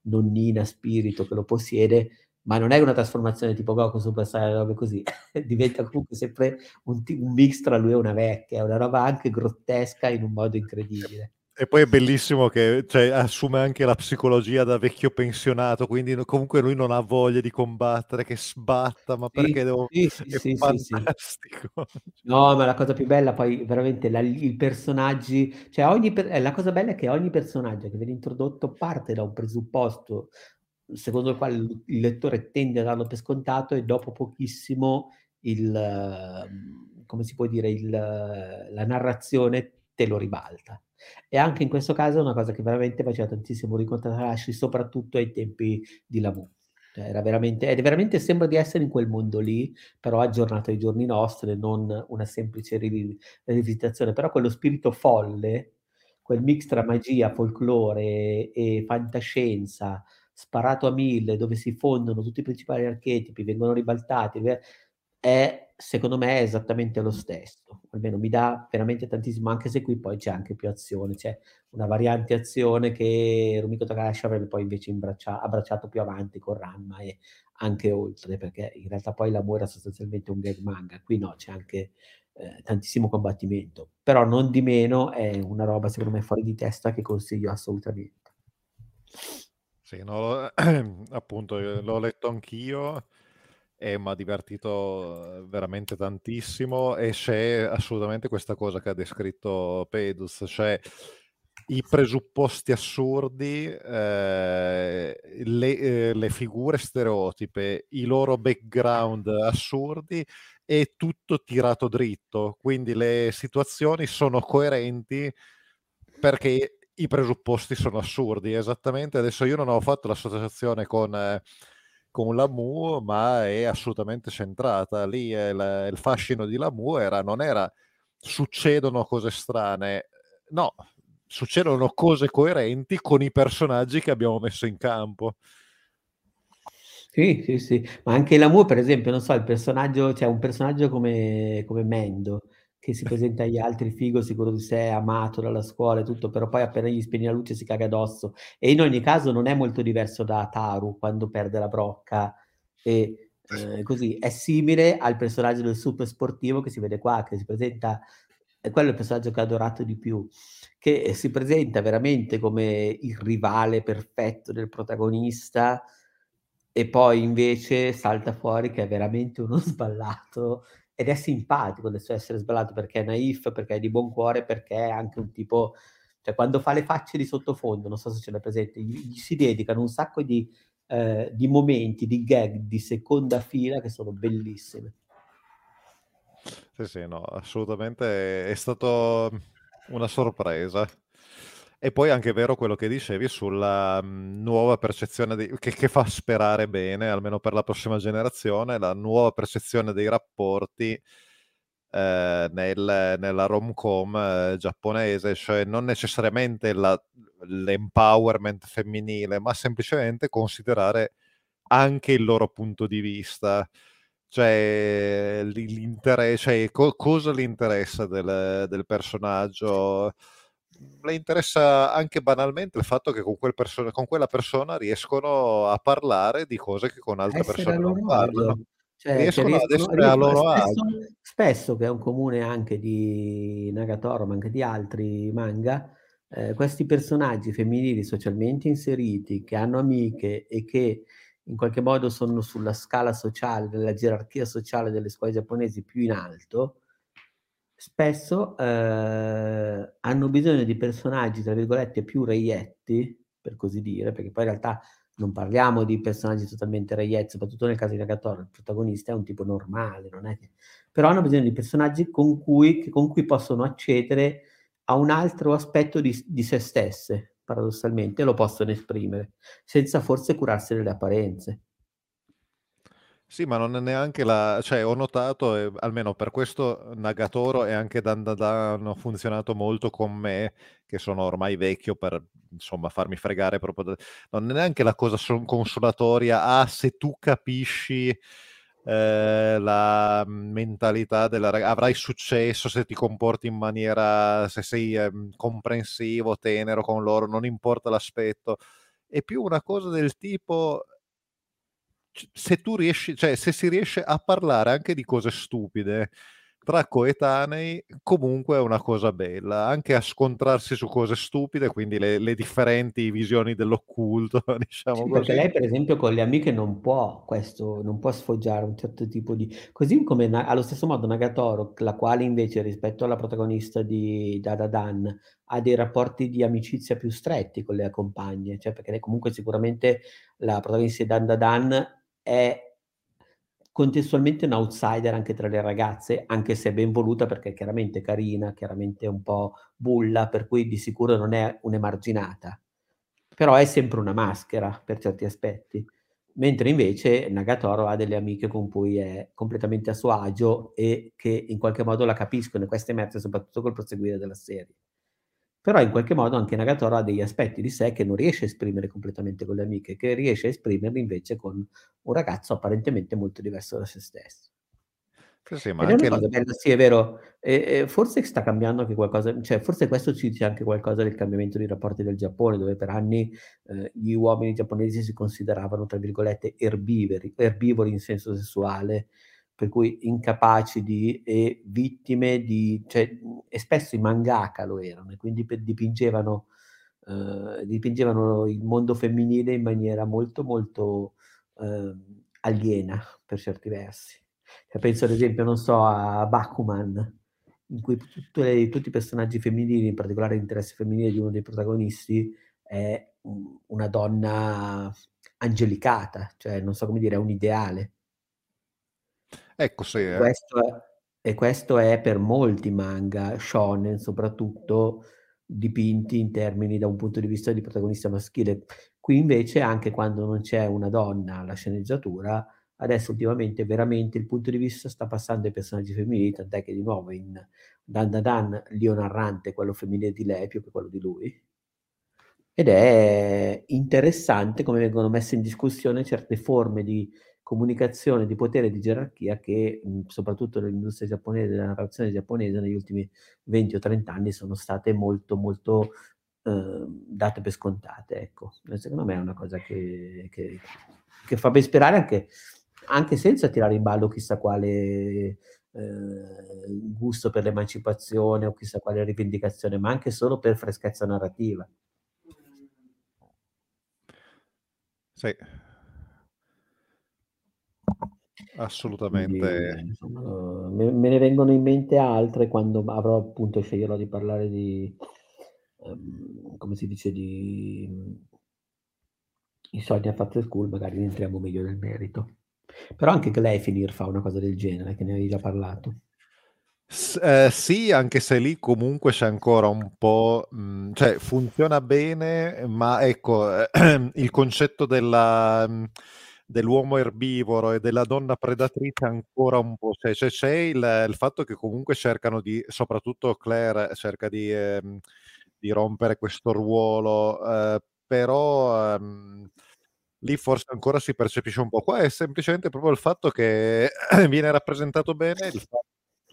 nonnina spirito che lo possiede, ma non è una trasformazione tipo Goku Super Saiyan, robe così, diventa comunque sempre un, un, mix tra lui e una vecchia, è una roba anche grottesca in un modo incredibile. E poi è bellissimo che cioè, assume anche la psicologia da vecchio pensionato, quindi comunque lui non ha voglia di combattere, che sbatta, ma perché sì, devo... Sì, sì, è sì, fantastico. No, ma la cosa più bella poi veramente la, i personaggi, cioè ogni, eh, la cosa bella è che ogni personaggio che viene introdotto parte da un presupposto secondo il quale il lettore tende a darlo per scontato e dopo pochissimo il, come si può dire, il, la narrazione te lo ribalta. E anche in questo caso è una cosa che veramente faceva tantissimo Takahashi, soprattutto ai tempi di Lamu. Cioè, era veramente, ed veramente sembra di essere in quel mondo lì, però aggiornato ai giorni nostri, non una semplice rivisitazione. Però quello spirito folle, quel mix tra magia, folklore e fantascienza, sparato a mille, dove si fondono tutti i principali archetipi, vengono ribaltati, è secondo me è esattamente lo stesso, almeno mi dà veramente tantissimo, anche se qui poi c'è anche più azione, c'è una variante azione che Rumiko Takahashi avrebbe poi invece abbracciato più avanti con Ranma e anche oltre, perché in realtà poi l'amore è sostanzialmente un gag manga, qui no, c'è anche eh, tantissimo combattimento, però non di meno è una roba secondo me fuori di testa che consiglio assolutamente. Sì, no, appunto, l'ho letto anch'io e mi ha divertito eh, veramente tantissimo e c'è assolutamente questa cosa che ha descritto Pedus, cioè i presupposti assurdi, eh, le, eh, le, figure stereotipe, i loro background assurdi e tutto tirato dritto, quindi le situazioni sono coerenti perché i presupposti sono assurdi, esattamente. Adesso io non ho fatto l'associazione con... Eh, con la Mu, ma è assolutamente centrata. Lì il, il fascino di la Mu era, non era succedono cose strane, no, succedono cose coerenti con i personaggi che abbiamo messo in campo. Sì, sì, sì, ma anche la Mu, per esempio, non so, il personaggio, c'è cioè un personaggio come, come Mendo, che si presenta agli altri figo, sicuro di sé, amato dalla scuola e tutto, però poi appena gli spegni la luce si caga addosso. E in ogni caso non è molto diverso da Taru quando perde la brocca e eh, così. È simile al personaggio del super sportivo che si vede qua, che si presenta, è quello il personaggio che ho adorato di più, che si presenta veramente come il rivale perfetto del protagonista e poi invece salta fuori che è veramente uno sballato ed è simpatico del suo essere sballato perché è naif, perché è di buon cuore, perché è anche un tipo, cioè quando fa le facce di sottofondo, non so se ce l'hai presente, gli, gli si dedicano un sacco di, eh, di momenti, di gag di seconda fila che sono bellissime. Sì, sì, no, assolutamente è stato una sorpresa. E poi anche vero quello che dicevi sulla mh, nuova percezione di, che, che, fa sperare bene, almeno per la prossima generazione, la nuova percezione dei rapporti eh, nel, nella rom-com eh, giapponese, cioè non necessariamente la, l'empowerment femminile, ma semplicemente considerare anche il loro punto di vista. Cioè, l'interesse, cioè co- cosa le interessa del, del personaggio le interessa anche banalmente il fatto che con, quel perso- con quella persona riescono a parlare di cose che con altre essere persone non parlano. Cioè, riescono, riescono, ad essere a loro spesso, spesso, che è un comune anche di Nagatoro, ma anche di altri manga, eh, questi personaggi femminili socialmente inseriti, che hanno amiche e che in qualche modo sono sulla scala sociale, della gerarchia sociale delle scuole giapponesi più in alto, spesso eh, hanno bisogno di personaggi, tra virgolette, più reietti, per così dire, perché poi in realtà non parliamo di personaggi totalmente reietti, soprattutto nel caso di Nagatoro, il protagonista è un tipo normale, non è che... però hanno bisogno di personaggi con cui, con cui possono accedere a un altro aspetto di, di se stesse, paradossalmente, lo possono esprimere, senza forse curarsi delle apparenze. Sì, ma non è neanche la... cioè ho notato, eh, almeno per questo Nagatoro e anche Dandadan hanno funzionato molto con me, che sono ormai vecchio per, insomma, farmi fregare proprio... Da... Non è neanche la cosa consolatoria, ah, se tu capisci eh, la mentalità della ragazza, avrai successo se ti comporti in maniera, se sei eh, comprensivo, tenero con loro, non importa l'aspetto. È più una cosa del tipo se tu riesci, cioè se si riesce a parlare anche di cose stupide tra coetanei, comunque è una cosa bella, anche a scontrarsi su cose stupide, quindi le, le differenti visioni dell'occulto, diciamo sì. Perché lei, per esempio, con le amiche non può questo, non può sfoggiare un certo tipo di... Così come allo stesso modo Nagatoro, la quale invece rispetto alla protagonista di Dada Dan ha dei rapporti di amicizia più stretti con le compagne, cioè perché lei comunque sicuramente la protagonista di Dan Dan è contestualmente un outsider anche tra le ragazze, anche se ben voluta perché è chiaramente carina, chiaramente un po' bulla, per cui di sicuro non è un'emarginata. Però è sempre una maschera per certi aspetti. Mentre invece Nagatoro ha delle amiche con cui è completamente a suo agio e che in qualche modo la capiscono e questo emerge soprattutto col proseguire della serie però in qualche modo anche Nagatoro ha degli aspetti di sé che non riesce a esprimere completamente con le amiche, che riesce a esprimerli invece con un ragazzo apparentemente molto diverso da se stesso. Sì, ma anche è bella, sì, è vero. E, e forse sta cambiando anche qualcosa, cioè forse questo ci dice anche qualcosa del cambiamento dei rapporti del Giappone, dove per anni eh, gli uomini giapponesi si consideravano, tra virgolette, erbivori, erbivori in senso sessuale, per cui incapaci di, e vittime di, cioè, e spesso i mangaka lo erano, e quindi dipingevano, eh, dipingevano il mondo femminile in maniera molto molto eh, aliena per certi versi. Cioè, penso ad esempio, non so, a Bakuman, in cui le, tutti i personaggi femminili, in particolare l'interesse femminile di uno dei protagonisti, è una donna angelicata, cioè non so come dire, è un ideale Ecco, sì. Eh. Questo è, e questo è per molti manga, shonen soprattutto, dipinti in termini da un punto di vista di protagonista maschile. Qui invece, anche quando non c'è una donna alla sceneggiatura, adesso ultimamente veramente il punto di vista sta passando ai personaggi femminili, tant'è che di nuovo in Dan Dan Dan l'io narrante, quello femminile di lei più che quello di lui. Ed è interessante come vengono messe in discussione certe forme di comunicazione, di potere, di gerarchia che mh, soprattutto nell'industria giapponese, nella narrazione giapponese negli ultimi 20 o 30 anni sono state molto molto eh, date per scontate. Ecco, secondo me è una cosa che, che, che fa ben sperare anche, anche, senza tirare in ballo chissà quale eh, gusto per l'emancipazione o chissà quale rivendicazione, ma anche solo per freschezza narrativa. Sì, Assolutamente. Quindi, insomma, me, me, ne vengono in mente altre quando avrò appunto sceglierò di parlare di, um, come si dice, di Insomnia After School, magari entriamo meglio nel merito. Però anche Glefinir fa una cosa del genere, che ne avevi già parlato. S- eh, sì, anche se lì comunque c'è ancora un po', mh, mm, cioè funziona bene, ma ecco, eh, il concetto della... Mh, dell'uomo erbivoro e della donna predatrice ancora un po'. Cioè, cioè c'è il, il, fatto che comunque cercano di, soprattutto Claire cerca di, eh, di rompere questo ruolo, eh, però ehm, lì forse ancora si percepisce un po'. Qua è semplicemente proprio il fatto che viene rappresentato bene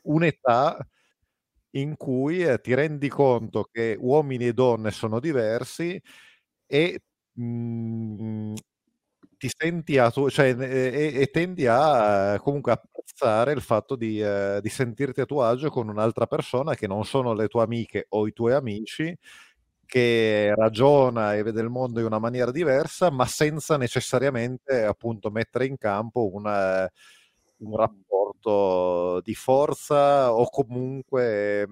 un'età in cui eh, ti rendi conto che uomini e donne sono diversi e mh, mhmm, ti senti a tu, cioè, e, e, tendi a comunque apprezzare il fatto di, eh, di, sentirti a tuo agio con un'altra persona che non sono le tue amiche o i tuoi amici, che ragiona e vede il mondo in una maniera diversa, ma senza necessariamente appunto mettere in campo una, un rapporto di forza o comunque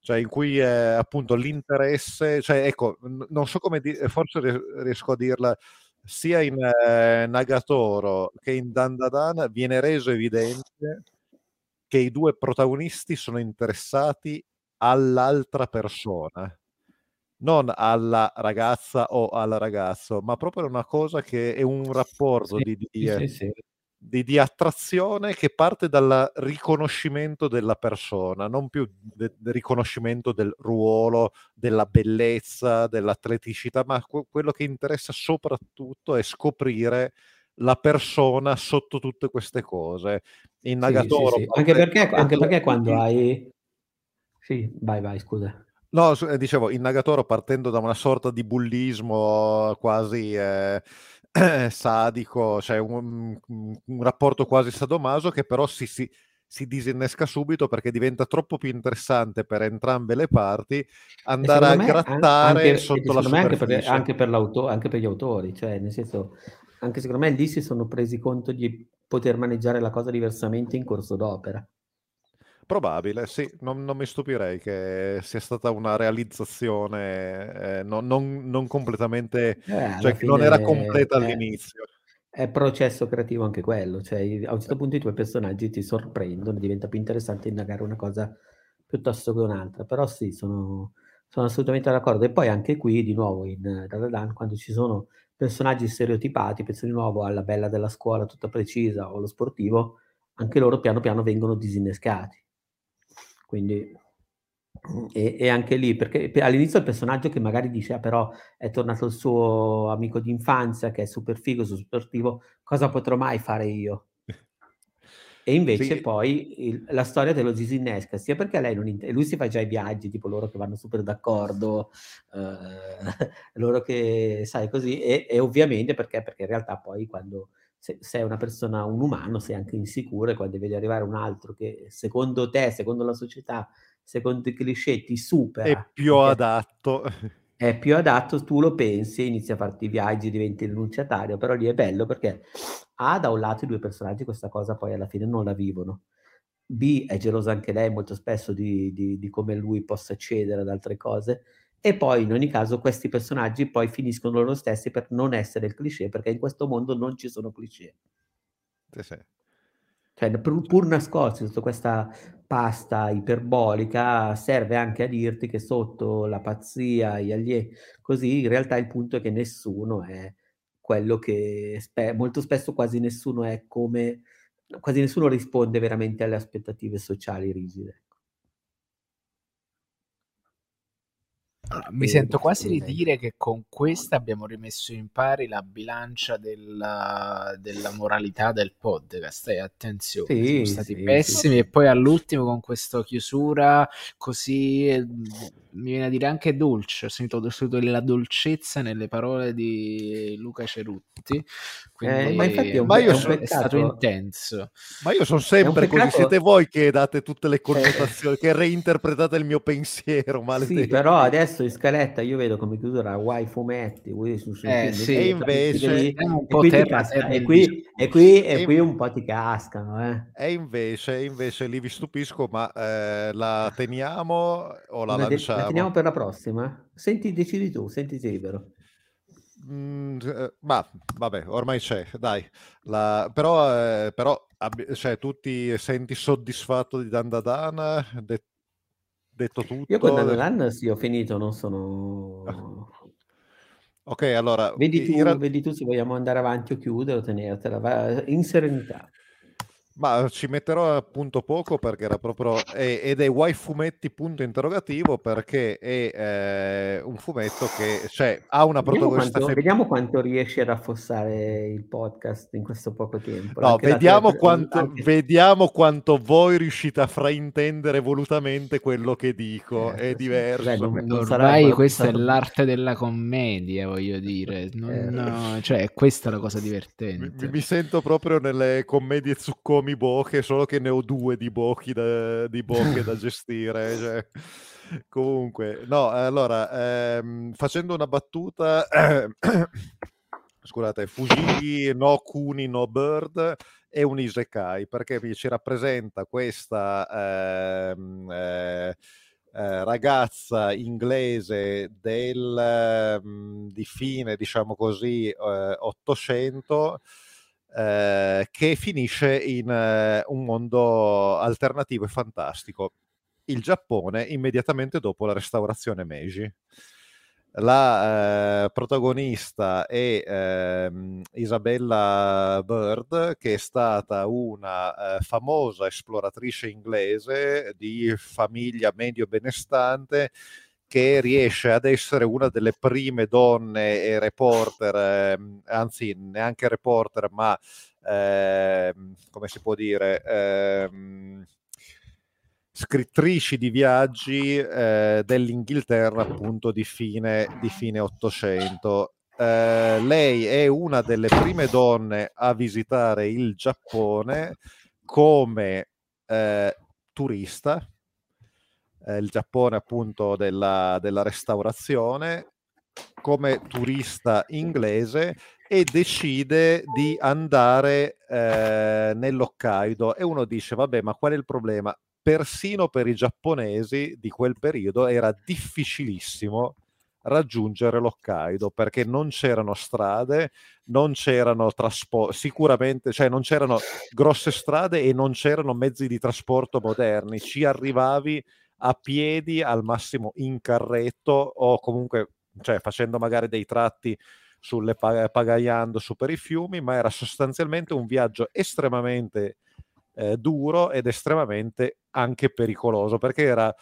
cioè in cui è appunto l'interesse, cioè ecco, non so come dire, forse riesco a dirla sia in eh, Nagatoro che in Dandadan viene reso evidente che i due protagonisti sono interessati all'altra persona, non alla ragazza o al ragazzo, ma proprio una cosa che è un rapporto sì, di, di, sì, sì di, di, attrazione che parte dal riconoscimento della persona, non più del de riconoscimento del ruolo, della bellezza, dell'atleticità, ma quello che interessa soprattutto è scoprire la persona sotto tutte queste cose. In Nagatoro, sì, sì, sì. Anche, perché, anche perché quando hai... Sì, vai, vai, scusa. No, eh, dicevo, in Nagatoro partendo da una sorta di bullismo quasi... Eh, sadico, cioè un, un, rapporto quasi sadomaso che però si, si, si, disinnesca subito perché diventa troppo più interessante per entrambe le parti andare a grattare anche, sotto la superficie. Anche per, anche, per anche per gli autori, cioè nel senso, anche secondo me lì si sono presi conto di poter maneggiare la cosa diversamente in corso d'opera. Probabile, sì, non, non, mi stupirei che sia stata una realizzazione eh, non, non, non, completamente, eh, cioè che non era completa è, all'inizio. È processo creativo anche quello, cioè a un certo punto i tuoi personaggi ti sorprendono, diventa più interessante indagare una cosa piuttosto che un'altra, però sì, sono, sono assolutamente d'accordo. E poi anche qui, di nuovo, in Dadadan, quando ci sono personaggi stereotipati, penso di nuovo alla bella della scuola tutta precisa o allo sportivo, anche loro piano piano vengono disinnescati quindi, e, e, anche lì, perché all'inizio il personaggio che magari dice, ah, però è tornato il suo amico di infanzia che è super figo, super sportivo, cosa potrò mai fare io? E invece sì. poi il, la storia te lo disinnesca, sia perché lei non int- lui si fa già i viaggi, tipo loro che vanno super d'accordo, eh, loro che sai così, e, e ovviamente perché, perché in realtà poi quando se sei una persona, un umano, sei anche insicuro e quando vedi arrivare un altro che secondo te, secondo la società, secondo i cliché ti supera. È più adatto. È più adatto, tu lo pensi inizi a farti i viaggi, diventi rinunciatario, però lì è bello perché A, da un lato i due personaggi questa cosa poi alla fine non la vivono. B, è gelosa anche lei molto spesso di, di, di come lui possa accedere ad altre cose e poi in ogni caso questi personaggi poi finiscono loro stessi per non essere il cliché, perché in questo mondo non ci sono cliché. Sì, sì. Cioè, pur, pur nascosto sotto questa pasta iperbolica, serve anche a dirti che sotto la pazzia, gli allievi, così in realtà il punto è che nessuno è quello che spe- molto spesso quasi nessuno è come quasi nessuno risponde veramente alle aspettative sociali rigide. Mi sento quasi di dire che con questa abbiamo rimesso in pari la bilancia della, della moralità del podcast. Eh, attenzione, sì, siamo stati sì, pessimi sì. e poi all'ultimo con questa chiusura così eh, mi viene a dire anche dolce. Ho sentito, ho sentito la dolcezza nelle parole di Luca Cerutti. Quindi, eh, ma infatti è, un, ma io sono, è stato intenso. Ma io sono sempre così. Siete voi che date tutte le eh. connotazioni, eh. che reinterpretate il mio pensiero. Maledetti. Sì, però adesso in scaletta io vedo come chiusura Wai fumetti, su, su eh, sì, e invece un po' e, terra, terra, e, qui, e, qui, e, qui, un po' ti cascano. Eh. E invece, invece lì vi stupisco, ma eh, la teniamo o la, la lanciamo? Teniamo per la prossima? Senti, decidi tu, sentiti libero. Mm, eh, ma vabbè, ormai c'è, dai. La, però, eh, però abbi- cioè, tu ti senti soddisfatto di Dandadan? De- detto tutto. Io con Dandadan sì, ho finito, non sono... ok, allora... Vedi tu, in... vedi tu se vogliamo andare avanti o chiudere o tenertela, in serenità. Ma ci metterò appunto poco perché era proprio è, ed è Why Fumetti punto interrogativo perché è eh, un fumetto che cioè, ha una vediamo protagonista quanto, fem- vediamo quanto riesce a rafforzare il podcast in questo poco tempo. No, vediamo, tua... quanto, anche... vediamo quanto voi riuscite a fraintendere volutamente quello che dico. Eh, è diverso. Beh, non, non Ormai questa è l'arte della commedia, voglio dire. Non, eh. no, cioè, questa è la cosa divertente. Mi, mi sento proprio nelle commedie zuccomi mi Boche, solo che ne ho due di da, di Boche da gestire. Cioè. Comunque, no, allora, ehm, facendo una battuta, scusate, Fujigi no Kuni no Bird è un isekai perché ci rappresenta questa ehm, eh, eh, ragazza inglese del, mh, di fine, diciamo così, eh, 800 eh, che finisce in eh, un mondo alternativo e fantastico. Il Giappone immediatamente dopo la restaurazione Meiji. La eh, protagonista è ehm, Isabella Bird, che è stata una eh, famosa esploratrice inglese di famiglia medio benestante che riesce ad essere una delle prime donne e reporter, eh, anzi neanche reporter, ma eh, come si può dire, eh, scrittrici di viaggi eh, dell'Inghilterra appunto di fine, di fine 800. Eh, lei è una delle prime donne a visitare il Giappone come eh, turista eh, il Giappone appunto della, della restaurazione come turista inglese e decide di andare eh, nell'Hokkaido e uno dice vabbè ma qual è il problema? Persino per i giapponesi di quel periodo era difficilissimo raggiungere l'Hokkaido perché non c'erano strade, non c'erano trasporti, sicuramente, cioè non c'erano grosse strade e non c'erano mezzi di trasporto moderni, ci arrivavi a piedi, al massimo in carretto o comunque cioè, facendo magari dei tratti sulle pag- pagaiando su per i fiumi, ma era sostanzialmente un viaggio estremamente eh, duro ed estremamente anche pericoloso perché era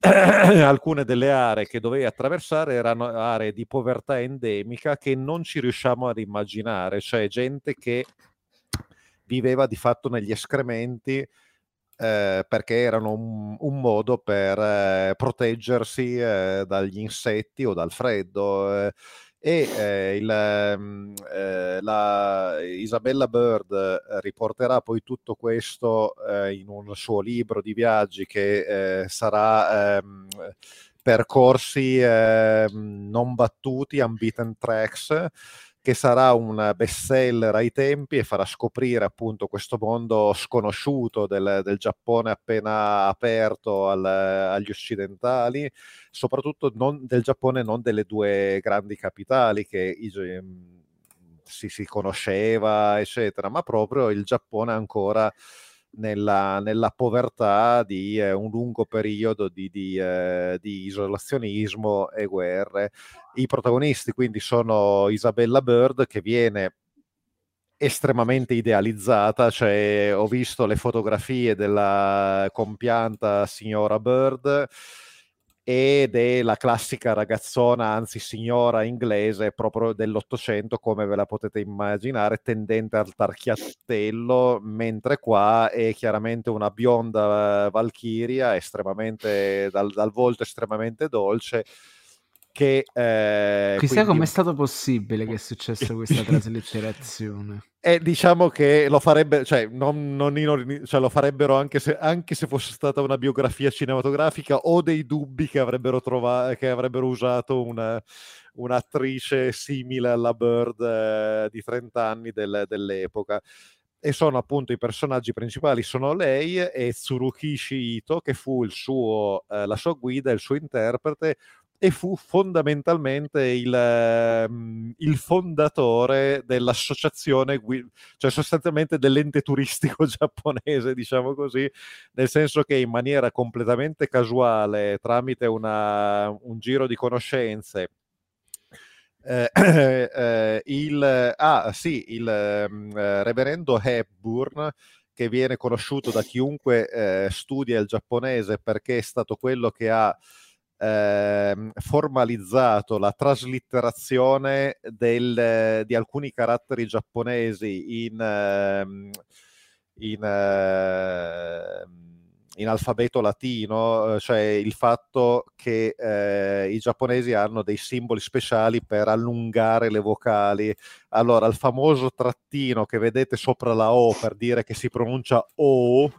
alcune delle aree che dovevi attraversare erano aree di povertà endemica che non ci riusciamo ad immaginare, cioè gente che viveva di fatto negli escrementi eh, perché erano un, un modo per eh, proteggersi eh, dagli insetti o dal freddo. Eh, e eh, il, mm, la Isabella Bird riporterà poi tutto questo in un suo libro di viaggi che sarà ehm, percorsi ehm, non battuti, unbeaten tracks, che sarà un bestseller ai tempi e farà scoprire appunto questo mondo sconosciuto del, del Giappone appena aperto al, agli occidentali, soprattutto non, del Giappone, non delle due grandi capitali che ehm, si, si conosceva, eccetera, ma proprio il Giappone ancora nella, nella povertà di eh, un lungo periodo di, di, eh, di, isolazionismo e guerre. I protagonisti quindi sono Isabella Bird che viene estremamente idealizzata, cioè ho visto le fotografie della compianta signora Bird ed è la classica ragazzona, anzi signora inglese proprio dell'Ottocento, come ve la potete immaginare, tendente al tarchiattello, mentre qua è chiaramente una bionda valchiria, estremamente, dal, dal volto estremamente dolce, che, eh, Chissà quindi... com'è stato possibile che è successa questa traslitterazione. E diciamo che lo farebbe, cioè, non, non, cioè, lo farebbero anche se, anche se, fosse stata una biografia cinematografica o dei dubbi che avrebbero, trovato, che avrebbero usato una, un'attrice simile alla Bird eh, di 30 anni del, dell'epoca e sono appunto i personaggi principali sono lei e Tsurukishi Ito che fu il suo, eh, la sua guida, il suo interprete e fu fondamentalmente il, ehm, il fondatore dell'associazione, cioè sostanzialmente dell'ente turistico giapponese, diciamo così, nel senso che in maniera completamente casuale, tramite una, un giro di conoscenze, eh, eh, il, ah, sì, il ehm, eh, reverendo Hepburn, che viene conosciuto da chiunque eh, studia il giapponese perché è stato quello che ha eh, formalizzato la traslitterazione del, di alcuni caratteri giapponesi in, ehm, in, ehm, in alfabeto latino, cioè il fatto che eh, i giapponesi hanno dei simboli speciali per allungare le vocali. Allora, il famoso trattino che vedete sopra la O per dire che si pronuncia O,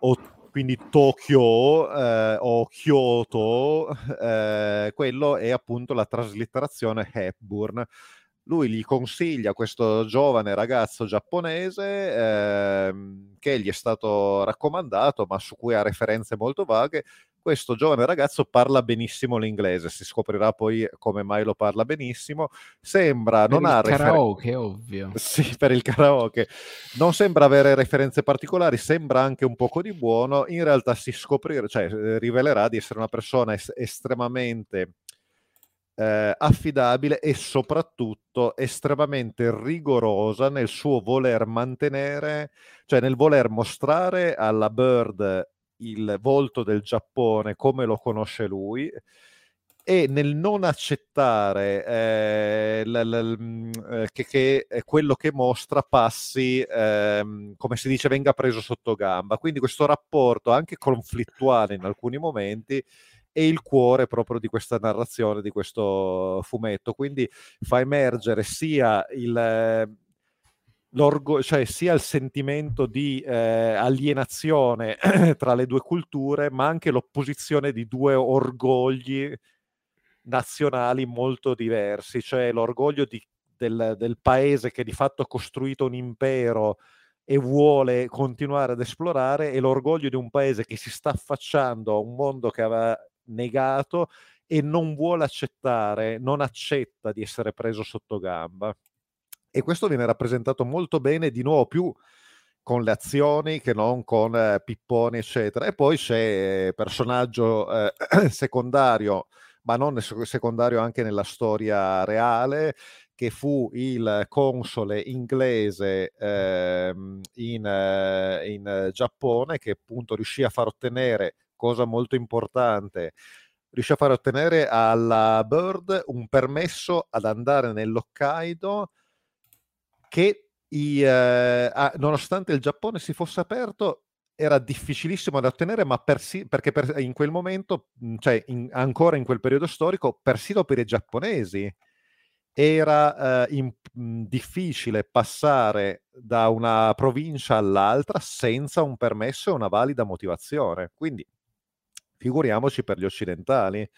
o quindi Tokyo eh, o Kyoto, eh, quello è appunto la traslitterazione Hepburn. Lui gli consiglia questo giovane ragazzo giapponese eh, che gli è stato raccomandato, ma su cui ha referenze molto vaghe, questo giovane ragazzo parla benissimo l'inglese, si scoprirà poi come mai lo parla benissimo. Sembra per non ha karaoke, refer- ovvio. Sì, per il karaoke. Non sembra avere referenze particolari, sembra anche un poco di buono. In realtà si scoprirà, cioè eh, rivelerà di essere una persona es- estremamente eh, affidabile e soprattutto estremamente rigorosa nel suo voler mantenere, cioè nel voler mostrare alla Bird il volto del Giappone come lo conosce lui e nel non accettare eh, l- l- mm, eh, che, che, quello che mostra passi, eh, come si dice, venga preso sotto gamba. Quindi questo rapporto anche conflittuale in alcuni momenti è il cuore proprio di questa narrazione, di questo fumetto. Quindi fa emergere sia il cioè sia il sentimento di eh, alienazione tra le due culture, ma anche l'opposizione di due orgogli nazionali molto diversi, cioè l'orgoglio di, del, del, paese che di fatto ha costruito un impero e vuole continuare ad esplorare e l'orgoglio di un paese che si sta affacciando a un mondo che aveva negato e non vuole accettare, non accetta di essere preso sotto gamba e questo viene rappresentato molto bene di nuovo più con le azioni che non con eh, pipponi eccetera. E poi c'è personaggio eh, secondario ma non secondario anche nella storia reale che fu il console inglese eh, in, eh, in Giappone che appunto riuscì a far ottenere cosa molto importante riuscì a far ottenere alla Bird un permesso ad andare nell'Hokkaido che i, eh, ah, nonostante il Giappone si fosse aperto, era difficilissimo da ottenere, ma persi- perché per, in quel momento, cioè in, ancora in quel periodo storico, persino per i giapponesi era eh, in, difficile passare da una provincia all'altra senza un permesso e una valida motivazione. Quindi figuriamoci per gli occidentali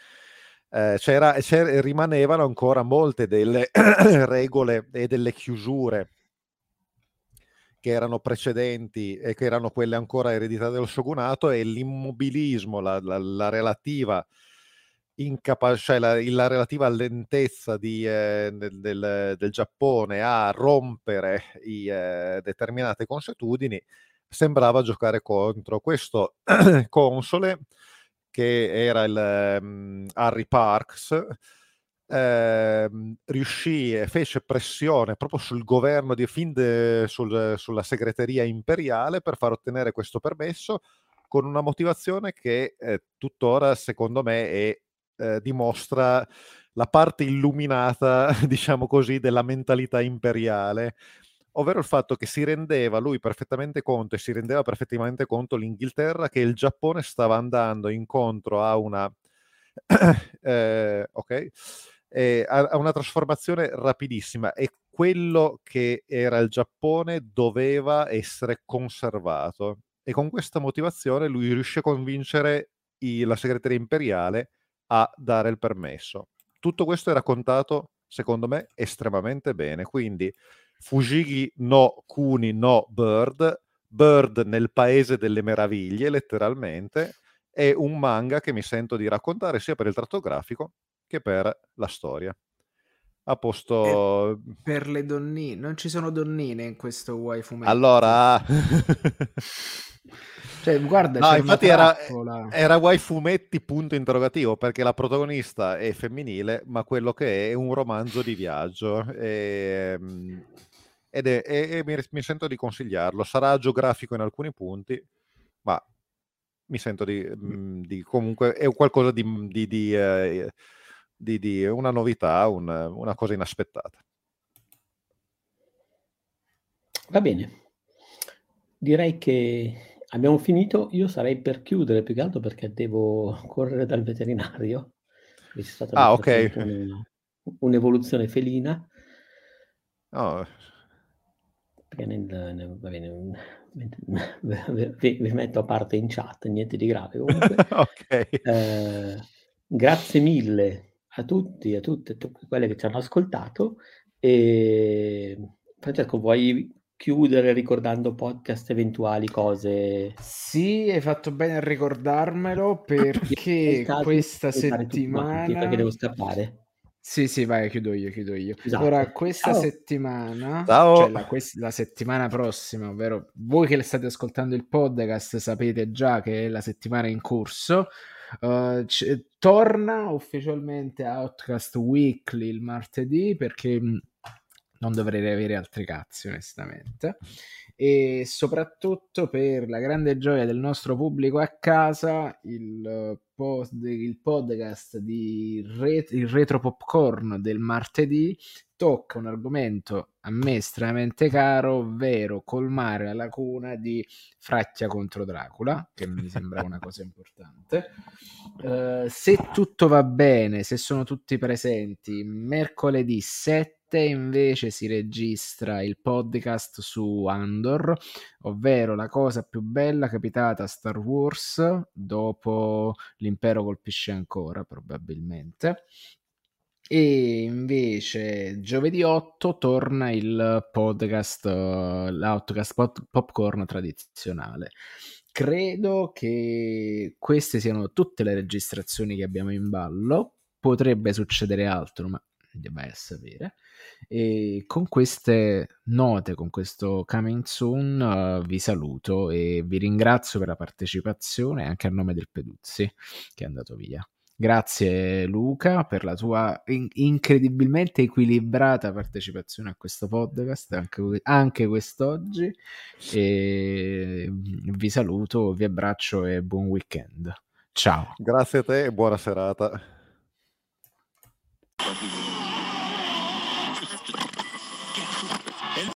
eh, c'era, c'era, rimanevano ancora molte delle regole e delle chiusure che erano precedenti e che erano quelle ancora ereditate dello shogunato e l'immobilismo, la, la, la relativa incapa- cioè la, la, relativa lentezza di, eh, del, del, Giappone a rompere i, eh, determinate consuetudini sembrava giocare contro. Questo console, che era il um, Harry Parks, eh, riuscì e fece pressione proprio sul governo di fin sul, sulla segreteria imperiale per far ottenere questo permesso con una motivazione che eh, tuttora secondo me è, eh, dimostra la parte illuminata, diciamo così, della mentalità imperiale, ovvero il fatto che si rendeva lui perfettamente conto e si rendeva perfettamente conto l'Inghilterra che il Giappone stava andando incontro a una eh, ok eh, a, una trasformazione rapidissima e quello che era il Giappone doveva essere conservato e con questa motivazione lui riuscì a convincere i, la segreteria imperiale a dare il permesso. Tutto questo è raccontato, secondo me, estremamente bene. Quindi Fujigi no Kuni no Bird, Bird nel paese delle meraviglie, letteralmente, è un manga che mi sento di raccontare sia per il tratto grafico che per la storia. A posto... Per, per le donnine, non ci sono donnine in questo waifu Allora... cioè, guarda, no, infatti era, era waifumetti punto interrogativo perché la protagonista è femminile, ma quello che è è un romanzo di viaggio. E, ehm, ed è, e, e mi, mi, sento di consigliarlo. Sarà geografico in alcuni punti, ma mi sento di, mm, di comunque è qualcosa di, di, di eh, di, di una novità, un, una cosa inaspettata. Va bene, direi che abbiamo finito. Io sarei per chiudere più che altro perché devo correre dal veterinario. C'è stata ah, ok. Un, un'evoluzione felina. Oh. Perché nel, nel, va bene, vi, vi, metto a parte in chat, niente di grave. ok. Eh, grazie mille a tutti, a tutte, a tutte quelle che ci hanno ascoltato. E Francesco, vuoi chiudere ricordando podcast eventuali cose? Sì, hai fatto bene a ricordarmelo perché questa settimana... perché devo scappare. Sì, sì, vai, chiudo io, chiudo io. Esatto. Ora, questa Ciao. settimana, Ciao. cioè la, quest- la, settimana prossima, ovvero voi che state ascoltando il podcast sapete già che è la settimana in corso, Uh, c- torna ufficialmente Outcast Weekly il martedì perché mm, non dovrei avere altri cazzi onestamente e soprattutto per la grande gioia del nostro pubblico a casa il, pod- il podcast di Ret- il retro popcorn del martedì tocca un argomento a me estremamente caro, ovvero colmare la lacuna di Fracchia contro Dracula, che mi sembra una cosa importante. Uh, se tutto va bene, se sono tutti presenti, mercoledì 7 invece si registra il podcast su Andor, ovvero la cosa più bella capitata a Star Wars dopo l'impero colpisce ancora, probabilmente. E invece giovedì 8 torna il podcast, l'outcast pop- popcorn tradizionale. Credo che queste siano tutte le registrazioni che abbiamo in ballo. Potrebbe succedere altro, ma debba sapere. E con queste note, con questo coming soon, uh, vi saluto e vi ringrazio per la partecipazione anche a nome del Peduzzi che è andato via. Grazie Luca per la tua in- incredibilmente equilibrata partecipazione a questo podcast anche, anche quest'oggi e vi saluto, vi abbraccio e buon weekend. Ciao. Grazie a te e buona serata.